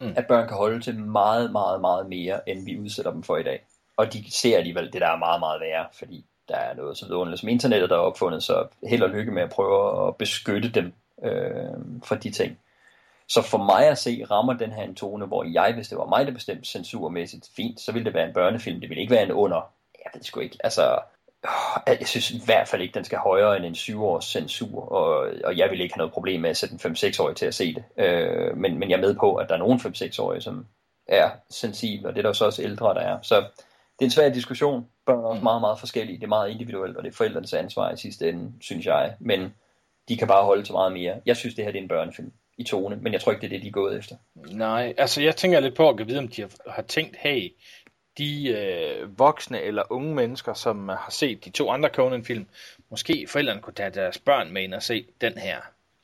Mm. At børn kan holde til meget, meget, meget mere, end vi udsætter dem for i dag. Og de ser alligevel det, der er meget, meget værre, fordi der er noget så vidunderligt som internettet, der er opfundet, så held og lykke med at prøve at beskytte dem øh, for de ting. Så for mig at se, rammer den her en tone, hvor jeg, hvis det var mig, der bestemte censurmæssigt fint, så ville det være en børnefilm. Det ville ikke være en under. Jeg ved sgu ikke. Altså, jeg synes i hvert fald ikke, den skal højere end en 7-års censur, og, og jeg vil ikke have noget problem med at sætte en 5-6-årig til at se det. Øh, men, men jeg er med på, at der er nogle 5-6-årige, som er sensible, og det er der så også ældre, der er. Så det er en svær diskussion. Børn er også mm. meget, meget forskellige. Det er meget individuelt, og det er forældrenes ansvar i sidste ende, synes jeg. Men de kan bare holde til meget mere. Jeg synes, det her det er en børnefilm i tone, men jeg tror ikke, det er det, de er gået efter. Nej, altså jeg tænker lidt på at vide, om de har tænkt, hey, de øh, voksne eller unge mennesker, som har set de to andre Conan-film, måske forældrene kunne tage deres børn med ind og se den her.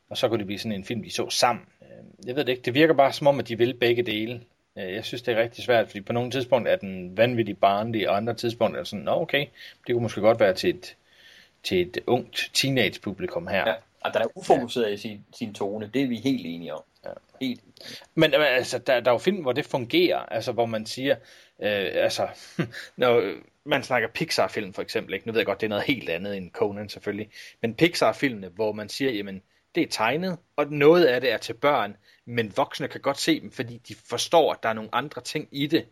Og så kunne det blive sådan en film, de så sammen. Øh, jeg ved det ikke, det virker bare som om, at de vil begge dele. Øh, jeg synes, det er rigtig svært, fordi på nogle tidspunkt er den vanvittig barnlig, og andre tidspunkt er sådan, nå okay, det kunne måske godt være til et, til et ungt teenage-publikum her. Ja, og der er ufokuseret ja. i sin, sin tone, det er vi helt enige om. Ja. Helt. Men altså, der, der er jo film, hvor det fungerer, altså hvor man siger, øh, altså, når man snakker Pixar-film for eksempel, ikke? nu ved jeg godt, det er noget helt andet end Conan selvfølgelig, men Pixar-filmene, hvor man siger, jamen, det er tegnet, og noget af det er til børn, men voksne kan godt se dem, fordi de forstår, at der er nogle andre ting i det,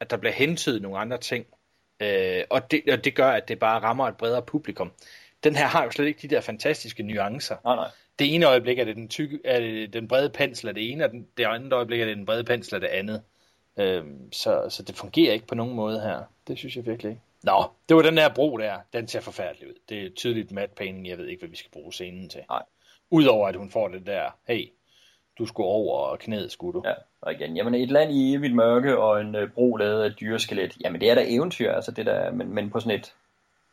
at der bliver hentydet nogle andre ting, øh, og, det, og det gør, at det bare rammer et bredere publikum. Den her har jo slet ikke de der fantastiske nuancer. Nej, nej. Det ene øjeblik er det den, tykke, er det den brede pensel af det ene, og den, det andet øjeblik er det den brede pensel af det andet. Øhm, så, så det fungerer ikke på nogen måde her. Det synes jeg virkelig ikke. Nå, det var den der bro der. Den ser forfærdelig ud. Det er tydeligt matte painting. Jeg ved ikke, hvad vi skal bruge scenen til. Nej. Udover at hun får det der, hey, du skulle over knæet, skulle du. Ja, og igen, jamen et land i evigt mørke og en øh, bro lavet af dyreskelet, jamen det er da eventyr, altså det der, men, men på sådan et,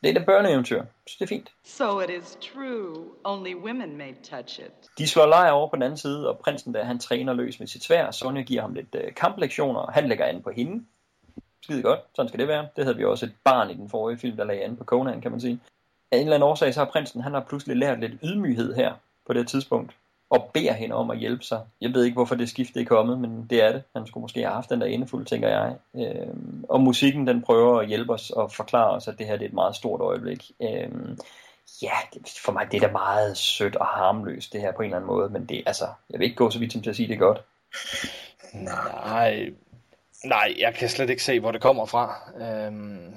det er da børneeventyr, så det er fint. So it is true, only women may touch it. De slår lejr over på den anden side, og prinsen der, han træner løs med sit svær, Sonja giver ham lidt øh, kamplektioner, og han lægger an på hende. Skide godt, sådan skal det være. Det havde vi også et barn i den forrige film, der lagde an på Conan, kan man sige. Af en eller anden årsag, så har prinsen, han har pludselig lært lidt ydmyghed her på det tidspunkt og beder hende om at hjælpe sig. Jeg ved ikke, hvorfor det skifte er kommet, men det er det. Han skulle måske have haft den der indefuld, tænker jeg. Øh, og musikken, den prøver at hjælpe os og forklare os, at det her det er et meget stort øjeblik. Øh, ja, for mig det er da meget sødt og harmløst, det her på en eller anden måde, men det, altså, jeg vil ikke gå så vidt som til at sige, det er godt. Nej, nej, jeg kan slet ikke se, hvor det kommer fra. Øhm,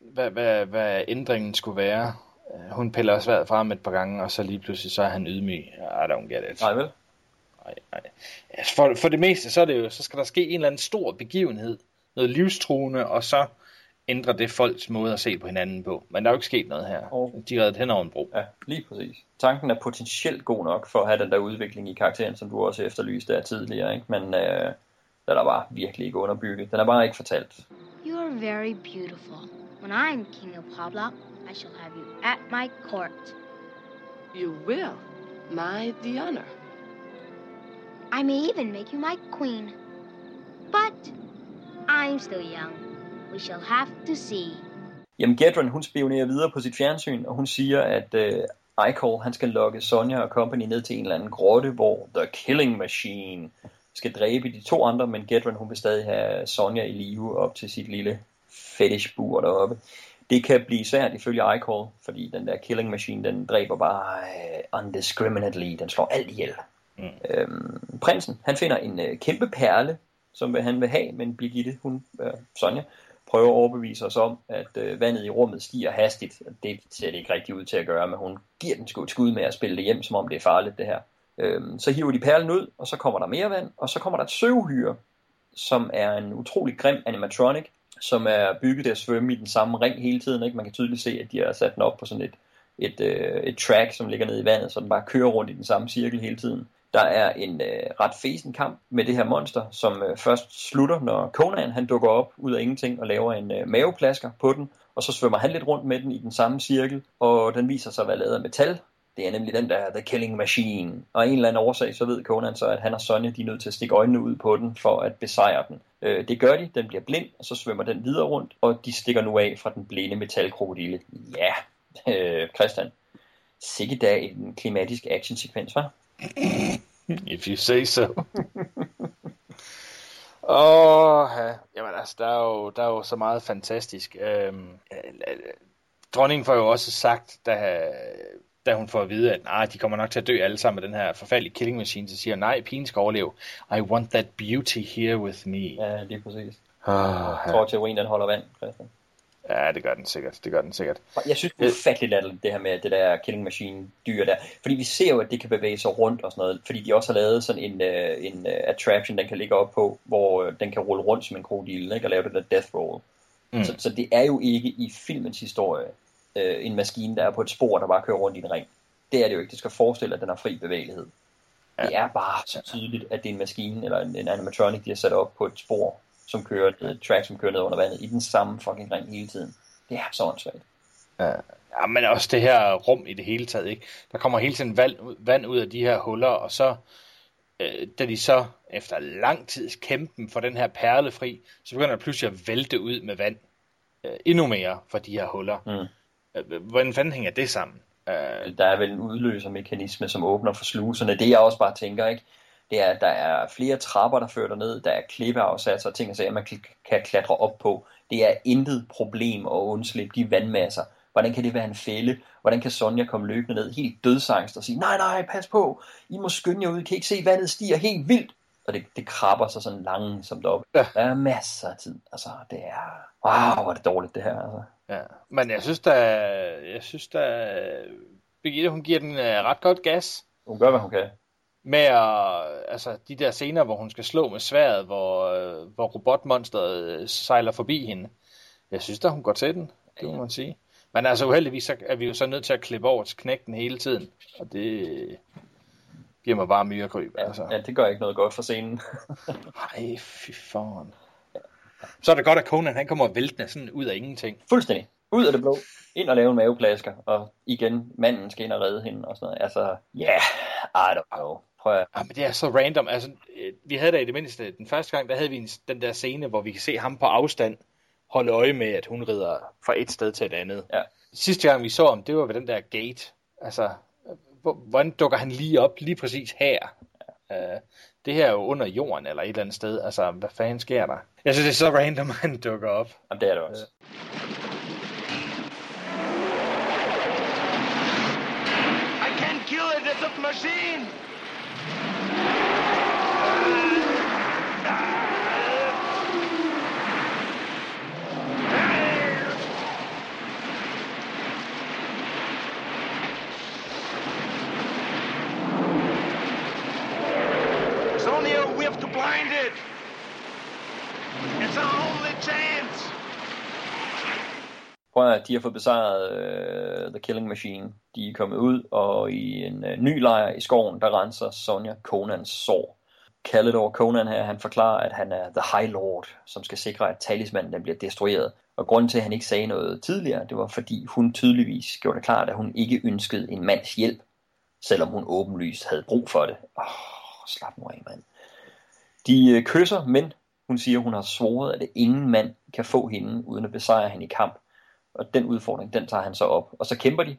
hvad, hvad, hvad ændringen skulle være. Øh, hun piller svært frem et par gange, og så lige pludselig så er han ydmyg. I don't get it. Nej vel? Nej, nej. Altså for, for det meste, så, er det jo, så skal der ske en eller anden stor begivenhed. Noget livstruende, og så ændrer det folks måde at se på hinanden på. Men der er jo ikke sket noget her. Oh. De er reddet hen over en bro. Ja, lige præcis. Tanken er potentielt god nok for at have den der udvikling i karakteren, som du også efterlyste der tidligere. Ikke? Men øh, den er bare virkelig ikke underbygget. Den er bare ikke fortalt. You are very beautiful. When I'm king of Pabla, I shall have you at my court. You will, my the honor. I may even make you my queen. But I'm still young. We shall have to see. Jamen, Gedron, hun spionerer videre på sit fjernsyn, og hun siger, at uh, Icol, han skal lokke Sonja og company ned til en eller anden grotte, hvor The Killing Machine skal dræbe de to andre, men Gedron, hun vil stadig have Sonja i live op til sit lille fetishbur deroppe. Det kan blive svært ifølge iCall, fordi den der killing machine, den dræber bare uh, undiscriminately, den slår alt ihjel. Mm. Øhm, prinsen, han finder en uh, kæmpe perle, som han vil have, men Birgitte, hun, uh, Sonja, prøver at overbevise os om, at uh, vandet i rummet stiger hastigt. Det ser det ikke rigtig ud til at gøre, men hun giver den sgu et skud med at spille det hjem, som om det er farligt det her. Øhm, så hiver de perlen ud, og så kommer der mere vand, og så kommer der et søvhyre, som er en utrolig grim animatronic, som er bygget til at svømme i den samme ring hele tiden. Ikke? Man kan tydeligt se, at de har sat den op på sådan et, et, øh, et track, som ligger nede i vandet, så den bare kører rundt i den samme cirkel hele tiden. Der er en øh, ret fesen kamp med det her monster, som øh, først slutter, når Conan han dukker op ud af ingenting og laver en øh, maveplasker på den, og så svømmer han lidt rundt med den i den samme cirkel, og den viser sig at være lavet af metal. Det er nemlig den der The Killing Machine. Og af en eller anden årsag, så ved Conan så, at han og Sonja, de er nødt til at stikke øjnene ud på den, for at besejre den. Øh, det gør de, den bliver blind, og så svømmer den videre rundt, og de stikker nu af fra den blinde metalkrokodille. Ja, øh, Christian. Sikke dag en klimatisk actionsekvens, var? If you say so. Åh, oh, ja. jamen altså, der er, jo, der er jo så meget fantastisk. Øhm, øh, dronningen får jo også sagt, da, da hun får at vide, at nej, de kommer nok til at dø alle sammen med den her forfærdelige killing machine, så siger nej, pigen skal overleve. I want that beauty here with me. Ja, det er præcis. Oh, jeg tror, teorien den holder vand, Christian. Ja, det gør den sikkert. Det gør den sikkert. Jeg synes, det er ufatteligt latterligt, det her med det der killing machine dyr der. Fordi vi ser jo, at det kan bevæge sig rundt og sådan noget. Fordi de også har lavet sådan en, uh, en uh, attraction, den kan ligge op på, hvor uh, den kan rulle rundt som en krokodil, ikke? Og lave det der death roll. Mm. Så, så det er jo ikke i filmens historie uh, en maskine, der er på et spor, der bare kører rundt i en ring. Det er det jo ikke. Det skal forestille, at den har fri bevægelighed. Ja. Det er bare så tydeligt, at det er en maskine eller en, en animatronic, de har sat op på et spor, som kører et track, som kører ned under vandet, i den samme fucking ring hele tiden. Det er så åndssvagt. Ja. ja, men også det her rum i det hele taget, ikke? Der kommer hele tiden vand, vand ud af de her huller, og så, øh, da de så efter lang tids kæmpen for den her perle fri, så begynder der pludselig at vælte ud med vand. Øh, endnu mere for de her huller. Mm. Øh, hvordan fanden hænger det sammen? Øh, der er vel en udløsermekanisme, som åbner for sluserne. Det jeg også bare tænker, ikke? det er, at der er flere trapper, der fører ned, der er klippeafsatser og ting, så man kan klatre op på. Det er intet problem at undslippe de vandmasser. Hvordan kan det være en fælde? Hvordan kan Sonja komme løbende ned helt dødsangst og sige, nej, nej, pas på, I må skynde jer ud, I kan ikke se, vandet stiger helt vildt. Og det, det krabber sig sådan langsomt op. Ja. Der er masser af tid. Altså, det er... Wow, hvor er det dårligt, det her. Altså. Ja, men jeg synes da, jeg synes da, Birgitte, hun giver den uh, ret godt gas. Hun gør, hvad hun kan med at, altså de der scener, hvor hun skal slå med sværet, hvor, øh, hvor robotmonsteret øh, sejler forbi hende. Jeg synes da, hun går til den, det må man sige. Men altså uheldigvis, så er vi jo så nødt til at klippe over til knækken hele tiden, og det giver mig bare myrekryb. Ja, altså. ja, det gør ikke noget godt for scenen. Ej, fy foran. Så er det godt, at Conan han kommer væltende sådan ud af ingenting. Fuldstændig. Ud af det blå. Ind og lave en maveplasker. Og igen, manden skal ind og redde hende og sådan noget. Altså, ja, yeah, I don't know prøv at... Ja, men det er så random. Altså, øh, vi havde da i det mindste, den første gang, der havde vi en, den der scene, hvor vi kan se ham på afstand holde øje med, at hun rider fra et sted til et andet. Ja. Sidste gang vi så ham, det var ved den der gate. Altså, hvordan dukker han lige op lige præcis her? Uh, det her er jo under jorden eller et eller andet sted. Altså, hvad fanden sker der? Jeg synes, det er så random, at han dukker op. Jamen, det er det også. I can't kill it, it's a machine! blinded. It's our only chance. Prøv at de har fået besejret uh, The Killing Machine. De er kommet ud, og i en uh, ny lejr i skoven, der renser Sonja Conans sår. Kalledor Conan her, han forklarer, at han er The High Lord, som skal sikre, at talismanden den bliver destrueret. Og grunden til, at han ikke sagde noget tidligere, det var fordi hun tydeligvis gjorde det klart, at hun ikke ønskede en mands hjælp, selvom hun åbenlyst havde brug for det. Åh, oh, slap nu af, mand. De øh, kysser, men hun siger, hun har svoret, at ingen mand kan få hende, uden at besejre hende i kamp. Og den udfordring, den tager han så op. Og så kæmper de.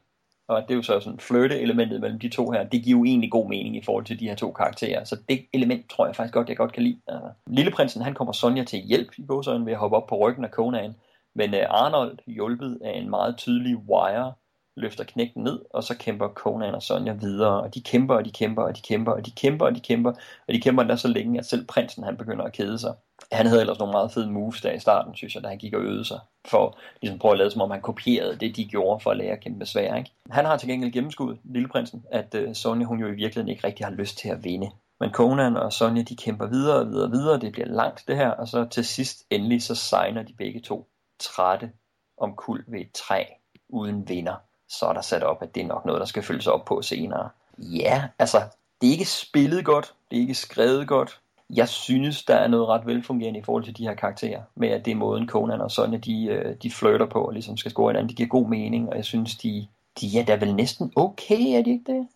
Og det er jo så sådan flirte-elementet mellem de to her. Det giver jo egentlig god mening i forhold til de her to karakterer. Så det element tror jeg faktisk godt, jeg godt kan lide. Øh, Lilleprinsen, han kommer Sonja til hjælp i bogsøjen ved at hoppe op på ryggen af Conan. Men øh, Arnold, hjulpet af en meget tydelig wire, løfter knægten ned, og så kæmper Conan og Sonja videre, og de kæmper, og de kæmper, og de kæmper, og de kæmper, og de kæmper, og de kæmper endda så længe, at selv prinsen han begynder at kede sig. Han havde ellers nogle meget fede moves der i starten, synes jeg, da han gik og øvede sig, for ligesom prøve at lade som om han kopierede det, de gjorde for at lære at kæmpe med svær. Ikke? Han har til gengæld gennemskuddet, lilleprinsen, at øh, Sonja hun jo i virkeligheden ikke rigtig har lyst til at vinde. Men Conan og Sonja, de kæmper videre og videre og videre, det bliver langt det her, og så til sidst endelig så signer de begge to trætte om kul ved et træ uden vinder så er der sat op, at det er nok noget, der skal følges op på senere. Ja, altså, det er ikke spillet godt, det er ikke skrevet godt. Jeg synes, der er noget ret velfungerende i forhold til de her karakterer, med at det er måden Conan og Sonja, de, øh, de flirter på og ligesom skal score hinanden. Det giver god mening, og jeg synes, de, de er da vel næsten okay, er de ikke det?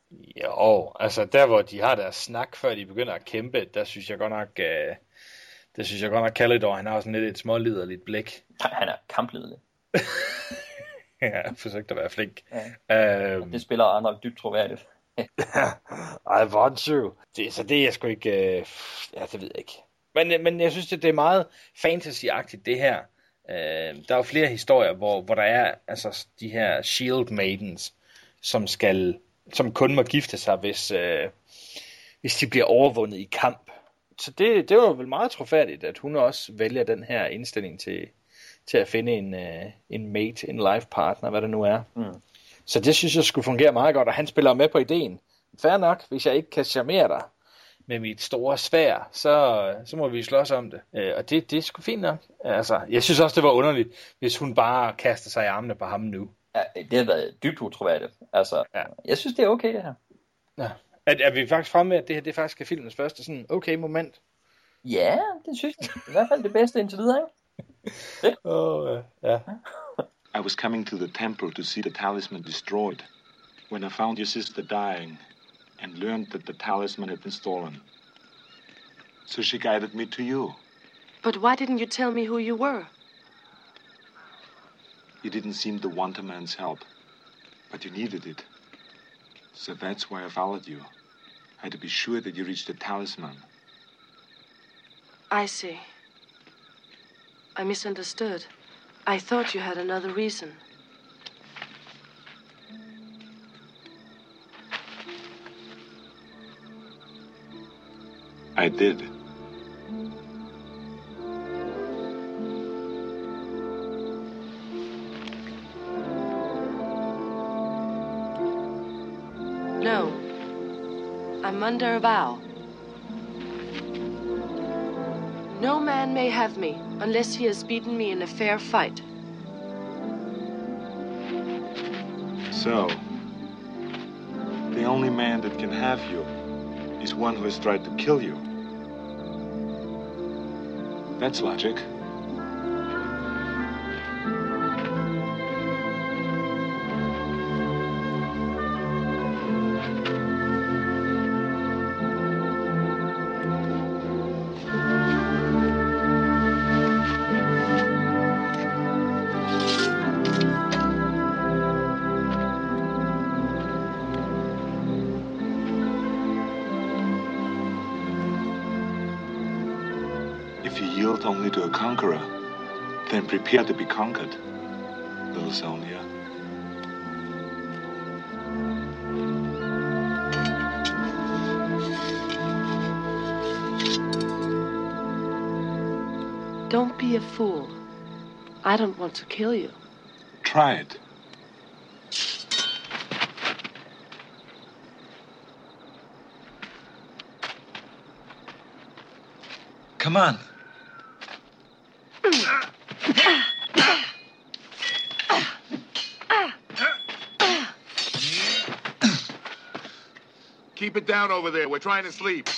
Jo, altså der hvor de har deres snak, før de begynder at kæmpe, der synes jeg godt nok, uh, der synes jeg godt nok, Calidor, han har sådan lidt et småliderligt blik. Han er kampliderlig. jeg forsøgte at være flink. Ja. Um, det spiller Arnold dybt troværdigt. I want to. Det, så det er jeg sgu ikke... Uh, ja, det ved jeg ikke. Men, men jeg synes, det, det er meget fantasyagtigt, det her. Uh, der er jo flere historier, hvor, hvor der er altså, de her shield maidens, som skal som kun må gifte sig, hvis, uh, hvis de bliver overvundet i kamp. Så det, det var vel meget trofærdigt, at hun også vælger den her indstilling til, til at finde en, uh, en mate, en life partner, hvad det nu er. Mm. Så det synes jeg skulle fungere meget godt, og han spiller med på ideen. Fair nok, hvis jeg ikke kan charmere dig med mit store svær, så, så må vi slås om det. Øh, og det, det er sgu fint nok. Altså, jeg synes også, det var underligt, hvis hun bare kaster sig i armene på ham nu. Ja, det har været dybt utroværdigt. Altså, ja. jeg synes, det er okay, det her. Ja. Er, er vi faktisk fremme med, at det her det faktisk er filmens første sådan okay moment? Ja, det synes jeg. I hvert fald det bedste indtil videre, ikke? Åh, oh, uh, ja. I was coming to the temple to see the talisman destroyed when I found your sister dying and learned that the talisman had been stolen. So she guided me to you. But why didn't you tell me who you were? You didn't seem to want a man's help, but you needed it. So that's why I followed you. I had to be sure that you reached the talisman. I see. I misunderstood. I thought you had another reason. I did. No. I'm under a vow. No man may have me unless he has beaten me in a fair fight. So, the only man that can have you is one who has tried to kill you. That's logic. Prepare to be conquered, little Sonia. Don't be a fool. I don't want to kill you. Try it. Come on. Keep it down over there. We're trying to sleep.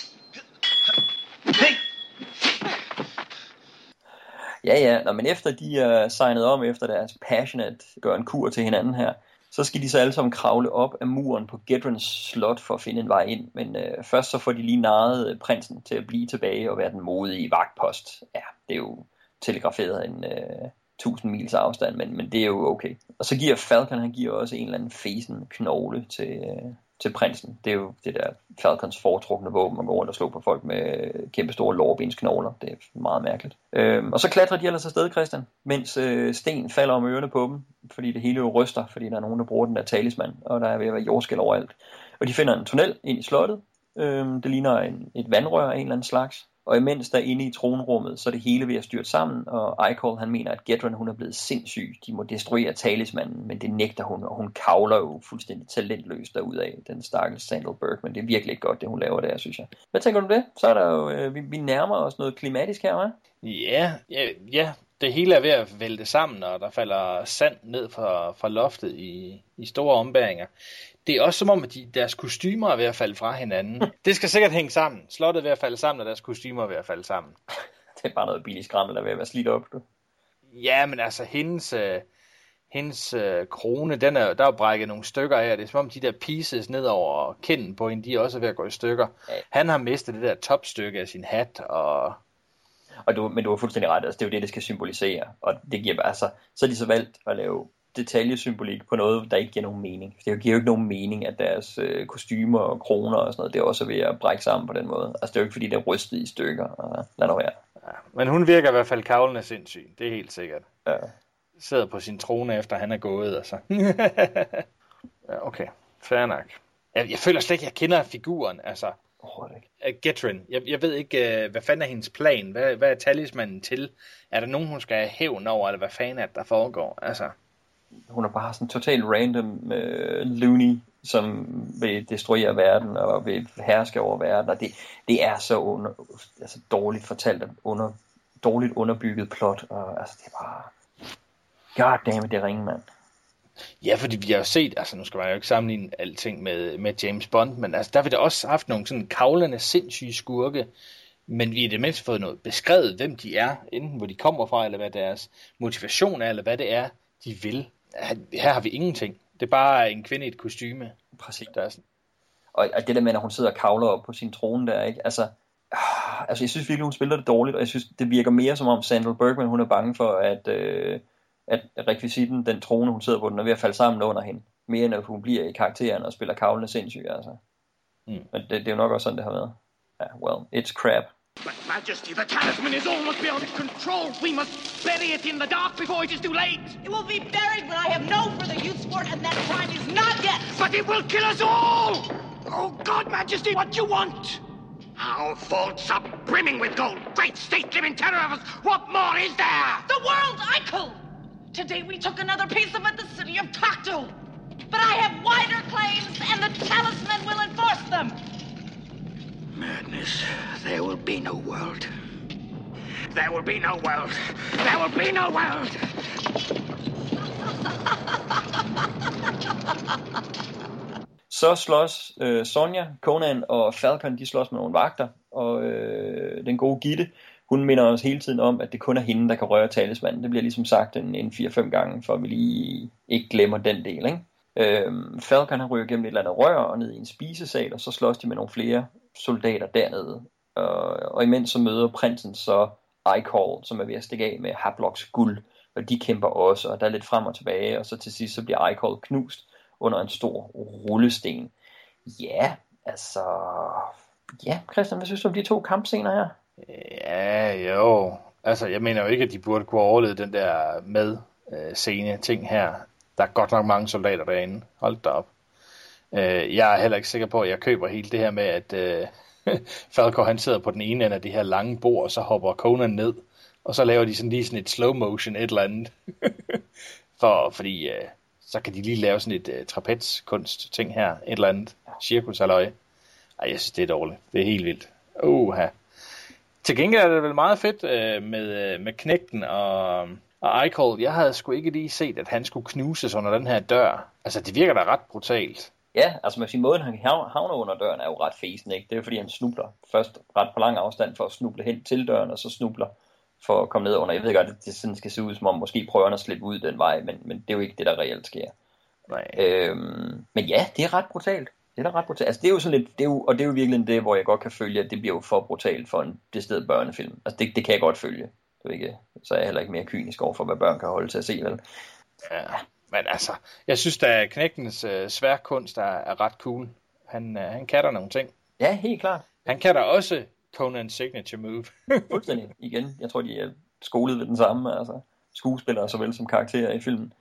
Ja, ja, Nå, men efter de er signet om efter deres passionate gør en kur til hinanden her, så skal de så alle sammen kravle op af muren på Gedrons slot for at finde en vej ind. Men øh, først så får de lige narret øh, prinsen til at blive tilbage og være den modige vagtpost. Ja, det er jo telegraferet en øh, 1000 mils afstand, men, men det er jo okay. Og så giver Falcon, han giver også en eller anden fesen knogle til, øh, til prinsen. Det er jo det der Falcons foretrukne våben, at gå rundt og slå på folk med kæmpe store lårbensknogler. Det er meget mærkeligt. Øhm, og så klatrer de ellers afsted, Christian, mens øh, sten falder om ørerne på dem, fordi det hele jo ryster, fordi der er nogen, der bruger den der talisman, og der er ved at være jordskæld overalt. Og de finder en tunnel ind i slottet. Øhm, det ligner en, et vandrør af en eller anden slags. Og imens der inde i tronrummet, så er det hele ved at styrte sammen, og Eichel han mener, at Gedron hun er blevet sindssyg. De må destruere talismanden, men det nægter hun, og hun kavler jo fuldstændig talentløst derudaf, den stakkels Sandal Men Det er virkelig ikke godt, det hun laver der, synes jeg. Hvad tænker du det? Så er der jo, øh, vi, vi nærmer os noget klimatisk her, hva'? Ja, ja, ja. det hele er ved at vælte sammen, og der falder sand ned fra, fra loftet i, i store ombæringer. Det er også som om, at de, deres kostymer er ved at falde fra hinanden. det skal sikkert hænge sammen. Slottet er ved at falde sammen, og deres kostymer er ved at falde sammen. det er bare noget billig skrammel, der er ved at være slidt op. Du. Ja, men altså, hendes, øh, hendes øh, krone, den er, der er jo brækket nogle stykker af, det er som om de der pieces ned over kinden på hende, de er også ved at gå i stykker. Ja. Han har mistet det der topstykke af sin hat, og... og du, men du har fuldstændig ret, altså det er jo det, det skal symbolisere, og det giver altså, så er de så valgt at lave detaljesymbolik på noget, der ikke giver nogen mening. Det giver jo ikke nogen mening, at deres øh, kostymer og kroner og sådan noget, det er også ved at brække sammen på den måde. Altså det er jo ikke fordi, det er rystet i stykker, og lad nu være. Ja, men hun virker i hvert fald kavlende sindssyg, det er helt sikkert. Ja sidder på sin trone, efter han er gået. Altså. ja, okay, fair nok. Jeg, jeg føler slet ikke, jeg kender figuren. Altså, uh, Getrin. Jeg, jeg ved ikke, uh, hvad fanden er hendes plan? Hvad, hvad er talismanen til? Er der nogen, hun skal have hævn over, eller hvad fanden er det, der foregår? Altså. Hun er bare sådan totalt random øh, loony, som vil destruere verden og vil herske over verden. Og det, det er så under, altså dårligt fortalt og under, dårligt underbygget plot. Og, altså, det er bare God damn det er ringe, mand. Ja, fordi vi har jo set, altså nu skal man jo ikke sammenligne alting med, med James Bond, men altså der har vi da også haft nogle sådan kavlende, sindssyge skurke, men vi har i det mindste fået noget beskrevet, hvem de er, enten hvor de kommer fra, eller hvad deres motivation er, eller hvad det er, de vil. Her har vi ingenting. Det er bare en kvinde i et kostyme. Præcis. Der er sådan. Og, og det der med, når hun sidder og kavler op på sin trone der, ikke? Altså, øh, altså jeg synes virkelig, hun spiller det dårligt, og jeg synes, det virker mere som om Sandra Bergman, hun er bange for, at... Øh, at rekvisitten, den trone, hun sidder på, den er ved at falde sammen under hende. Mere end at hun bliver i karakteren og spiller kavlende sindssyg, altså. Mm. Men det, det, er jo nok også sådan, det har været. Ja, well, it's crap. But Majesty, the talisman is almost beyond control. We must bury it in the dark before it is too late. It will be buried when I have no further use for it, and that time is not yet. But it will kill us all! Oh, God, Majesty, what do you want? Our vaults are brimming with gold. Great state living terror of us. What more is there? The world's icon! Today we took another piece of it, the city of Cocteau. But I have wider claims, and the talisman will enforce them. Madness. There will be no world. There will be no world. There will be no world. Så slås øh, Sonja, Conan og Falcon, de slås med nogle vagter, og øh, den gode Gitte, hun minder os hele tiden om, at det kun er hende, der kan røre talismanden. Det bliver ligesom sagt en, en 4-5 gange, for at vi lige ikke glemmer den del. Ikke? Øhm, Falcon han ryger gennem et eller andet rør og ned i en spisesal, og så slås de med nogle flere soldater dernede. Og, og imens så møder prinsen så Icall, som er ved at stikke af med Hablocks guld, og de kæmper også, og der er lidt frem og tilbage, og så til sidst så bliver Icall knust under en stor rullesten. Ja, altså... Ja, Christian, hvad synes du om de to kampscener her? Ja, jo. Altså, jeg mener jo ikke, at de burde kunne overleve den der med øh, scene ting her. Der er godt nok mange soldater derinde. Hold da op. Øh, jeg er heller ikke sikker på, at jeg køber hele det her med, at øh, Falco han sidder på den ene ende af det her lange bord, og så hopper Conan ned, og så laver de sådan lige sådan et slow motion et eller andet. For, fordi øh, så kan de lige lave sådan et øh, trapezkunst ting her, et eller andet cirkus Ej, jeg synes det er dårligt. Det er helt vildt. Uha. Til gengæld er det vel meget fedt øh, med, øh, med knægten og, og Eichel. Jeg havde sgu ikke lige set, at han skulle knuses under den her dør. Altså, det virker da ret brutalt. Ja, altså man sige, måden han havner under døren er jo ret fesen, ikke? Det er fordi, han snubler først ret på lang afstand for at snuble hen til døren, og så snubler for at komme ned under. Jeg ved godt, at det sådan skal se ud, som om måske prøver han at slippe ud den vej, men, men det er jo ikke det, der reelt sker. Nej. Øhm, men ja, det er ret brutalt. Det er da ret brutalt. Altså, det er jo sådan lidt, det er jo, og det er jo virkelig det, hvor jeg godt kan følge, at det bliver jo for brutalt for en decideret børnefilm. Altså, det, det kan jeg godt følge. Det er ikke, så er jeg heller ikke mere kynisk over for, hvad børn kan holde til at se, vel? Ja, men altså, jeg synes at knægtens øh, sværkunst er, er ret cool. Han, øh, han kan der nogle ting. Ja, helt klart. Han kan der også Conan's signature move. Fuldstændig. Igen, jeg tror, de er skolet ved den samme, altså skuespillere såvel som karakterer i filmen.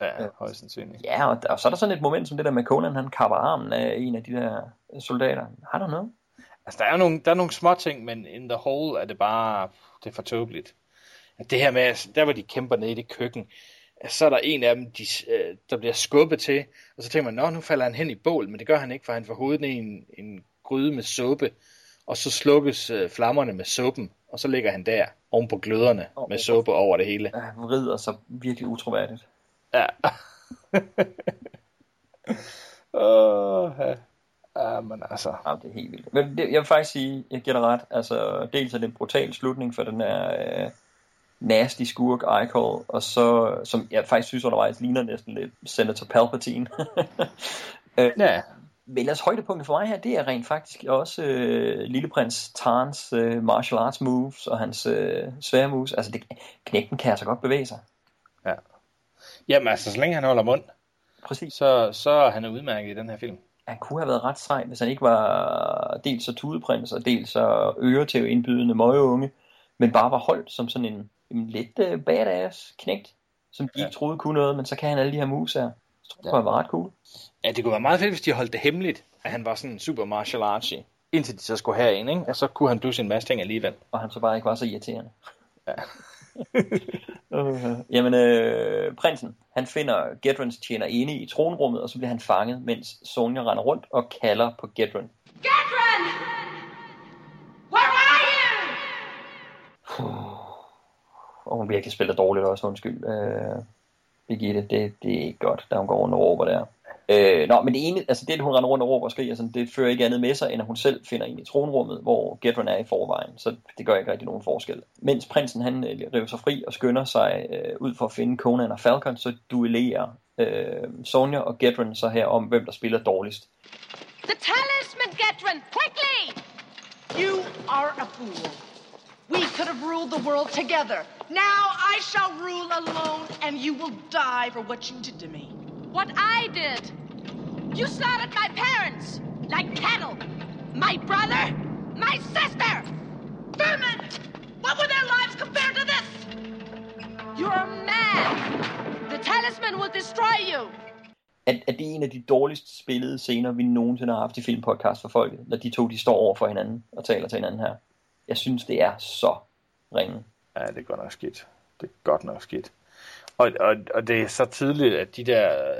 Ja, højst sandsynligt. Ja, og, og så er der sådan et moment som det der med Conan, han kapper armen af en af de der soldater. Har du noget? Altså, der er nogle, der er nogle små ting, men in the whole er det bare, det er for tåbeligt. Det her med, der hvor de kæmper nede i det køkken, så er der en af dem, de, øh, der bliver skubbet til, og så tænker man, nå, nu falder han hen i bål, men det gør han ikke, for han får hovedet i en, en gryde med suppe, og så slukkes øh, flammerne med suppen, og så ligger han der, oven på gløderne, Og- med suppe over det hele. Ja, han vrider sig virkelig utroværdigt. Ja. Åh, ja. ja, men altså. Ja, det er helt vildt. Men det, jeg vil faktisk sige, jeg giver ret. Altså, dels er det en brutal slutning for den her øh, nasty skurk Icol, og så, som jeg faktisk synes undervejs ligner næsten lidt Senator Palpatine. øh, ja. Men ellers højdepunktet for mig her, det er rent faktisk også øh, lilleprins Tarns øh, martial arts moves og hans øh, svære moves. Altså, det, knægten kan altså godt bevæge sig. Ja. Jamen altså, så længe han holder mund, Præcis. Så, så er han udmærket i den her film. Han kunne have været ret sej, hvis han ikke var dels så tudeprins, og dels så øre til indbydende møgeunge, men bare var holdt som sådan en, en lidt uh, badass knægt, som de ikke troede kunne noget, men så kan han alle de her moves her. Så tror jeg, det var ret cool. Ja, det kunne være meget fedt, hvis de holdt det hemmeligt, at han var sådan super martial artsy. Indtil de så skulle have en, ikke? Og så kunne han pludselig en masse ting alligevel. Og han så bare ikke var så irriterende. Ja. uh, jamen, øh, prinsen, han finder Gedrons tjener inde i tronrummet, og så bliver han fanget, mens Sonja render rundt og kalder på Gedron. Gedron! Where are you? Og hun virkelig spiller dårligt også, undskyld. Øh, Birgitte, det, det er ikke godt, da hun går rundt og råber der. Øh, nå, men det ene, altså det, at hun render rundt og råber og skriger, sådan, det fører ikke andet med sig, end at hun selv finder ind i tronrummet, hvor Gedron er i forvejen. Så det gør ikke rigtig nogen forskel. Mens prinsen, han øh, river sig fri og skynder sig øh, ud for at finde Conan og Falcon, så duellerer øh, Sonja og Gedron så her om, hvem der spiller dårligst. The talisman, Gedron! Quickly! You are a fool. We could have ruled the world together. Now I shall rule alone, and you will die for what you did to me. What I did. You slaughtered my parents like cattle. My brother, my sister. Vermin! What were their lives compared to this? You're mad. The talisman will destroy you. at, at det er en af de dårligst spillede scener, vi nogensinde har haft i filmpodcast for folket, når de to de står over for hinanden og taler til hinanden her. Jeg synes, det er så ringe. Ja, det er godt nok skidt. Det er godt nok skidt. Og, og, og det er så tydeligt, at de der,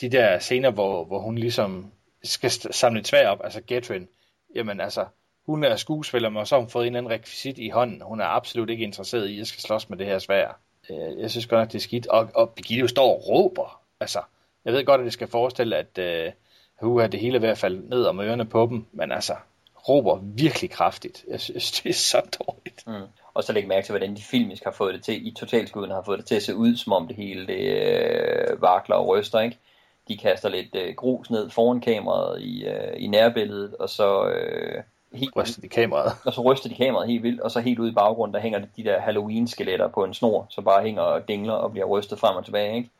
de der scener, hvor, hvor hun ligesom skal samle et op, altså Getrin, jamen altså, hun er skuespiller, og så har hun fået en eller anden rekvisit i hånden. Hun er absolut ikke interesseret i, at jeg skal slås med det her svær. Øh, jeg synes godt nok, det er skidt. Og, og Birgitte står og råber. Altså, jeg ved godt, at det skal forestille, at øh, hun det hele i at falde ned om ørerne på dem, men altså, råber virkelig kraftigt. Jeg synes, det er så dårligt. Mm. Og så læg mærke til, hvordan de filmisk har fået det til, i totalskuden har fået det til at se ud, som om det hele det øh, vakler og ryster, ikke? De kaster lidt øh, grus ned foran kameraet i, øh, i nærbilledet, og så... Øh, helt, ryster de kameraet. Og så ryster de kameraet helt vildt, og så helt ude i baggrunden, der hænger de der Halloween-skeletter på en snor, så bare hænger og dingler og bliver rystet frem og tilbage, ikke?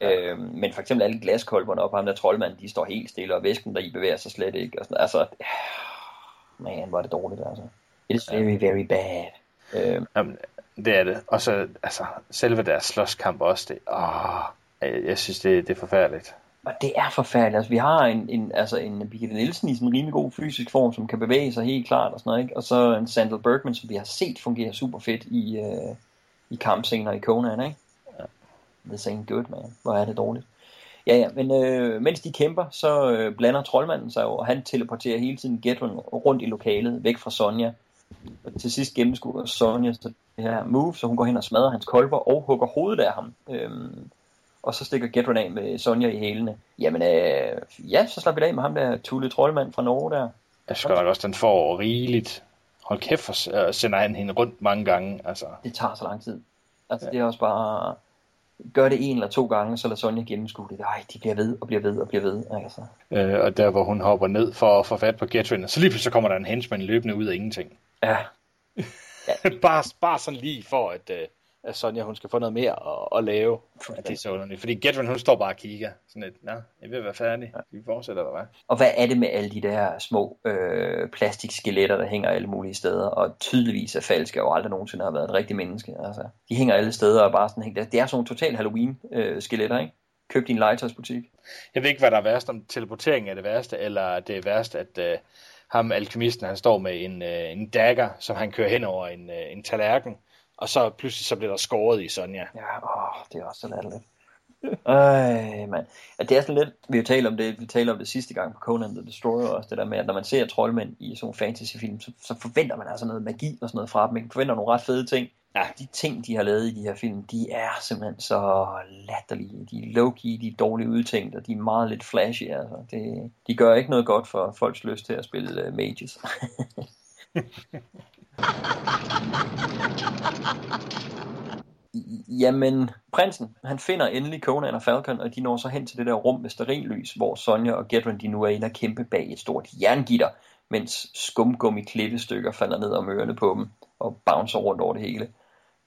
Øh, men for eksempel alle glaskolberne op, ham der troldmand, de står helt stille, og væsken der i bevæger sig slet ikke. Og sådan, altså, man, var det dårligt, altså. It is very, very bad. Øh, Jamen, det er det. Og så, altså, selve deres slåskamp også, det, åh, jeg, jeg synes, det, det er forfærdeligt. Og det er forfærdeligt. Altså, vi har en, en, altså en Birgitte Nielsen i sådan en rimelig god fysisk form, som kan bevæge sig helt klart og sådan noget, ikke? Og så en Sandal Bergman, som vi har set fungere super fedt i, øh, i kampscener i Conan, ikke? Ja. This ain't good, man. Hvor er det dårligt. Ja, ja, men øh, mens de kæmper, så øh, blander troldmanden sig jo, og han teleporterer hele tiden Gedron rundt i lokalet, væk fra Sonja. Og til sidst gennemskuer Sonja så det her move, så hun går hen og smadrer hans kolber og hugger hovedet af ham. Øhm, og så stikker Gedron af med Sonja i hælene. Jamen, øh, ja, så slapper vi af med ham der Tulle Troldmand fra Norge der. Jeg skal også, den får rigeligt. Hold kæft, for, uh, sender han hende rundt mange gange. Altså. Det tager så lang tid. Altså, ja. det er også bare... Gør det en eller to gange, så lader Sonja gennemskue det. Ej, de bliver ved og bliver ved og bliver ved. Altså. Øh, og der, hvor hun hopper ned for at få fat på og så lige pludselig så kommer der en henchman løbende ud af ingenting. Ja. bare, bare sådan lige for, at, uh, at Sonja hun skal få noget mere at, at lave. Ja, det er så underligt. Fordi Getrin, hun står bare og kigger. Sådan lidt, nå, jeg vil være færdig. Vi fortsætter, eller hvad? Og hvad er det med alle de der små øh, plastikskeletter, der hænger alle mulige steder, og tydeligvis er falske, og aldrig nogensinde har været et rigtigt menneske. Altså, de hænger alle steder og bare sådan hængt der. Det er sådan nogle total Halloween-skeletter, ikke? Køb din legetøjsbutik. Jeg ved ikke, hvad der er værst, om teleportering er det værste, eller det er værst, at uh, ham, alkemisten, han står med en, uh, en dagger, som han kører hen over en, uh, en tallerken, og så pludselig så bliver der skåret i Sonja. Ja, åh, det er også så latterligt. Ej, man. Ja, det er sådan lidt, vi har talt om det, vi talte om det sidste gang på Conan the Destroyer også, det der med, at når man ser troldmænd i sådan en fantasyfilm, så, så forventer man altså noget magi og sådan noget fra dem, man forventer nogle ret fede ting. Ja, de ting, de har lavet i de her film, de er simpelthen så latterlige. De er low-key, de er dårligt udtænkt, og de er meget lidt flashy. Altså. Det, de gør ikke noget godt for folks lyst til at spille uh, mages. Jamen, prinsen, han finder endelig Conan og Falcon, og de når så hen til det der rum med sterillys, hvor Sonja og Gedren de nu er inde og kæmpe bag et stort jerngitter, mens skumgummi klippestykker falder ned om ørerne på dem og bouncer rundt over det hele.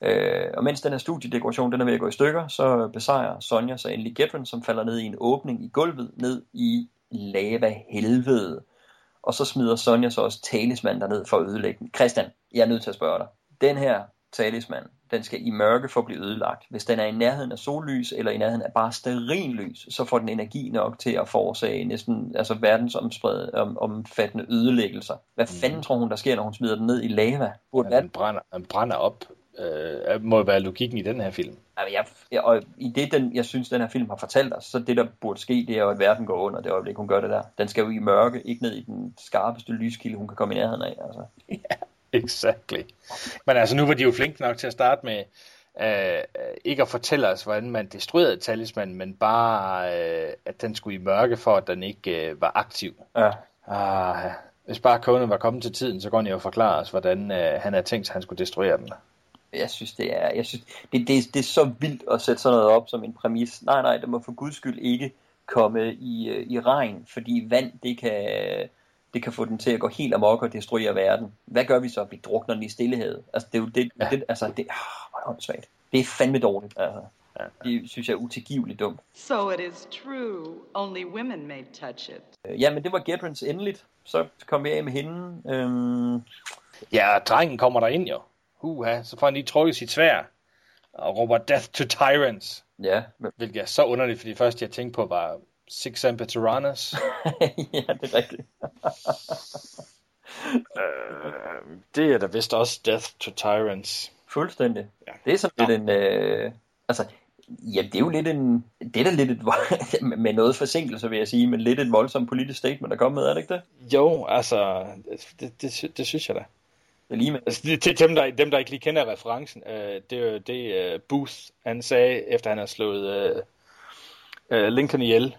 Øh, og mens den her studiedekoration den er ved at gå i stykker, så besejrer Sonja så endelig Gedren, som falder ned i en åbning i gulvet, ned i lava helvede. Og så smider Sonja så også talisman derned for at ødelægge den. Christian, jeg er nødt til at spørge dig. Den her talisman, den skal i mørke for at blive ødelagt. Hvis den er i nærheden af sollys, eller i nærheden af bare sterinlys, så får den energi nok til at forårsage næsten altså verdensomfattende ødelæggelser. Hvad mm. fanden tror hun, der sker, når hun smider den ned i lava? Ja, den, brænder, den brænder op. Øh, må være logikken i den her film. Altså, jeg, jeg, og i det, den, jeg synes, den her film har fortalt os, så det, der burde ske, det er jo, at verden går under det øjeblik, hun gør det der. Den skal jo i mørke, ikke ned i den skarpeste lyskilde, hun kan komme i nærheden af. Altså. Ja, exactly. Men altså, nu var de jo flinke nok til at starte med, øh, ikke at fortælle os, hvordan man destruerede talisman, men bare, øh, at den skulle i mørke, for at den ikke øh, var aktiv. Ja. Ah, hvis bare Conan var kommet til tiden, så kunne han jo forklare os, hvordan øh, han havde tænkt sig, at han skulle destruere den jeg synes, det er, jeg synes, det, det, det er så vildt at sætte sådan noget op som en præmis. Nej, nej, det må for guds skyld ikke komme i, øh, i regn, fordi vand, det kan, det kan få den til at gå helt amok og destruere verden. Hvad gør vi så? Vi drukner den i stillehed. Altså, det er jo det, ja. det altså, det, oh, hvor er det Det er fandme dårligt, altså. Det synes jeg er utilgiveligt dumt. So it is true. Only women may touch it. Øh, ja, men det var Gedrins endeligt. Så kom vi af med hende. Øhm... Ja, drengen kommer der ind jo. Huha, så får han lige trukket sit svær og råber Death to Tyrants. Ja. Hvilket er så underligt, fordi det første jeg tænkte på var Six Semper Tyrannis. ja, det er rigtigt. øh, det er da vist også Death to Tyrants. Fuldstændig. Ja. Det er sådan ja. lidt en... Øh, altså, ja, det er jo lidt en... Det er da lidt et... med noget forsinkelse, vil jeg sige, men lidt et voldsomt politisk statement, der kommer med, er det ikke det? Jo, altså... Det, det, det synes jeg da. Lige med. Altså, til dem der, dem, der ikke lige kender referencen, øh, det er det øh, Booth, han sagde, efter han har slået øh, øh, Lincoln ihjel.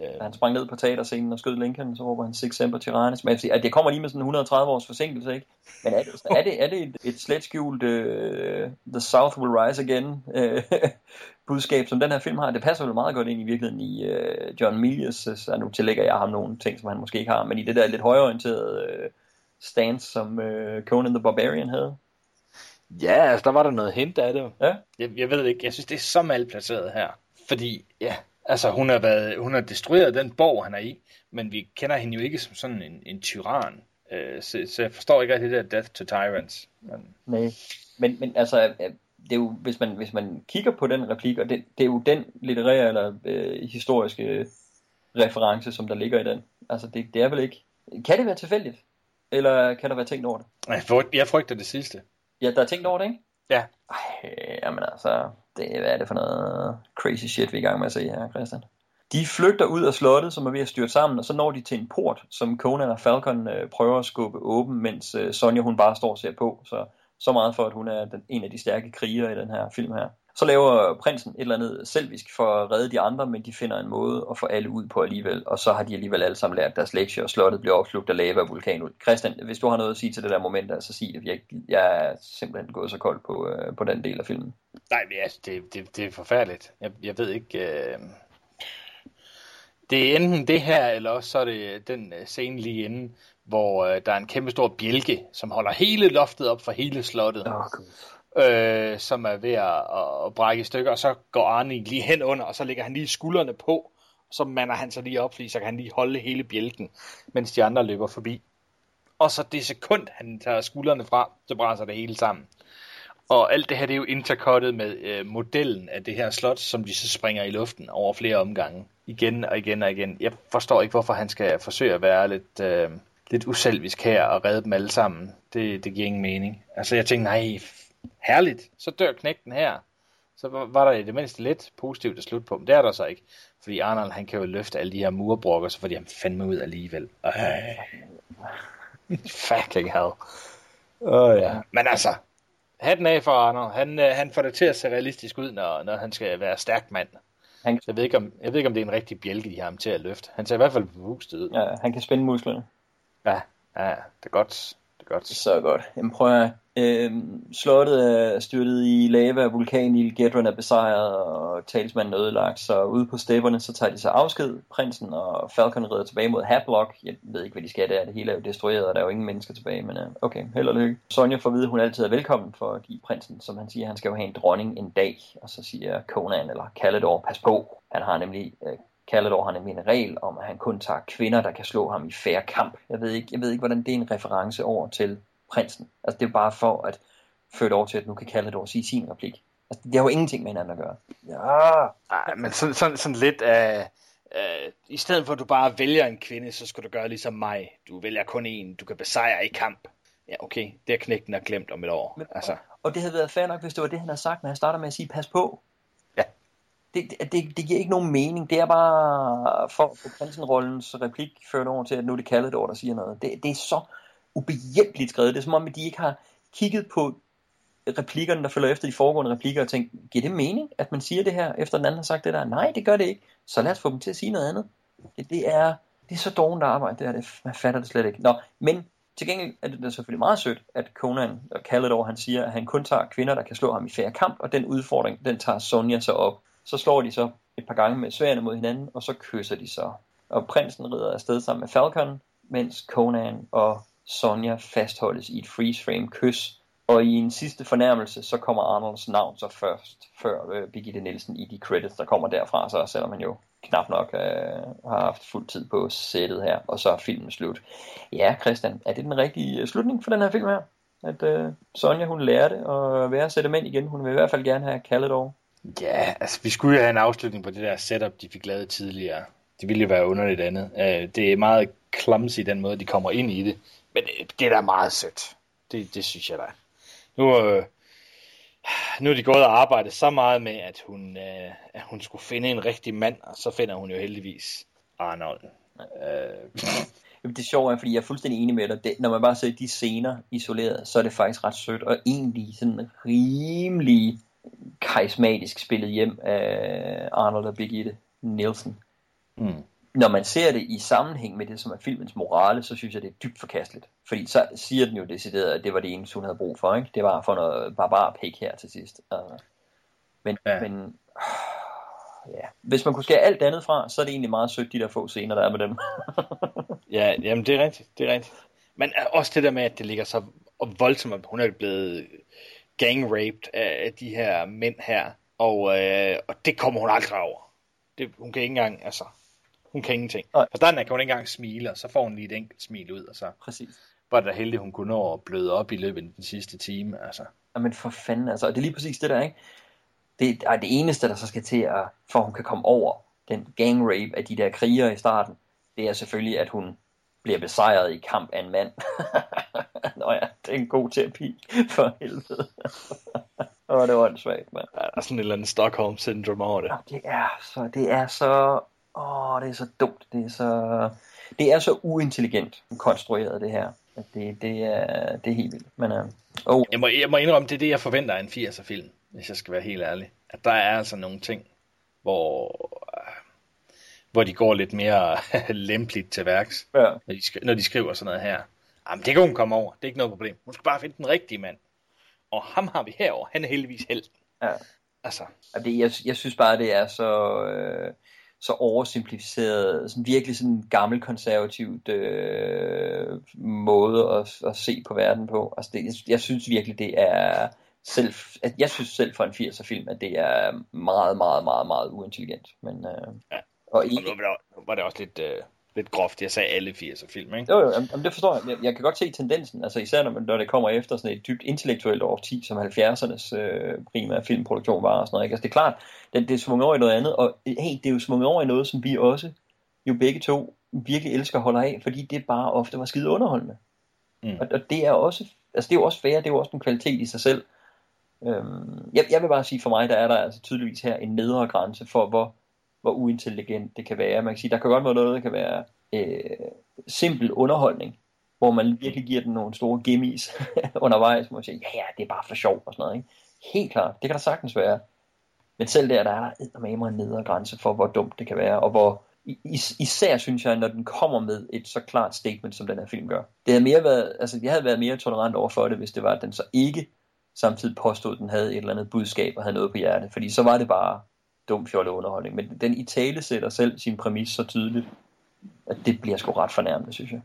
Øh. Da han sprang ned på teaterscenen og skød Lincoln, så råber han Six Semper Tyrannis. Men at det kommer lige med sådan 130 års forsinkelse, ikke? Men er det, er det, er det et, et slet skjult øh, The South Will Rise Again øh, budskab, som den her film har? Det passer vel meget godt ind i virkeligheden i øh, John Milius, så nu tillægger jeg ham nogle ting, som han måske ikke har, men i det der lidt højorienterede... Øh, stance, som øh, Conan the Barbarian havde. Ja, altså der var der noget hint af det. Ja. Jeg, jeg ved det ikke, jeg synes det er så malplaceret her. Fordi, ja, altså hun har, været, hun har destrueret den borg, han er i, men vi kender hende jo ikke som sådan en, en tyran. Øh, så, så jeg forstår ikke rigtig det der Death to Tyrants. Men... Nej, men, men altså, øh, det er jo, hvis man, hvis man kigger på den replik, og det, det er jo den litterære eller øh, historiske reference, som der ligger i den. Altså, det, det er vel ikke... Kan det være tilfældigt? Eller kan der være tænkt over det? Jeg frygter det sidste. Ja, der er tænkt over det, ikke? Ja. Ej, jamen altså, det, hvad er det for noget crazy shit, vi er i gang med at se her, Christian? De flygter ud af slottet, som er ved at styrte sammen, og så når de til en port, som Conan og Falcon øh, prøver at skubbe åben, mens øh, Sonja hun bare står og ser på. Så, så meget for, at hun er den, en af de stærke krigere i den her film her. Så laver prinsen et eller andet selvisk for at redde de andre, men de finder en måde at få alle ud på alligevel, og så har de alligevel alle sammen lært deres lektie, og slottet bliver opslugt af lava og vulkan. Christian, hvis du har noget at sige til det der moment, så sig det. Jeg, jeg er simpelthen gået så koldt på, øh, på den del af filmen. Nej, men altså, det, det, det er forfærdeligt. Jeg, jeg ved ikke... Øh... Det er enten det her, eller også så er det den øh, scene lige inden, hvor øh, der er en kæmpe stor bjælke, som holder hele loftet op for hele slottet. Oh, øh, som er ved at, at brække i stykker, og så går Arne lige hen under, og så lægger han lige skuldrene på, og så mander han sig lige op, fordi så kan han lige holde hele bjælken, mens de andre løber forbi. Og så det sekund, han tager skuldrene fra, så brænder det hele sammen. Og alt det her, det er jo intercuttet med øh, modellen af det her slot, som de så springer i luften over flere omgange. Igen og igen og igen. Jeg forstår ikke, hvorfor han skal forsøge at være lidt, øh, lidt uselvisk her og redde dem alle sammen. Det, det giver ingen mening. Altså jeg tænker, nej, herligt, så dør knægten her. så var, der i det mindste lidt positivt at slutte på, men det er der så ikke. Fordi Arnold, han kan jo løfte alle de her murbrokker, så får de ham fandme ud alligevel. Øh. Fucking hell. Åh oh, ja. Men altså, hatten af for Arnold. Han, øh, han får det til at se realistisk ud, når, når han skal være stærk mand. Han... Så jeg ved, ikke, om, jeg ved ikke, om det er en rigtig bjælke, de har ham til at løfte. Han ser i hvert fald bevustet ud. Ja, han kan spænde musklerne. Ja, ja, det er godt. Det er godt. Så godt. Jamen prøv at Øh, slottet er styrtet i lava, vulkanil, i Gedron er besejret, og talsmanden er ødelagt, så ude på stepperne, så tager de sig afsked. Prinsen og Falcon rider tilbage mod Hablock. Jeg ved ikke, hvad de skal der. Det hele er jo destrueret, og der er jo ingen mennesker tilbage, men øh, okay, held og lykke. Sonja får at vide, at hun altid er velkommen, give prinsen, som han siger, han skal jo have en dronning en dag, og så siger Conan eller Calidor, pas på. Han har nemlig øh, Calidor har nemlig en regel om, at han kun tager kvinder, der kan slå ham i færre kamp. Jeg ved ikke, jeg ved ikke hvordan det er en reference over til prinsen. Altså det er bare for at føre over til, at nu kan Calidor sige sin replik. Altså, det har jo ingenting med hinanden at gøre. Ja, Ej, men sådan, sådan, sådan lidt af... Uh, I stedet for at du bare vælger en kvinde, så skal du gøre ligesom mig. Du vælger kun en, du kan besejre i kamp. Ja, okay, det er knægten har glemt om et år. Men, altså. Og det havde været fair nok, hvis det var det, han havde sagt, når han starter med at sige, pas på det, det, det giver ikke nogen mening. Det er bare for få prinsenrollens replik ført over til, at nu er det kaldet over, der siger noget. Det, det er så ubehjælpeligt skrevet. Det er som om, at de ikke har kigget på replikkerne, der følger efter de foregående replikker, og tænkt, giver det mening, at man siger det her, efter den anden har sagt det der? Nej, det gør det ikke. Så lad os få dem til at sige noget andet. Det, det er, det er så dårligt arbejde, det er det. Man fatter det slet ikke. Nå, men til gengæld er det, det selvfølgelig meget sødt, at Conan og Calidor, han siger, at han kun tager kvinder, der kan slå ham i færre kamp, og den udfordring, den tager Sonja så op. Så slår de så et par gange med sværene mod hinanden, og så kysser de så. Og prinsen rider afsted sammen med Falcon, mens Conan og Sonja fastholdes i et freeze-frame kys. Og i en sidste fornærmelse, så kommer Arnolds navn så først, før øh, Birgitte Nielsen i de credits, der kommer derfra, så selvom man jo knap nok øh, har haft fuld tid på sættet her, og så er filmen slut. Ja, Christian, er det den rigtige øh, slutning for den her film her? At øh, Sonja, hun lærte at være sætte mænd igen. Hun vil i hvert fald gerne have kaldet over. Ja, altså vi skulle jo have en afslutning på det der setup, de fik lavet tidligere. Det ville jo være underligt andet. Øh, det er meget clumsy den måde, de kommer ind i det. Men det er da meget sødt. Det, det synes jeg da. Nu, øh, nu er de gået og arbejdet så meget med, at hun, øh, at hun skulle finde en rigtig mand, og så finder hun jo heldigvis Arnold. Øh. Det er sjovt, fordi jeg er fuldstændig enig med dig. Det, når man bare ser de scener isoleret, så er det faktisk ret sødt, og egentlig sådan rimelig karismatisk spillet hjem af Arnold og Birgitte Nielsen. Mm. Når man ser det i sammenhæng med det, som er filmens morale, så synes jeg, det er dybt forkasteligt. Fordi så siger den jo decideret, at det var det eneste, hun havde brug for. Ikke? Det var for noget barbar pik her til sidst. Men, ja. men ja. hvis man kunne skære alt andet fra, så er det egentlig meget sødt, de der få scener, der er med dem. ja, jamen det er rigtigt. Det er rigtigt. Men også det der med, at det ligger så voldsomt, hun er blevet gang-raped af de her mænd her, og, øh, og det kommer hun aldrig over. Det, hun kan ikke engang, altså, hun kan ingenting. Nej. For der kan hun ikke engang smile, og så får hun lige et enkelt smil ud, og så Præcis. var det da heldigt, hun kunne nå at bløde op i løbet af den sidste time, altså. Jamen for fanden, altså, og det er lige præcis det der, ikke? Det er det eneste, der så skal til, at, for at hun kan komme over den gang rape af de der krigere i starten, det er selvfølgelig, at hun bliver besejret i kamp af en mand. Nå ja, det er en god terapi, for helvede. Åh, det var åndssvagt, mand. Der er sådan et eller andet Stockholm syndrom over det. Det er så, det er så, åh, det er så dumt, det er så, det er så uintelligent konstrueret, det her. Det, det, er, det er helt vildt. Men, uh, oh. jeg, må, jeg må indrømme, det er det, jeg forventer af en 80'er film, hvis jeg skal være helt ærlig. At der er altså nogle ting, hvor hvor de går lidt mere lempeligt til værks, ja. når, de skri- når de skriver sådan noget her. Jamen, det kan hun komme over, det er ikke noget problem. Hun skal bare finde den rigtige mand. Og ham har vi herover. han er heldigvis helten. Ja. Altså. Det, jeg, jeg synes bare, det er så, øh, så oversimplificeret, sådan virkelig sådan en gammel konservativt øh, måde at, at se på verden på. Altså det, jeg, jeg synes virkelig, det er selv, at jeg synes selv for en 80'er film, at det er meget, meget, meget, meget uintelligent. Men, øh, ja. Og, og nu var det, var det også lidt, øh, lidt groft, jeg sagde alle 80'er film, ikke? Jo, jo, jamen, det forstår jeg. jeg. Jeg kan godt se tendensen, altså især når, når det kommer efter sådan et dybt intellektuelt årti, som 70'ernes øh, primære filmproduktion var og sådan noget. Ikke? Altså det er klart, det, det er svunget over i noget andet, og hey, det er jo svunget over i noget, som vi også jo begge to virkelig elsker at holde af, fordi det bare ofte var skide underholdende. Mm. Og, og det er også, altså det er jo også fair, det er jo også en kvalitet i sig selv. Øhm, jeg, jeg vil bare sige, for mig, der er der altså tydeligvis her en nedre grænse for, hvor, hvor uintelligent det kan være. Man kan sige, der kan godt være noget, der kan være øh, simpel underholdning, hvor man virkelig giver den nogle store gimmies undervejs, hvor man siger, ja ja, det er bare for sjov og sådan noget. Ikke? Helt klart, det kan der sagtens være. Men selv der, der er der med en nedre grænse for, hvor dumt det kan være, og hvor is- især synes jeg, når den kommer med et så klart statement, som den her film gør. Det havde mere været, altså, jeg havde været mere tolerant over for det, hvis det var, at den så ikke samtidig påstod, at den havde et eller andet budskab og havde noget på hjertet. Fordi så var det bare dum fjollet underholdning. Men den i tale sætter selv sin præmis så tydeligt, at det bliver sgu ret fornærmende, synes jeg.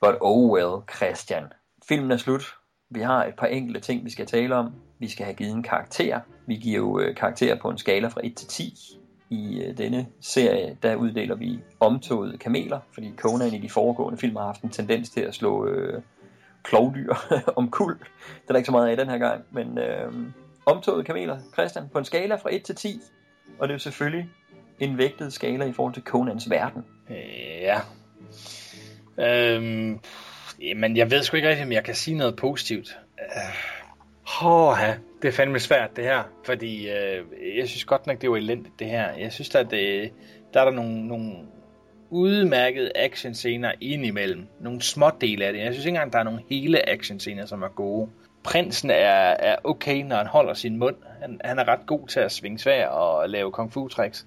But oh well, Christian. Filmen er slut. Vi har et par enkelte ting, vi skal tale om. Vi skal have givet en karakter. Vi giver jo øh, karakterer på en skala fra 1 til 10. I øh, denne serie, der uddeler vi omtogede kameler, fordi Conan i de foregående film har haft en tendens til at slå øh, klovdyr om kul. Det er der ikke så meget af den her gang, men øh, omtoget kameler, Christian, på en skala fra 1 til 10. Og det er jo selvfølgelig en vægtet skala i forhold til Conans verden. Øh, ja. Øhm, men jeg ved sgu ikke rigtigt, om jeg kan sige noget positivt. Øh, oh, ja. det er fandme svært det her, fordi øh, jeg synes godt nok, det var elendigt det her. Jeg synes, at det, der er der nogle, nogle udmærkede actionscener indimellem. Nogle små dele af det. Jeg synes ikke engang, der er nogle hele actionscener, som er gode. Prinsen er, er okay, når han holder sin mund. Han, han er ret god til at svinge svær og lave kung fu tricks.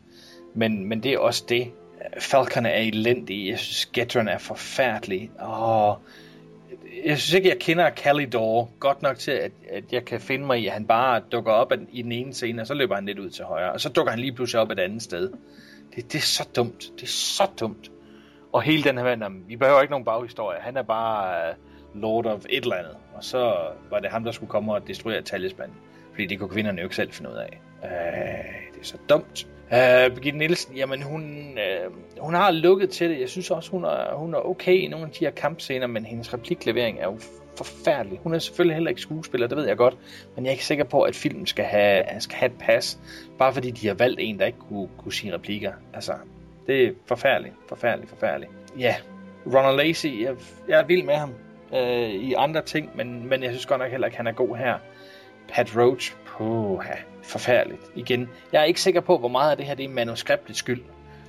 Men, men det er også det. Falcon er elendig. Jeg synes, Gedron er forfærdelig. Og jeg synes ikke, jeg kender Calidor godt nok til, at, at jeg kan finde mig i, at han bare dukker op i den ene scene, og så løber han lidt ud til højre, og så dukker han lige pludselig op et andet sted. Det, det er så dumt. Det er så dumt. Og hele den her mand, vi behøver ikke nogen baghistorie. Han er bare uh, Lord of et eller andet. Og så var det ham, der skulle komme og destruere talismanen. Fordi det kunne kvinderne jo ikke selv finde ud af. Uh, det er så dumt. Uh, Birgitte Nielsen, jamen hun, uh, hun har lukket til det. Jeg synes også, hun er, hun er okay i nogle af de her kampscener, men hendes repliklevering er jo forfærdelig. Hun er selvfølgelig heller ikke skuespiller, det ved jeg godt, men jeg er ikke sikker på, at filmen skal have, skal have et pas, bare fordi de har valgt en, der ikke kunne, kunne sige replikker. Altså, det er forfærdeligt, forfærdeligt, forfærdeligt. Ja, Ronald Lacey, jeg, jeg er vild med ham øh, i andre ting, men, men jeg synes godt nok heller ikke, han er god her. Pat Roach, puha, forfærdeligt. Igen, jeg er ikke sikker på, hvor meget af det her det er manuskriptets skyld,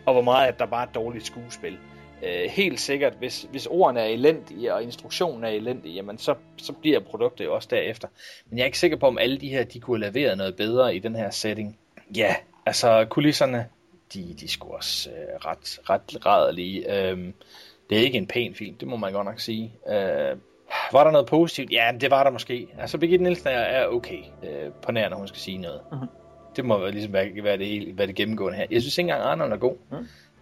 og hvor meget at der bare er dårligt skuespil. Øh, helt sikkert, hvis, hvis ordene er elendige, og instruktionen er elendig, jamen så, så bliver produktet jo også derefter. Men jeg er ikke sikker på, om alle de her, de kunne have leveret noget bedre i den her setting. Ja, altså kulisserne, de, de skulle også øh, ret, ret rædelige. Øh, det er ikke en pæn film, det må man godt nok sige. Øh, var der noget positivt? Ja, det var der måske. Altså, Birgitte Nielsen er, er okay øh, på nær, når hun skal sige noget. Mhm. Det må ligesom være, være, det, hele, være det gennemgående her. Jeg synes ikke engang, Arnold er god.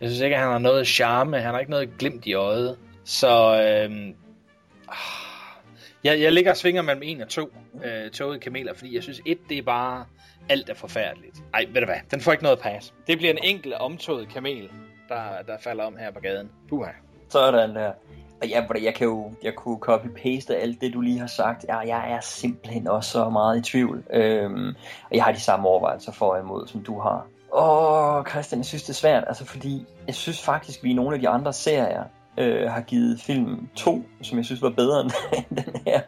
Jeg synes ikke, at han har noget charme. Han har ikke noget glimt i øjet. Så øhm, jeg, jeg ligger og svinger mellem en og to øh, togede kameler, fordi jeg synes, et, det er bare alt er forfærdeligt. Ej, ved du hvad, den får ikke noget pas. Det bliver en enkelt omtoget kamel, der, der falder om her på gaden. Puha. Sådan der. Og jeg, jeg kan jo jeg kunne copy-paste alt det, du lige har sagt. Jeg, jeg er simpelthen også så meget i tvivl. Øhm, og jeg har de samme overvejelser for og imod, som du har. Åh, Christian, jeg synes det er svært, altså fordi jeg synes faktisk, vi i nogle af de andre serier øh, har givet film to, som jeg synes var bedre end den her.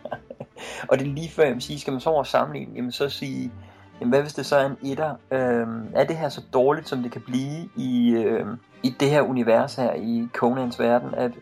og det er lige før, jeg vil sige, skal man så over sammenligne, jamen så sige, jamen hvad hvis det så er en etter? Øh, er det her så dårligt, som det kan blive i, øh, i det her univers her, i Conans verden? At,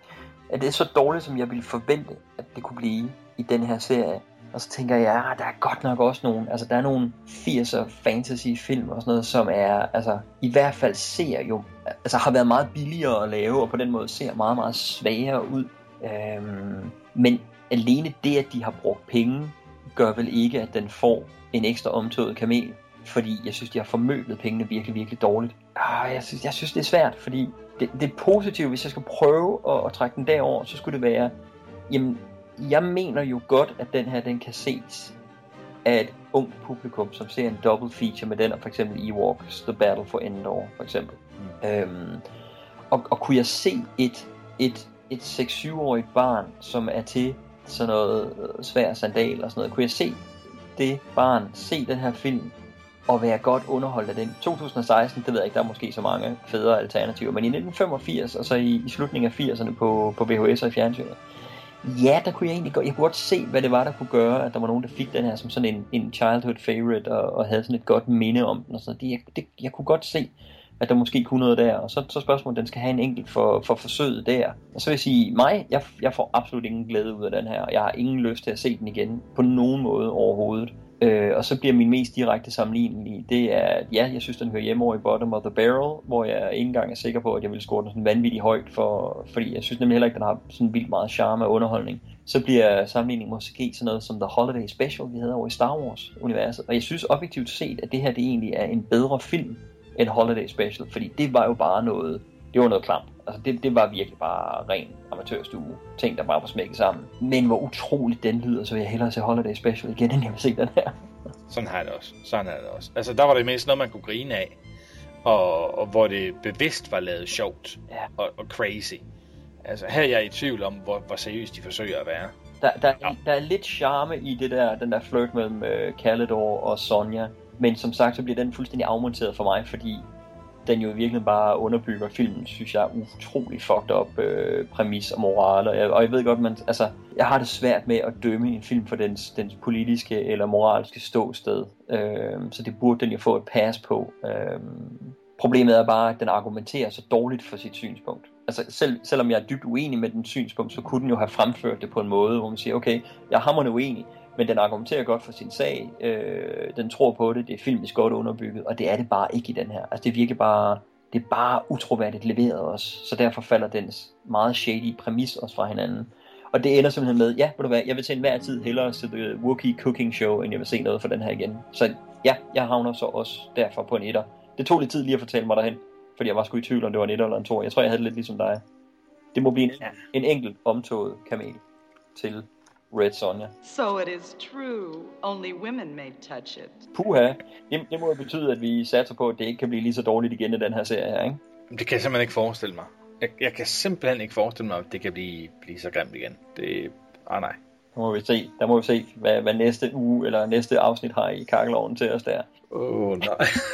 er det så dårligt, som jeg ville forvente, at det kunne blive i den her serie? Og så tænker jeg, ja, der er godt nok også nogle, altså der er nogle 80'er fantasy film og sådan noget, som er, altså i hvert fald ser jo, altså har været meget billigere at lave, og på den måde ser meget, meget svagere ud. Øhm, men alene det, at de har brugt penge, gør vel ikke, at den får en ekstra omtået kamel. Fordi jeg synes, de har formøblet pengene virkelig, virkelig dårligt. Ah, jeg, synes, jeg synes, det er svært, fordi det, det positive, hvis jeg skal prøve at, at trække den derover, så skulle det være, jamen, jeg mener jo godt, at den her, den kan ses af et ungt publikum, som ser en double feature med den, og for eksempel Ewoks The Battle for Endor, for eksempel. Mm. Øhm, og, og kunne jeg se et, et, et 6-7-årigt barn, som er til sådan noget svær sandal og sådan noget, kunne jeg se det barn se den her film, og være godt underholdt af den. 2016, det ved jeg ikke, der er måske så mange federe alternativer, men i 1985, og så i, i slutningen af 80'erne på, på VHS og i fjernsynet, Ja, der kunne jeg egentlig godt, jeg kunne godt se, hvad det var, der kunne gøre, at der var nogen, der fik den her som sådan en, en childhood favorite, og, og havde sådan et godt minde om den. Og så det, jeg, det, jeg kunne godt se, at der måske kunne noget der. Og så, så spørgsmålet, den skal have en enkelt for, for forsøget der. Og så vil jeg sige, mig, jeg, jeg får absolut ingen glæde ud af den her. Jeg har ingen lyst til at se den igen på nogen måde overhovedet. Øh, og så bliver min mest direkte sammenligning det er, at ja, jeg synes, den hører hjemme over i Bottom of the Barrel, hvor jeg ikke engang er sikker på, at jeg vil score den sådan vanvittigt højt, for, fordi jeg synes nemlig heller ikke, den har sådan vildt meget charme og underholdning. Så bliver sammenligningen måske sådan noget som The Holiday Special, vi havde over i Star Wars-universet. Og jeg synes objektivt set, at det her det egentlig er en bedre film end Holiday Special, fordi det var jo bare noget, det var noget klamt. Altså det, det var virkelig bare ren amatørstue. Ting, der bare var smækket sammen. Men hvor utroligt den lyder, så vil jeg hellere se Holiday Special igen, end jeg vil se den her. Sådan har det også. Sådan er det også. Altså der var det mest noget, man kunne grine af. Og, og hvor det bevidst var lavet sjovt ja. og, og crazy. Altså her er jeg i tvivl om, hvor, hvor seriøst de forsøger at være. Der, der, ja. der er lidt charme i det der, den der flirt mellem uh, Calidor og Sonja. Men som sagt, så bliver den fuldstændig afmonteret for mig, fordi den jo virkelig bare underbygger filmen, synes jeg, utrolig fucked up øh, præmis og moral. Og jeg, og jeg ved godt, man, altså, jeg har det svært med at dømme en film for dens, dens politiske eller moralske ståsted. Øh, så det burde den jo få et pas på. Øh, problemet er bare, at den argumenterer så dårligt for sit synspunkt. Altså selv, selvom jeg er dybt uenig med den synspunkt, så kunne den jo have fremført det på en måde, hvor man siger, okay, jeg er uenig, men den argumenterer godt for sin sag, øh, den tror på det, det er filmisk godt underbygget, og det er det bare ikke i den her. Altså det virker bare, det er bare utroværdigt leveret også, så derfor falder dens meget shady præmis også fra hinanden. Og det ender simpelthen med, ja, ved du hvad, jeg vil til enhver tid hellere se The Wookiee Cooking Show, end jeg vil se noget for den her igen. Så ja, jeg havner så også derfor på en etter. Det tog lidt tid lige at fortælle mig derhen, fordi jeg var sgu i tvivl, om det var en etter eller en to. Jeg tror, jeg havde det lidt ligesom dig. Det må blive en, en enkelt omtoget kamel til Red Sonja. So it is true. Only women may touch it. Puha. Det, det må jo betyde, at vi satser på, at det ikke kan blive lige så dårligt igen i den her serie her, ikke? Det kan jeg simpelthen ikke forestille mig. Jeg, jeg kan simpelthen ikke forestille mig, at det kan blive, blive så grimt igen. Det... Ah, nej. Der må vi se, der må vi se hvad, hvad næste uge eller næste afsnit har i kakkeloven til os der. Åh, oh, nej.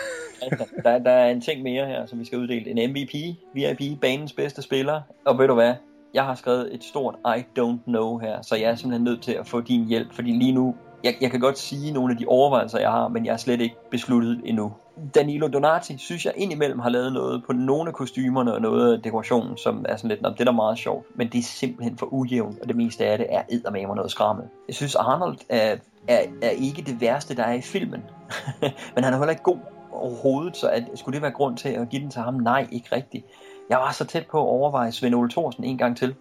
altså, der, der er en ting mere her, som vi skal uddele. En MVP, VIP, banens bedste spiller. Og ved du hvad? Jeg har skrevet et stort I don't know her, så jeg er simpelthen nødt til at få din hjælp, fordi lige nu, jeg, jeg kan godt sige nogle af de overvejelser, jeg har, men jeg er slet ikke besluttet endnu. Danilo Donati synes jeg indimellem har lavet noget på nogle af kostymerne og noget af dekorationen, som er sådan lidt, det er da meget sjovt, men det er simpelthen for ujævnt, og det meste af det er eddermame noget skrammel. Jeg synes Arnold er, er, er ikke det værste, der er i filmen, men han er heller ikke god overhovedet, så at, skulle det være grund til at give den til ham? Nej, ikke rigtigt. Jeg var så tæt på at overveje Svend Ole Thorsen en gang til.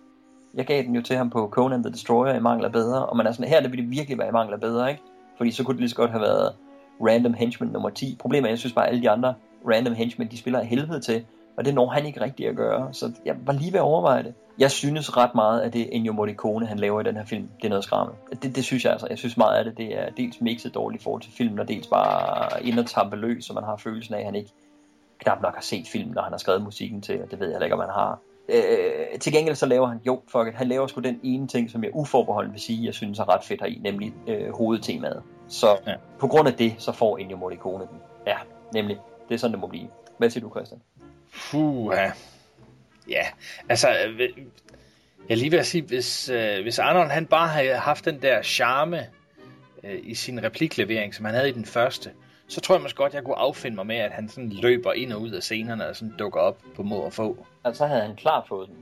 Jeg gav den jo til ham på Conan the Destroyer i mangler bedre, og man er sådan, her det ville det virkelig være i mangler bedre, ikke? Fordi så kunne det lige så godt have været Random Henchman nummer 10. Problemet er, jeg synes bare, at alle de andre Random Henchmen, de spiller af helvede til, og det når han ikke rigtigt at gøre, så jeg var lige ved at overveje det. Jeg synes ret meget, at det Ennio Morricone, han laver i den her film, det er noget skrammel. Det, det synes jeg altså. Jeg synes meget af det, det er dels mixet dårligt i forhold til filmen, og dels bare ind og tampe løs, så man har følelsen af, at han ikke knap nok har set filmen, når han har skrevet musikken til, og det ved jeg ikke, om han har. Øh, til gengæld så laver han, jo, fuck it, han laver sgu den ene ting, som jeg uforbeholden vil sige, jeg synes er ret fedt heri, nemlig øh, hovedtemaet. Så ja. på grund af det, så får Ennio Morricone den. Ja, nemlig. Det er sådan, det må blive. Hvad siger du, Christian? Puh, ja. Ja, altså, øh, jeg lige vil sige, hvis, øh, hvis Arnold han bare havde haft den der charme øh, i sin repliklevering, som han havde i den første, så tror jeg måske godt, jeg kunne affinde mig med, at han sådan løber ind og ud af scenerne og sådan dukker op på må og få. Altså, så havde han klart fået den.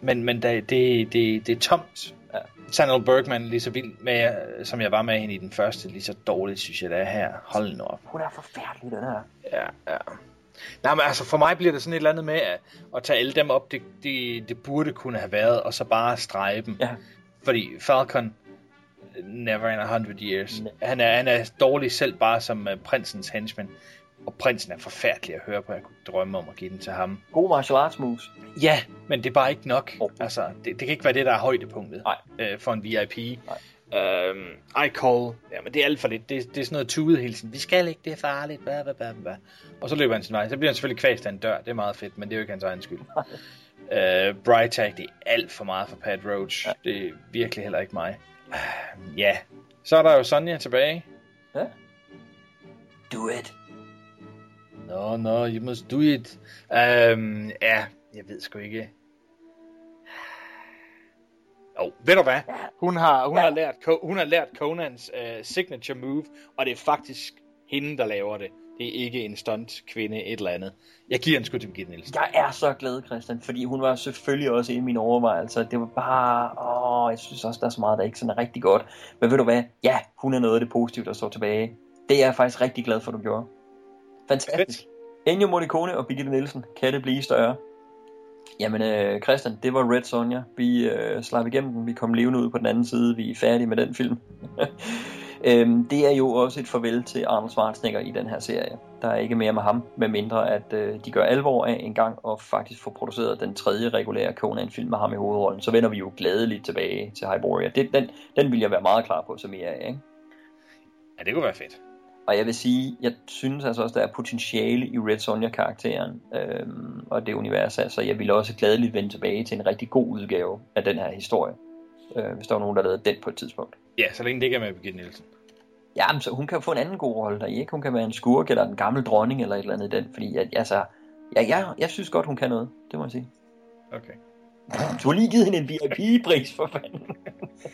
Men, men det, det, det, det er tomt. Ja. Sandal Bergman, lige så vild med, som jeg var med hende i den første, lige så dårligt, synes jeg, det er her. Hold nu op. Hun er forfærdelig, den her. Ja, ja. Nej, men altså for mig bliver det sådan et eller andet med at, at tage alle dem op, det, det, det burde kunne have været, og så bare strege dem. Ja. Fordi Falcon, never in a hundred years. Han er, han er dårlig selv bare som uh, prinsens henchman. Og prinsen er forfærdelig at høre på. Jeg kunne drømme om at give den til ham. God martial arts moves. Ja, men det er bare ikke nok. Oh. Altså, det, det kan ikke være det, der er højdepunktet Nej. Uh, for en VIP. Nej. I call. Ja, men det er alt for lidt. Det, det er sådan noget tude hele tiden. Vi skal ikke, det er farligt. Blah, blah, blah, blah. Og så løber han sin vej. Så bliver han selvfølgelig kvæst af en dør. Det er meget fedt, men det er jo ikke hans egen skyld. uh, Bright Tag, det er alt for meget for Pat Roach. Ja. Det er virkelig heller ikke mig. Ja, så er der jo Sonja tilbage. Ja. Do it. No, no, you must do it. Um, ja, jeg ved sgu ikke. Oh, ved du hvad? Hun har, hun har, lært, hun har lært Conans uh, signature move, og det er faktisk hende, der laver det. Det er ikke en stunt kvinde et eller andet. Jeg giver en skud til Birgitte Nielsen. Jeg er så glad, Christian, fordi hun var selvfølgelig også i mine overvejelser. Det var bare, åh, jeg synes også, der er så meget, der ikke sådan er rigtig godt. Men ved du hvad? Ja, hun er noget af det positive, der står tilbage. Det er jeg faktisk rigtig glad for, du gjorde. Fantastisk. Ennio Morricone og Birgitte Nielsen, kan det blive større? Jamen øh, Christian, det var Red Sonja. Vi øh, slap igennem den, vi kom levende ud på den anden side, vi er færdige med den film. øhm, det er jo også et farvel til Arnold Schwarzenegger i den her serie. Der er ikke mere med ham, med mindre at øh, de gør alvor af en gang og faktisk får produceret den tredje regulære Conan-film med ham i hovedrollen. Så vender vi jo gladeligt tilbage til Hyboria. Det, den, den vil jeg være meget klar på, som I er, ikke? Ja, det kunne være fedt. Og jeg vil sige, jeg synes altså også, der er potentiale i Red Sonja-karakteren øhm, og det univers. Altså, jeg vil også gladeligt vende tilbage til en rigtig god udgave af den her historie. Øh, hvis der var nogen, der lavede den på et tidspunkt. Ja, så længe det ikke er med Birgitte Nielsen. Ja, så hun kan få en anden god rolle der, ikke? Hun kan være en skurk eller en gammel dronning eller et eller andet i den. Fordi jeg, altså, jeg, jeg, jeg synes godt, hun kan noget. Det må jeg sige. Okay. Du har lige givet hende en VIP-pris, for fanden.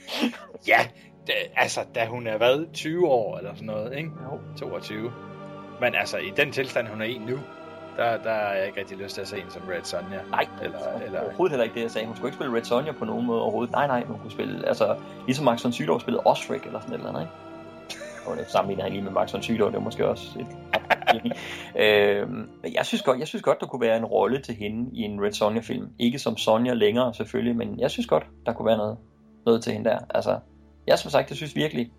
ja, da, altså, da hun er været 20 år eller sådan noget, ikke? Jo. 22. Men altså, i den tilstand, hun er i nu, der, der er jeg ikke rigtig lyst til at se en som Red Sonja. Nej, eller, eller... overhovedet heller ikke det, jeg sagde. Hun skulle ikke spille Red Sonja på nogen måde overhovedet. Nej, nej, hun kunne spille, altså, ligesom Max von Sydow spillede Osric eller sådan et eller andet, ikke? Og det sammenligner han lige med Max von Sydow, det er måske også et... øhm, jeg, synes godt, jeg synes godt, der kunne være en rolle til hende i en Red Sonja-film. Ikke som Sonja længere, selvfølgelig, men jeg synes godt, der kunne være noget, noget til hende der. Altså, jeg som sagt, jeg synes virkelig,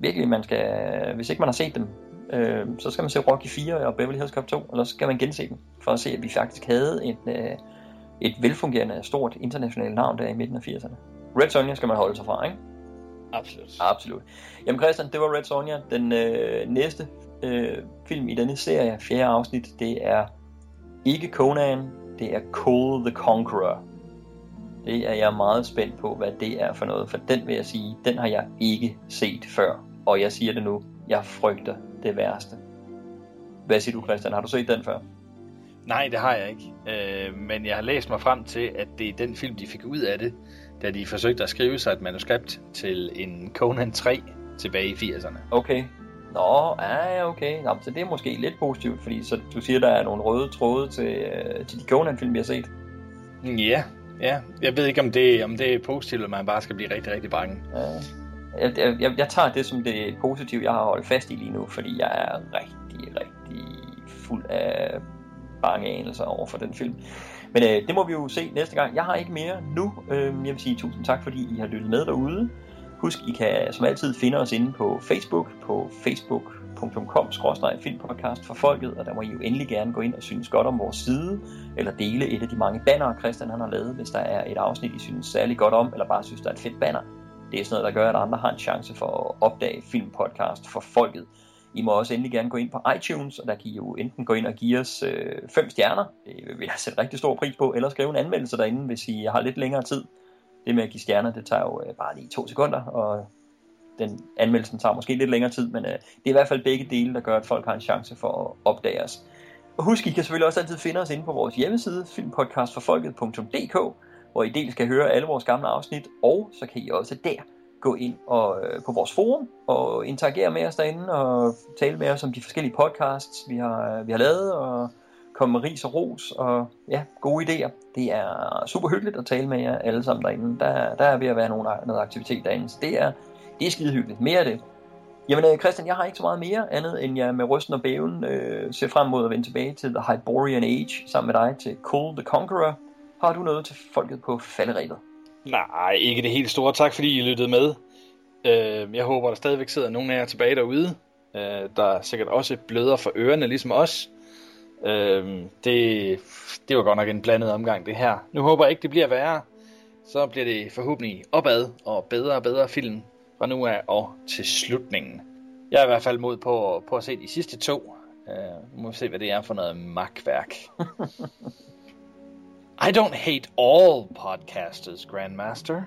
virkelig man skal, hvis ikke man har set dem, øh, så skal man se Rocky 4 og Beverly Hills Cop 2, eller så skal man gense dem, for at se, at vi faktisk havde et, øh, et velfungerende, stort internationalt navn der i midten af 80'erne. Red Sonja skal man holde sig fra, ikke? Absolut. Absolut. Jamen Christian, det var Red Sonja. Den øh, næste øh, film i denne serie, fjerde afsnit, det er ikke Conan, det er Cole the Conqueror. Det er jeg meget spændt på, hvad det er for noget, for den vil jeg sige, den har jeg ikke set før. Og jeg siger det nu, jeg frygter det værste. Hvad siger du, Christian? Har du set den før? Nej, det har jeg ikke. Øh, men jeg har læst mig frem til, at det er den film, de fik ud af det, da de forsøgte at skrive sig et manuskript til en Conan 3 tilbage i 80'erne. Okay. Nå, ja, okay. Nå, så det er måske lidt positivt, fordi så du siger, der er nogle røde tråde til, øh, til de Conan-film, vi har set. Ja, ja. Jeg ved ikke, om det, om det er positivt, eller man bare skal blive rigtig, rigtig bange. Ja. Jeg, jeg, jeg tager det som det positive, jeg har holdt fast i lige nu, fordi jeg er rigtig, rigtig fuld af bange anelser over for den film. Men øh, det må vi jo se næste gang. Jeg har ikke mere nu. Øh, jeg vil sige tusind tak, fordi I har lyttet med derude. Husk, I kan som altid finde os inde på Facebook, på facebook.com-filmpodcast for folket, og der må I jo endelig gerne gå ind og synes godt om vores side, eller dele et af de mange bannere, Christian han har lavet, hvis der er et afsnit, I synes særlig godt om, eller bare synes, der er et fedt banner. Det er sådan noget, der gør, at andre har en chance for at opdage filmpodcast for folket. I må også endelig gerne gå ind på iTunes, og der kan I jo enten gå ind og give os øh, fem stjerner, det vil jeg sætte rigtig stor pris på, eller skrive en anmeldelse derinde, hvis I har lidt længere tid. Det med at give stjerner, det tager jo øh, bare lige to sekunder, og den anmeldelsen tager måske lidt længere tid, men øh, det er i hvert fald begge dele, der gør, at folk har en chance for at opdage os. Og husk, I kan selvfølgelig også altid finde os inde på vores hjemmeside, filmpodcastforfolket.dk, hvor I dels kan høre alle vores gamle afsnit, og så kan I også der gå ind og, øh, på vores forum og interagere med os derinde og tale med os om de forskellige podcasts, vi har, øh, vi har lavet, og komme med ris og ros og ja, gode idéer. Det er super hyggeligt at tale med jer alle sammen derinde. Der, der er ved at være nogen, noget aktivitet derinde, så det er, det er skide hyggeligt. Mere af det. Jamen øh, Christian, jeg har ikke så meget mere andet, end jeg med rysten og bæven øh, ser frem mod at vende tilbage til The Hyborian Age sammen med dig til Cole the Conqueror. Har du noget til folket på falderæbet? Nej, ikke det helt store. Tak fordi I lyttede med. Øh, jeg håber, der stadigvæk sidder nogen af jer tilbage derude, øh, der sikkert også bløder for ørerne, ligesom os. Øh, det, det var godt nok en blandet omgang, det her. Nu håber jeg ikke, det bliver værre. Så bliver det forhåbentlig opad og bedre og bedre film fra nu af og til slutningen. Jeg er i hvert fald mod på, på at se de sidste to. Nu må vi se, hvad det er for noget magtværk. I don't hate all podcasters, Grandmaster.